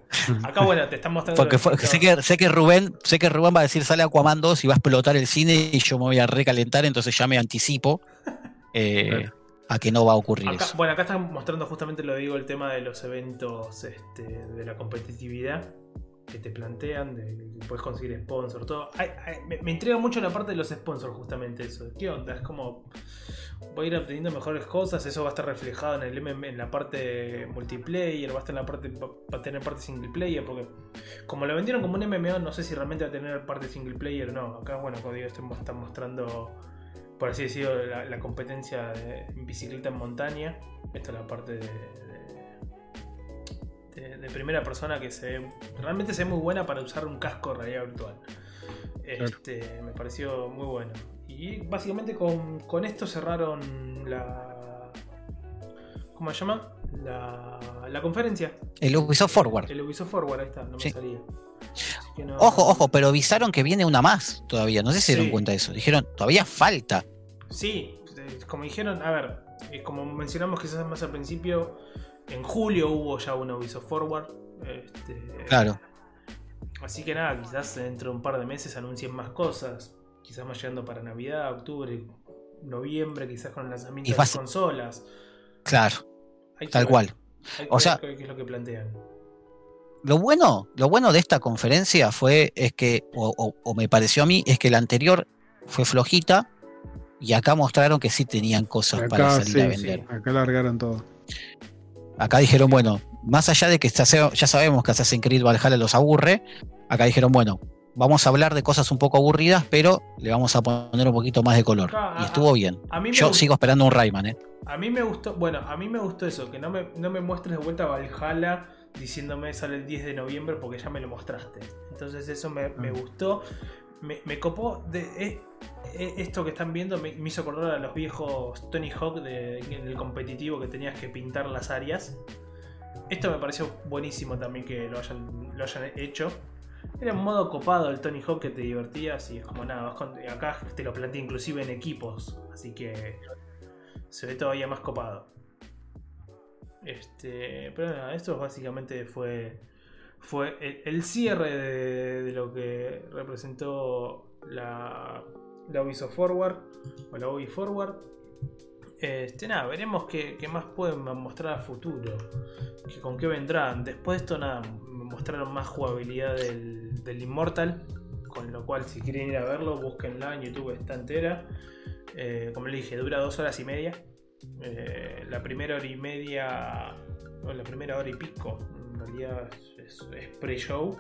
Acá, bueno, te están mostrando. Porque fue- sé que, sé que Rubén, sé que Rubén va a decir sale Aquaman 2 y va a explotar el cine y yo me voy a recalentar, entonces ya me anticipo eh, Claro. a que no va a ocurrir Acá- eso. bueno, acá están mostrando justamente lo digo, el tema de los eventos este, de la competitividad que te plantean, de puedes conseguir sponsor, todo. Me, me intriga mucho la parte de los sponsors, justamente eso. ¿Qué onda? Es como voy a ir obteniendo mejores cosas, eso va a estar reflejado en el MM, en la parte multiplayer, va a estar en la parte, va a tener parte single player, porque como lo vendieron como un MMO, no sé si realmente va a tener parte single player o no. Acá, bueno, como digo, están mostrando por así decirlo, la, competencia de bicicleta en montaña. Esta es la parte de, de, de- primera persona que se realmente se ve muy buena para usar un casco de realidad virtual. Este, Me pareció muy bueno. Y básicamente con, con esto cerraron la... ¿Cómo se llama? La, la conferencia. El Ubisoft Forward. El Ubisoft Forward, ahí está, no me Sí. salía. No- Ojo, ojo, pero avisaron que viene una más todavía. No sé si se dieron cuenta de eso. Dijeron, todavía falta. Sí, como dijeron, a ver, como mencionamos quizás más al principio, en julio hubo ya una Ubisoft Forward. este, Claro. Así que nada, quizás dentro de un par de meses anuncien más cosas. Quizás más llegando para Navidad, octubre, noviembre, quizás con el lanzamiento Y de las consolas. Claro, tal ver, cual. hay que O sea- qué, qué es lo que plantean. Lo bueno, lo bueno de esta conferencia fue, es que, o, o- o me pareció a mí, es que la anterior fue flojita y acá mostraron que sí tenían cosas para salir sí, a vender. acá largaron todo. Acá dijeron, bueno, más allá de que ya sabemos que Assassin's Creed Valhalla los aburre, acá dijeron, bueno, vamos a hablar de cosas un poco aburridas, pero le vamos a poner un poquito más de color. Y estuvo bien. A mí me Yo gustó- sigo esperando un Rayman, ¿eh? A mí me gustó, bueno, a mí me gustó eso, que no me, no me muestres de vuelta Valhalla diciéndome sale el 10 de noviembre porque ya me lo mostraste. Entonces eso me, me Mm. gustó, me, copó, de, eh, eh, esto que están viendo me, hizo acordar a los viejos Tony Hawk de, en el competitivo que tenías que pintar las áreas. Esto me pareció buenísimo también que lo hayan, lo hayan hecho. Era un modo copado el Tony Hawk que te divertías y es como nada, con- acá te lo planteé inclusive en equipos, así que se ve todavía más copado. Este, pero nada, esto básicamente fue, fue el, cierre de, lo que representó la, la Ubisoft Forward o la Ubi Forward. Este, nada, veremos qué, más pueden mostrar a futuro. Que con qué vendrán. Después de esto, nada, me mostraron más jugabilidad del, del Immortal. Con lo cual, si quieren ir a verlo, búsquenla en YouTube, está entera. Eh, como le dije, dura dos horas y media. Eh, la primera hora y media, o la primera hora y pico, en realidad es, es pre-show.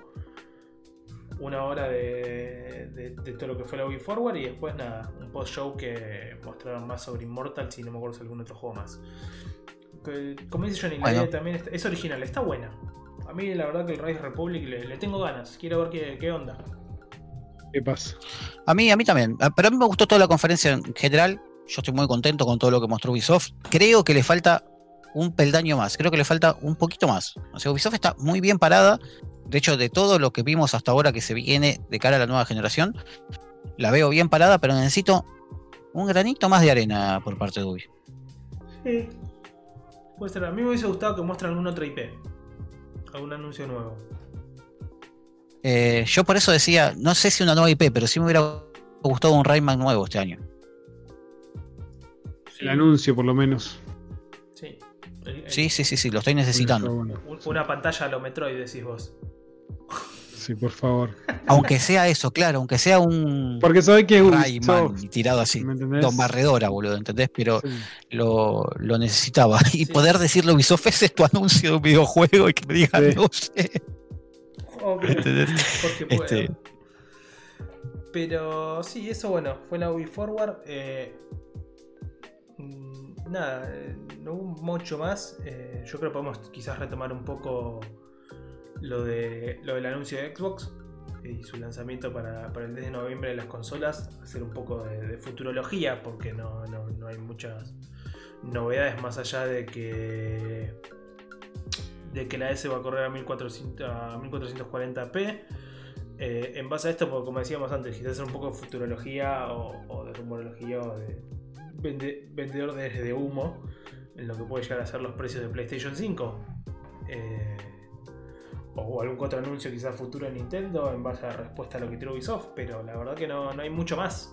Una hora de, de- de todo lo que fue la Wii Forward y después nada, un post-show que mostraron más sobre Immortal, si no me acuerdo si algún otro juego más. Que, como dice Johnny, la idea también está- es original, está buena. A mí la verdad que el Rise Republic le, le tengo ganas, quiero ver qué, qué onda. ¿Qué pasa? A mí, a mí también. Ah, Pero a mí me gustó toda la conferencia en general. Yo estoy muy contento con todo lo que mostró Ubisoft. Creo que le falta un peldaño más. Creo que le falta un poquito más. O sea, Ubisoft está muy bien parada. De hecho, de todo lo que vimos hasta ahora que se viene de cara a la nueva generación, la veo bien parada, pero necesito un granito más de arena por parte de Ubi. Sí. Puede ser. A mí me hubiese gustado que muestren alguna otra IP. Algún anuncio nuevo. Eh, yo por eso decía, no sé si una nueva IP, pero sí me hubiera gustado un Rayman nuevo este año. El anuncio, por lo menos. Sí. Sí, sí, sí, sí, lo estoy necesitando. bueno. un- Una pantalla a lo Metroid, decís vos. Sí, por favor. Aunque sea eso, claro, aunque sea un Porque sabes que es Rayman Ubisoft, tirado así. Don Barredora, boludo, ¿entendés? Pero Sí. lo, lo necesitaba. Y Sí. poder decirle Ubisoft, ese es tu anuncio de un videojuego y que me digan, Sí. no sé. Ok. ¿Entendés? Porque puedo. Este- Pero sí, eso bueno, fue la Wii Forward. eh, nada, no hubo mucho más. eh, yo creo que podemos quizás retomar un poco lo, de, lo del anuncio de Xbox y su lanzamiento para, para el 10 de noviembre de las consolas. Hacer un poco de, futurología porque no, no- no hay muchas novedades más allá de que de que la S va a correr a 1400 a 1440p eh, en base a esto, porque como decíamos antes, quizás hacer un poco de futurología o, o de rumorología o de vende- vendedor de, de humo en lo que puede llegar a ser los precios de PlayStation 5. Eh, o algún otro anuncio quizás futuro de Nintendo en base a respuesta a lo que tiró Ubisoft, pero la verdad que no, no hay mucho más.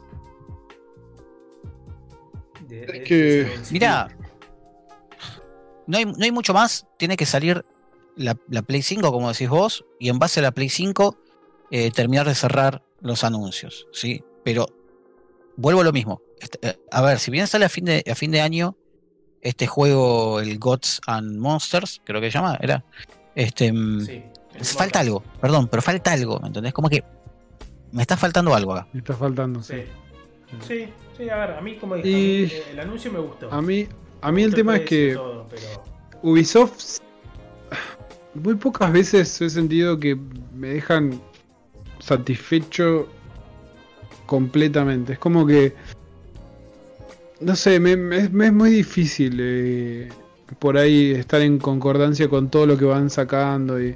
De- de- Es que- de ese anuncio. Mirá, no hay, no hay mucho más. Tiene que salir la, la Play 5, como decís vos, y en base a la Play 5 eh, terminar de cerrar los anuncios, ¿sí? Pero vuelvo a lo mismo. Este, eh, a ver, si bien sale a fin de, a fin de año este juego, el Gods and Monsters, creo que se llama, era. Este, mm, Sí, falta algo, perdón, pero falta algo, ¿me entendés? Como que me está faltando algo acá. Me está faltando, sí. Sí. Sí, sí, a ver, a mí como dije, Y- a mí, el anuncio me gustó. A mí, a mí Me el tema es que todo, pero- Ubisoft muy pocas veces he sentido que me dejan satisfecho completamente. Es como que no sé, me, me- es muy difícil eh, por ahí estar en concordancia con todo lo que van sacando y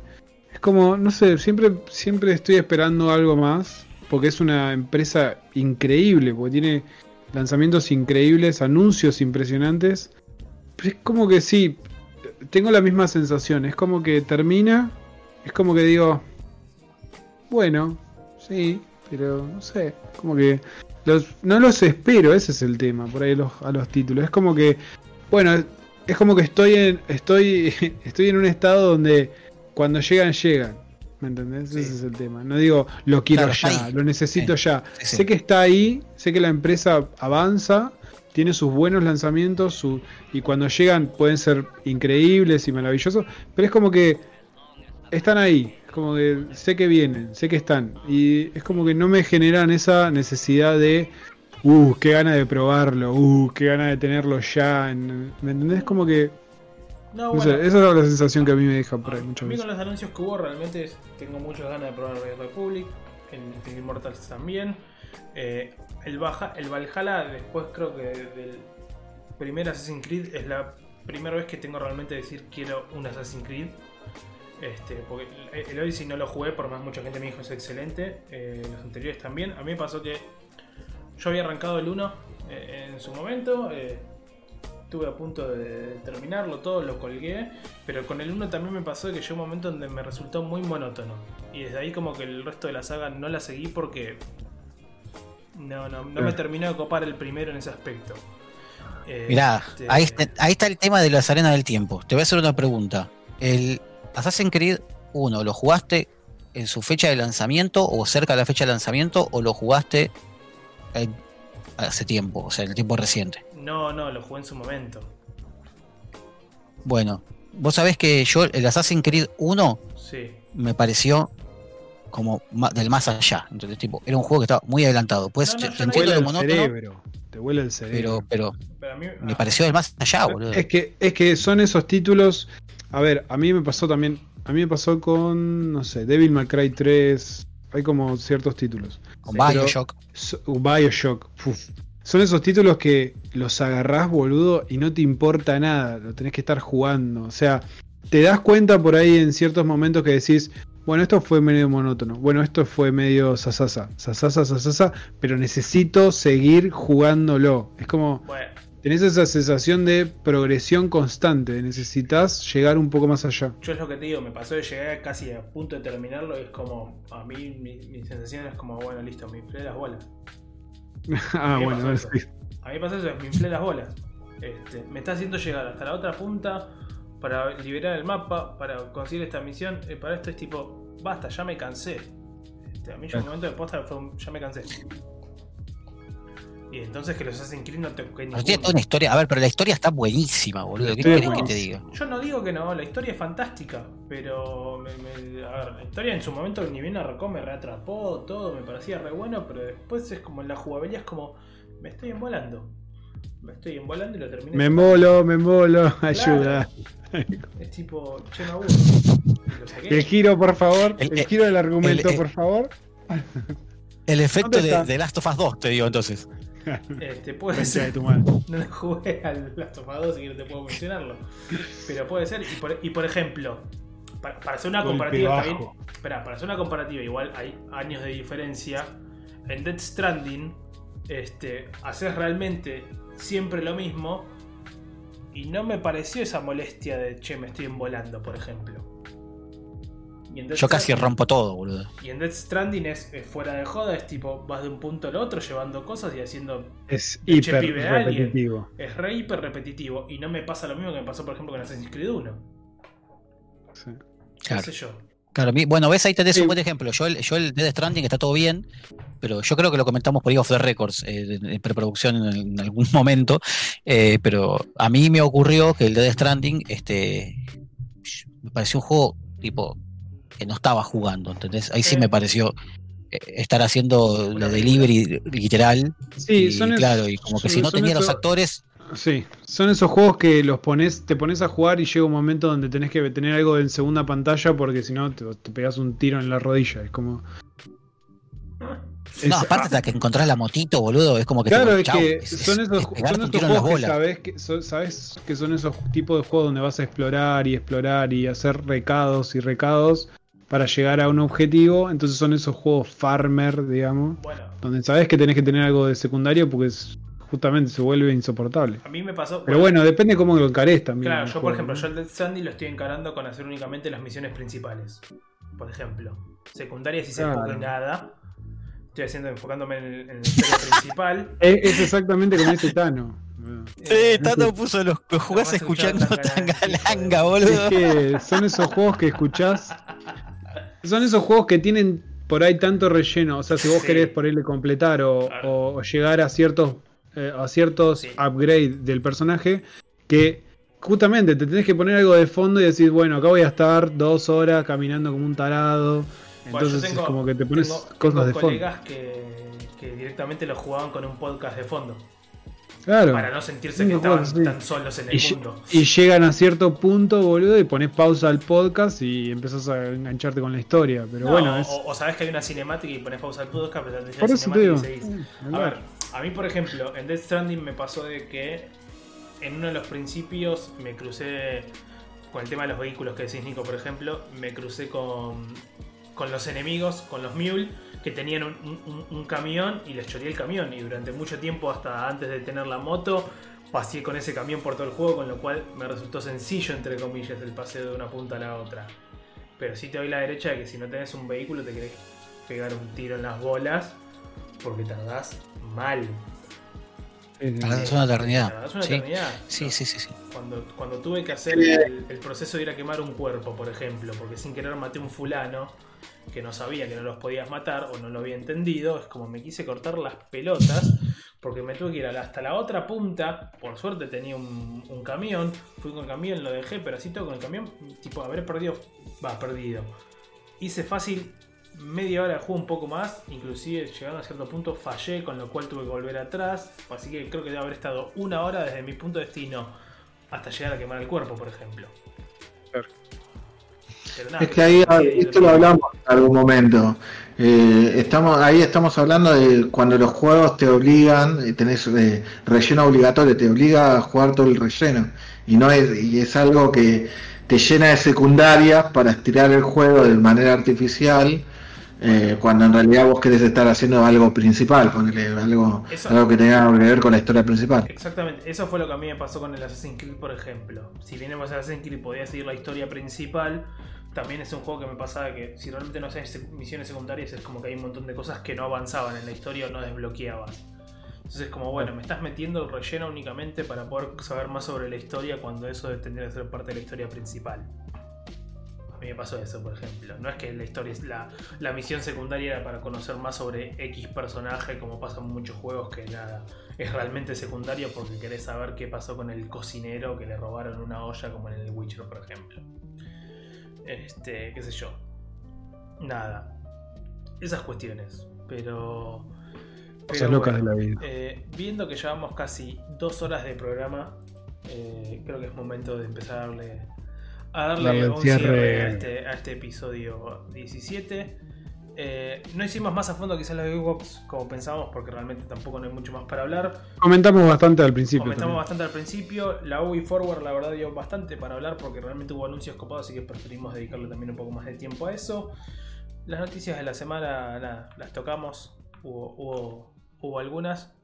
es como, no sé, siempre siempre estoy esperando algo más porque es una empresa increíble, porque tiene lanzamientos increíbles, anuncios impresionantes. Pero es como que sí, tengo la misma sensación. Es como que termina, es como que digo, bueno, sí, pero no sé, como que los, no los espero, ese es el tema, por ahí los, a los títulos. Es como que, bueno, es como que estoy en, estoy, estoy en un estado donde cuando llegan, llegan. ¿Me entendés? Sí. Ese es el tema. No digo, lo quiero Claro, ya, ahí. lo necesito Sí, ya. sí. Sé que está ahí, sé que la empresa avanza, tiene sus buenos lanzamientos su, y cuando llegan pueden ser increíbles y maravillosos, pero es como que están ahí, como que sé que vienen, sé que están y es como que no me generan esa necesidad de, uh, qué gana de probarlo, uh, qué gana de tenerlo ya, en- ¿me entendés? Como que, No, no bueno, sé, esa es la sensación que a mí me deja por ahí a muchas mí veces. con los anuncios que hubo realmente es- tengo muchas ganas de probar Red Republic, el Infinite Immortals también. Eh, el, Baja, el Valhalla, después creo que del primer Assassin's Creed es la primera vez que tengo realmente decir quiero un Assassin's Creed. Este, porque el, Odyssey no lo jugué, por más mucha gente me dijo es excelente. eh, los anteriores también. A mí me pasó que yo había arrancado el 1 eh, en su momento. eh, estuve a punto de terminarlo todo, lo colgué. Pero con el 1 también me pasó que llegó un momento donde me resultó muy monótono. Y desde ahí como que el resto de la saga no la seguí porque no, no, no me Claro. terminó de copar el primero en ese aspecto. Eh, Mirá, este, ahí está, ahí está el tema de las arenas del tiempo. Te voy a hacer una pregunta. ¿El Assassin's Creed 1 lo jugaste en su fecha de lanzamiento o cerca de la fecha de lanzamiento o lo jugaste en- hace tiempo, o sea, en el tiempo reciente? No, no, lo jugué en su momento. Bueno, vos sabés que yo el Assassin's Creed 1 Sí. me pareció como del más allá. Entonces, tipo, era un juego que estaba muy adelantado. Pues No, no, te- entiendo Huele lo el monótono, cerebro, te huele el cerebro. pero, pero Pero a mí, me ah, pareció del más allá, boludo. Es que, es que son esos títulos. A ver, a mí me pasó también. A mí me pasó con, no sé, Devil May Cry 3. Hay como ciertos títulos. Con Bioshock. So- Bioshock. uf. Son esos títulos que los agarrás, boludo, y no te importa nada. Lo tenés que estar jugando. O sea, te das cuenta por ahí en ciertos momentos que decís. Bueno, esto fue medio monótono. Bueno, esto fue medio sasasa. Sasasa, sasasa. Pero necesito seguir jugándolo. Es como. bueno, Tenés esa sensación de progresión constante, necesitas llegar un poco más allá. yo es lo que te digo, me pasó de llegar casi a punto de terminarlo y es como, a mí mi, mi sensación es como, bueno, listo, me inflé las bolas. ah, ¿Qué bueno, pasó sí. A mí me pasa eso, me inflé las bolas. Este, me está haciendo llegar hasta la otra punta para liberar el mapa, para conseguir esta misión. Eh, para esto es tipo, basta, ya me cansé. Este, a mí ya un momento de posta fue un, ya me cansé. Y entonces que los Assassin's Creed no te que Pero ninguno. tiene toda una historia. A ver, pero la historia está buenísima, boludo. ¿Qué querés que te diga? Yo no digo que no, la historia es fantástica, pero me- me- a ver, la historia en su momento ni bien arrancó, me reatrapó, todo, me parecía re bueno, pero después es como la jugabilidad es como, me estoy embolando. Me estoy embolando y lo terminé. Me molo, me molo, ayuda. Es tipo, che, me aburro. El giro, por favor. El- El, giro del argumento, el- por favor. El efecto ¿Dónde de, de Last of Us 2, te digo entonces. Este, puede ser. tu madre. No lo jugué al Last of Us 2, si que no te puedo mencionarlo. Pero puede ser. Y por, y por ejemplo, para, para hacer una Golpe comparativa, bajo. Espera, para hacer una comparativa, igual hay años de diferencia. En Dead Stranding, este, haces realmente siempre lo mismo. Y no me pareció esa molestia de che, me estoy embolando, por ejemplo. Y en Death Yo casi Stranding- rompo todo, boludo. Y en Death Stranding es, es fuera de joda, es tipo, vas de un punto al otro llevando cosas y haciendo. Es hiper repetitivo. Es re hiper repetitivo. Y no me pasa lo mismo que me pasó, por ejemplo, con Assassin's Creed 1. Sí. Claro. ¿Qué sé yo? Claro, mi- bueno, ves, ahí tenés Sí. un buen ejemplo. Yo el, yo el Dead Stranding está todo bien, pero yo creo que lo comentamos por ahí off the records, eh, en, en preproducción en, en algún momento. eh, pero a mí me ocurrió que el Dead Stranding, este, me pareció un juego tipo que no estaba jugando, ¿entendés? Ahí sí Sí. me pareció eh, estar haciendo de delivery literal. Sí, y, son claro, y como que si no tenía los actores, Sí, son esos juegos que los pones, te pones a jugar y llega un momento donde tenés que tener algo en segunda pantalla porque si no te, te pegas un tiro en la rodilla. Es como. no, es- aparte hasta que encontrás la motito, boludo, es como que Claro, te es chau, que es- son es- esos, son esos juegos que bolas. sabes que, son, sabes que son esos tipos de juegos donde vas a explorar y explorar y hacer recados y recados para llegar a un objetivo. Entonces son esos juegos farmer, digamos, Bueno, donde sabes que tenés que tener algo de secundario porque es- justamente se vuelve insoportable. a mí me pasó. Pero bueno, depende cómo lo encares también. Claro, yo por ejemplo, ¿no? yo el Death Stranding lo estoy encarando con hacer únicamente las misiones principales. Por ejemplo. Secundarias y se Claro. y nada. Estoy haciendo, enfocándome en, el- en la historia principal. Eh, Es exactamente como dice Tano. Eh, Sí, Tato puso los que jugás escuchando Tangalanga, Es boludo. que son esos juegos que escuchás. Son esos juegos que tienen por ahí tanto relleno. O sea, si vos Sí. querés por ahí completar o, Claro. o- o llegar a ciertos eh, a ciertos Sí. upgrades del personaje, que justamente te tenés que poner algo de fondo y decir, bueno, acá voy a estar dos horas caminando como un tarado. Bueno, Entonces tengo- es como que te pones tengo- cosas tengo de fondo. colegas que, que directamente lo jugaban con un podcast de fondo. Claro. Para no sentirse que estaban sí. tan solos en Y, el lle- mundo. y llegan a cierto punto, boludo, y pones pausa al podcast y empezás a engancharte con la historia. Pero No, bueno, o, es. o sabes que hay una cinemática y pones pausa al podcast, pero te Por la eso te digo. y. Mm, A ver, a mí por ejemplo, en Death Stranding me pasó de que en uno de los principios me crucé con el tema de los vehículos que decís Nico, por ejemplo, me crucé con, con los enemigos, con los Mule, que tenían un, camión y les choreé el camión. Y durante mucho tiempo, hasta antes de tener la moto, pasé con ese camión por todo el juego, con lo cual me resultó sencillo, entre comillas, el paseo de una punta a la otra. Pero sí te doy la derecha de que si no tenés un vehículo te querés pegar un tiro en las bolas porque tardás mal. Tardás una eternidad. Tardás una Sí. eternidad. Sí, sí, sí, sí. Cuando, cuando tuve que hacer el, el proceso de ir a quemar un cuerpo, por ejemplo, porque sin querer maté a un fulano que no sabía que no los podías matar o no lo había entendido, es como me quise cortar las pelotas porque me tuve que ir hasta la otra punta. Por suerte tenía un, un camión, fui con el camión, lo dejé, pero así todo con el camión, tipo, habré perdido, va, perdido. Hice fácil media hora de juego un poco más, inclusive llegando a cierto punto fallé, con lo cual tuve que volver atrás, así que creo que debe haber estado una hora desde mi punto de destino hasta llegar a quemar el cuerpo, por ejemplo. Claro. Pero nada, Es que ahí, sí, esto lo hablamos en algún momento. Eh, estamos, ahí estamos hablando de cuando los juegos te obligan, tenés eh, relleno obligatorio, te obliga a jugar todo el relleno. Y no es, y es algo que te llena de secundarias para estirar el juego de manera artificial. Eh, cuando en realidad vos querés estar haciendo algo principal, ponele algo, Eso- algo que tenga que ver con la historia principal. Exactamente, eso fue lo que a mí me pasó con el Assassin's Creed, por ejemplo. Si bien en Assassin's Creed podía seguir la historia principal, también es un juego que me pasaba que si realmente no haces misiones secundarias es como que hay un montón de cosas que no avanzaban en la historia o no desbloqueabas. Entonces es como, bueno, me estás metiendo el relleno únicamente para poder saber más sobre la historia cuando eso tendría que ser parte de la historia principal. A mí me pasó eso, por ejemplo. No es que la historia, la, la misión secundaria era para conocer más sobre X personaje, como pasa en muchos juegos que nada, es realmente secundario porque querés saber qué pasó con el cocinero que le robaron una olla como en el Witcher, por ejemplo. Este, qué sé yo. Nada. Esas cuestiones. Pero... Cosas pero locas bueno, de la vida. eh, viendo que llevamos casi dos horas de programa, eh, creo que es momento de empezar a darle, a darle un cierre, cierre. a, este, a este episodio 17. Eh, no hicimos más a fondo quizás los Xbox como pensábamos porque realmente tampoco no hay mucho más para hablar. Comentamos bastante al principio. Comentamos también. bastante al principio. La UI Forward la verdad dio bastante para hablar porque realmente hubo anuncios copados así que preferimos dedicarle también un poco más de tiempo a eso. Las noticias de la semana nada, las tocamos. Hubo, hubo, hubo algunas.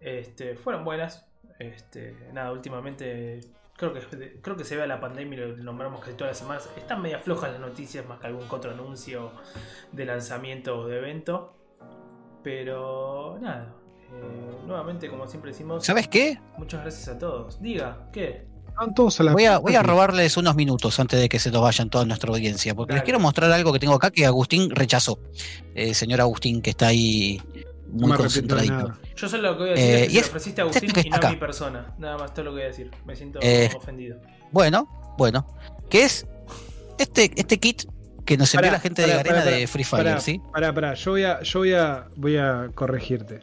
Este, fueron buenas. Este, nada, últimamente creo que, creo que se ve a la pandemia y lo nombramos casi todas las semanas. Están media flojas las noticias más que algún otro anuncio de lanzamiento o de evento. Pero nada. eh, nuevamente, como siempre decimos, ¿Sabes qué? Muchas gracias a todos. Diga, ¿qué? Todos a la Voy a, voy a robarles unos minutos antes de que se nos vayan toda nuestra audiencia, porque les quiero mostrar algo que tengo acá que Agustín rechazó. Eh, señor Agustín, que está ahí muy de concentradito. Yo solo lo que voy a decir Eh, es que y se lo es- ofreciste a Agustín que y no a mi persona. Nada más todo lo que voy a decir. Me siento Eh, ofendido. Bueno, bueno. Que es este, este kit que nos envió Pará, la gente de pará, Garena pará, de Free Fire, Pará, ¿sí? pará, pará, yo voy a, yo voy a, voy a corregirte.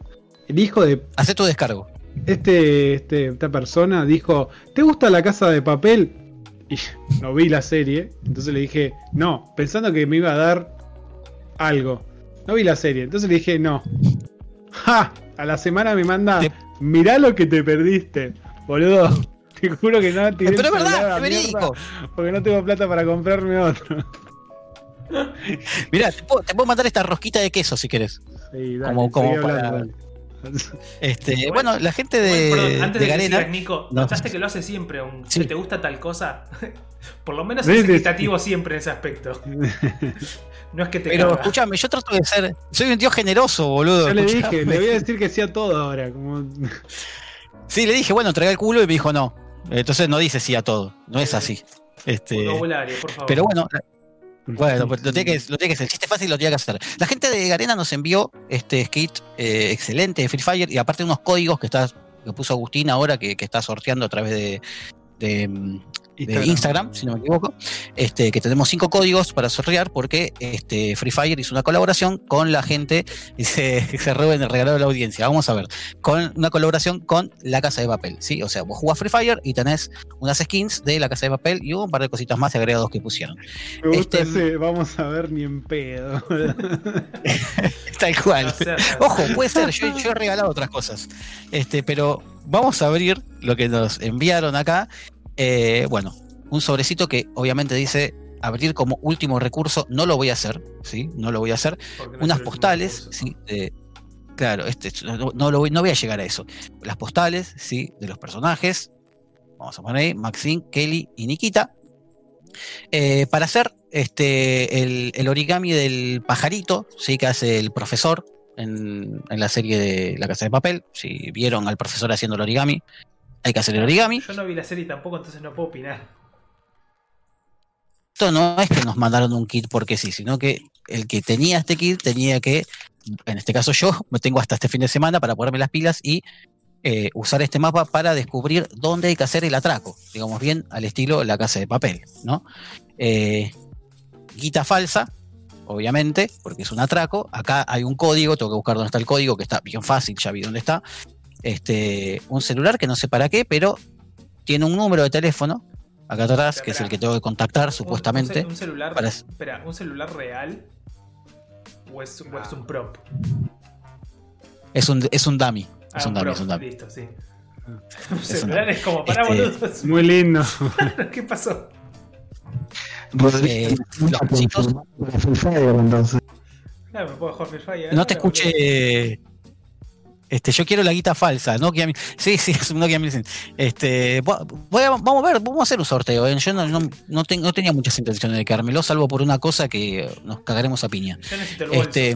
El hijo de Hacé tu descargo. este, este, esta persona dijo, ¿te gusta la casa de papel? Y no vi la serie, entonces le dije, no, pensando que me iba a dar algo. No vi la serie, entonces le dije, no. ¡Ja! A la semana me manda, Te- mirá lo que te perdiste, boludo. Te juro que no tiré Pero es verdad, verídico. porque no tengo plata para comprarme otro. Mirá, te puedo, te puedo mandar esta rosquita de queso si querés. Sí, dale, Como- como hablando, dale. Este, Bueno, bueno, la gente de, Bueno, perdón, antes de de, que sigas, Nico, No. notaste que lo hace siempre, Sí. que te gusta tal cosa. Por lo menos es equitativo siempre en ese aspecto. No es que te Pero escúchame, yo trato de ser. Soy un tío generoso, boludo. Yo le escuchame. dije, le voy a decir que sí a todo ahora. Como... Sí, le dije, bueno, entrega el culo y me dijo no. Entonces no dice sí a todo. No es así. Este, por favor. pero bueno, bueno, pues lo tiene, que, lo tiene que hacer. El chiste fácil lo tiene que hacer. La gente de Garena nos envió este skit eh, excelente de Free Fire y aparte unos códigos que está que puso Agustín ahora que, que está sorteando a través de, de, de Instagram, si no me equivoco, este, que tenemos cinco códigos para sortear porque este, Free Fire hizo una colaboración con la gente y se, se roben el regalo de la audiencia. Vamos a ver, con una colaboración con La Casa de Papel, ¿sí? O sea, vos jugás Free Fire y tenés unas skins de La Casa de Papel y un par de cositas más agregados que pusieron. Me gusta Este- ese, vamos a ver ni en pedo. Tal cual. Ojo, puede ser, yo, yo he regalado otras cosas. Este, pero vamos a abrir lo que nos enviaron acá. Eh, bueno, un sobrecito que obviamente dice abrir como último recurso. No lo voy a hacer, ¿sí? No lo voy a hacer. no Unas postales. ¿sí? claro, este, no, no lo voy, no voy a llegar a eso. Las postales, ¿sí? De los personajes. Vamos a poner ahí, Maxine, Kelly y Nikita. Eh, para hacer este, el, el origami del pajarito, ¿sí? que hace el profesor en, en la serie de La Casa de Papel. Si vieron al profesor haciendo el origami, hay que hacer el origami. Yo no vi la serie tampoco, entonces no puedo opinar. Esto no es que nos mandaron un kit porque sí, sino que el que tenía este kit tenía que, en este caso yo, me tengo hasta este fin de semana para ponerme las pilas y eh, usar este mapa para descubrir dónde hay que hacer el atraco, digamos bien al estilo La Casa de Papel, ¿no? Eh, guita falsa, obviamente, porque es un atraco. Acá hay un código, tengo que buscar dónde está el código, que está bien fácil, ya vi dónde está. Este, un celular que no sé para qué, pero tiene un número de teléfono acá atrás, que es el que tengo que contactar Un- supuestamente. Un, ce- un celular. para- Espera, ¿un celular real? ¿O es, o es un prop? Es un, es un dummy. Ah, Es un dummy, prop, es un dummy. Listo, sí. Ah. Un celular es como para Este- boludos. Muy lindo. ¿Qué pasó? Eh, los chicos- Free Fire, entonces. Claro, me puedo jugar Free Fire. No te escuché. Este, yo quiero la guita falsa, mi- Sí, sí, es un Nokia 1100. Este, vo- voy a- vamos a ver, vamos a hacer un sorteo. ¿eh? Yo no, no, no ten- no tenía muchas intenciones de quedármelo, salvo por una cosa que nos cagaremos a piña. Este,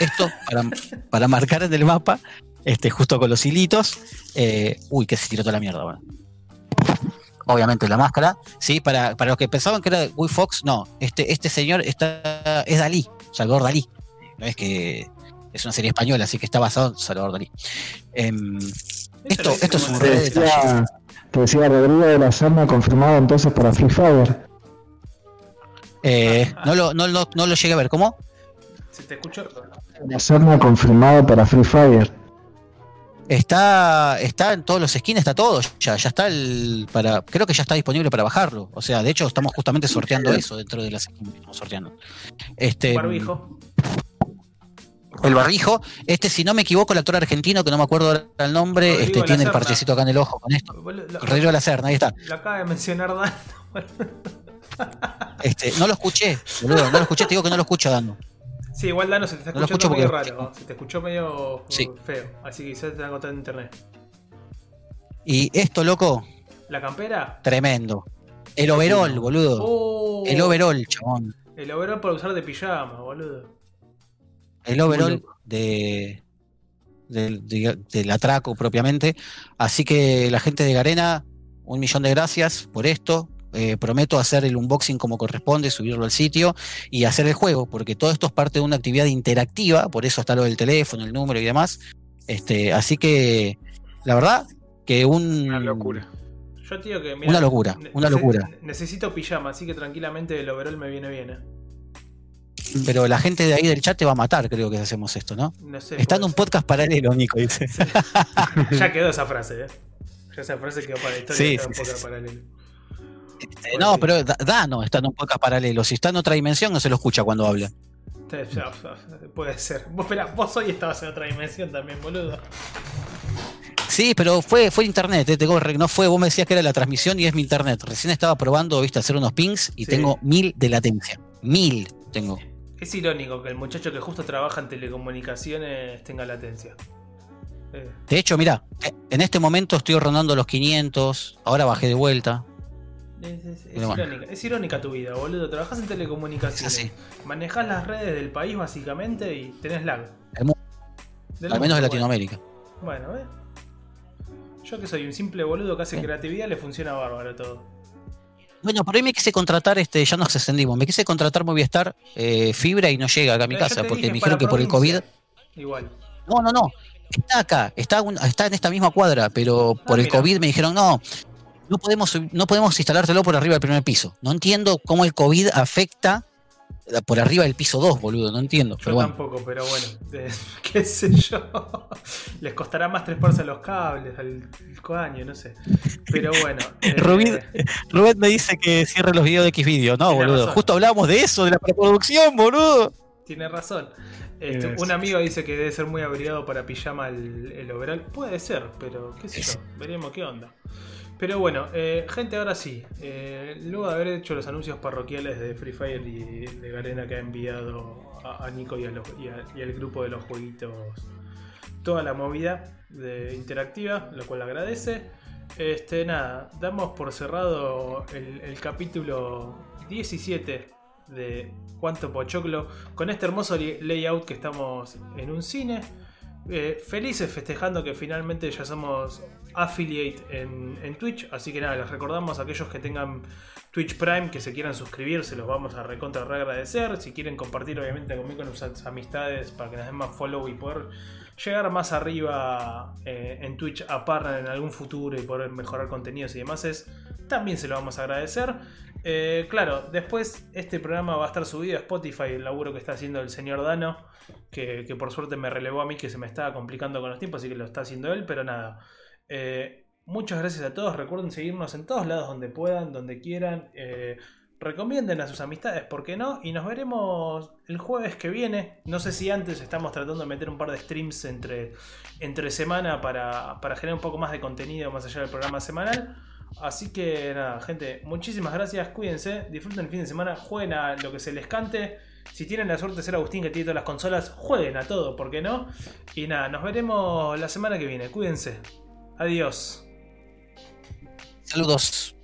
esto para, para marcar en el mapa, este, justo con los hilitos. eh, uy, que se tiró toda la mierda. Bueno. Obviamente la máscara, sí, para, para los que pensaban que era Guy Fox, no, este, este señor está, es Dalí, Salvador Dalí. No es que es una serie española, así que está basado en Salvador Dalí. Em, esto, hice esto es un Te decía, te decía Rodrigo de la Serna confirmado entonces para Free Fire. Eh, no, lo, no, lo- no lo llegué a ver, ¿cómo? Se te escuchó. La Serna confirmado para Free Fire. Está, está en todos los skins, está todo. Ya, ya está el. para Creo que ya está disponible para bajarlo. O sea, de hecho, estamos justamente sorteando eso dentro de las skins que estamos sorteando. Este, Barbijo. El barbijo. Este, si no me equivoco, el actor argentino, que no me acuerdo ahora el nombre, Rodrigo este, tiene el parchecito acá en el ojo con esto. Lo, Rodrigo de la Serna, ahí está. lo acaba de mencionar Dan. Este, no lo escuché, boludo, no lo escuché, te digo que no lo escucho dando. Sí, igual Dano se te está No escuchando medio raro. Se te escuchó medio Sí. feo. Así que quizás te van a contar en internet. Y esto, loco, ¿La campera? tremendo. El overall, boludo. Oh, El overall, chabón. El overall para usar de pijama, boludo. El overall de, del- de- del atraco propiamente. Así que la gente de Garena, un millón de gracias por esto. Eh, prometo hacer el unboxing como corresponde, subirlo al sitio y hacer el juego, porque todo esto es parte de una actividad interactiva, por eso está lo del teléfono, el número y demás. Este, así que, la verdad, que un, Una locura. Yo te digo que. mira, Una locura, una locura. Necesito pijama, así que tranquilamente el overall me viene bien. ¿eh? Pero la gente de ahí del chat te va a matar, creo que si hacemos esto, ¿no? No sé. Está en un podcast paralelo, Nico, dice. Ya quedó esa frase, ¿eh? Ya esa frase quedó para la historia. Sí, está un sí, poco sí. paralelo. Eh, no, pero Da- Dano está en un podcast paralelo. Si está en otra dimensión, no se lo escucha cuando habla. Puede ser. Vos, vos hoy estabas en otra dimensión también, boludo. Sí, pero fue, fue internet, eh, te corre, no fue, vos me decías que era la transmisión y es mi internet. Recién estaba probando, viste, hacer unos pings y Sí. tengo mil de latencia. Mil tengo. Es irónico que el muchacho que justo trabaja en telecomunicaciones tenga latencia. Eh, De hecho, mira, en este momento estoy rondando los 500, ahora bajé de vuelta. es, es- es Pero bueno. irónica, es irónica tu vida, boludo. Trabajás en telecomunicaciones. Es así. Manejás las redes del país básicamente y tenés lag. Al menos de Latinoamérica. Bueno, bueno, ¿eh? Yo que soy un simple boludo que hace creatividad, le funciona bárbaro todo. Bueno, por ahí me quise contratar, este, ya nos extendimos, me quise contratar Movistar eh, fibra y no llega acá a mi casa porque me dijeron que por el COVID. Igual. No, no, no. Está acá, está, un- está en esta misma cuadra, pero por el Ah, mira. COVID me dijeron, no, no podemos, no podemos instalártelo por arriba del primer piso. No entiendo cómo el COVID afecta por arriba del piso 2, boludo, no entiendo. Yo Pero bueno, tampoco, pero bueno, eh, qué sé yo. Les costará más treparse a los cables, al, coaño, no sé. Pero bueno. eh, Rubén, Rubén me dice que cierre los videos de Xvideo. No, Tiene boludo, razón. justo hablábamos de eso, de la preproducción, boludo. Tiene razón. Este, Es- un amigo dice que debe ser muy abrigado para pijama el, el overall. Puede ser, pero qué sé yo. Veremos qué onda. Pero bueno, eh, gente, ahora sí. eh, luego de haber hecho los anuncios parroquiales de Free Fire y de Garena que ha enviado a, Nico y, a los- y a- al grupo de los jueguitos toda la movida de interactiva, lo cual agradece. Este, nada, damos por cerrado el, capítulo 17 de Cuánto Pochoclo con este hermoso layout que estamos en un cine. Eh, felices festejando que finalmente ya somos affiliate en, Twitch. Así que nada, les recordamos a aquellos que tengan Twitch Prime que se quieran suscribir, se los vamos a recontra re agradecer. Si quieren compartir, obviamente, conmigo con sus amistades para que nos den más follow y poder llegar más arriba eh, en Twitch a partner en algún futuro y poder mejorar contenidos y demás, es, también se lo vamos a agradecer. Eh, claro, después este programa va a estar subido a Spotify, el laburo que está haciendo el señor Dano, que, que por suerte me relevó a mí que se me estaba complicando con los tiempos, así que lo está haciendo él, pero nada. Eh, muchas gracias a todos, recuerden seguirnos en todos lados donde puedan, donde quieran. Eh, recomienden a sus amistades, ¿por qué no? Y nos veremos el jueves que viene. No sé si antes estamos tratando de meter un par de streams entre, entre semana para, para generar un poco más de contenido más allá del programa semanal. Así que nada, gente, muchísimas gracias, cuídense, disfruten el fin de semana, jueguen a lo que se les cante. Si tienen la suerte de ser Agustín que tiene todas las consolas, jueguen a todo, ¿por qué no? Y nada, nos veremos la semana que viene, cuídense. Adiós. Saludos.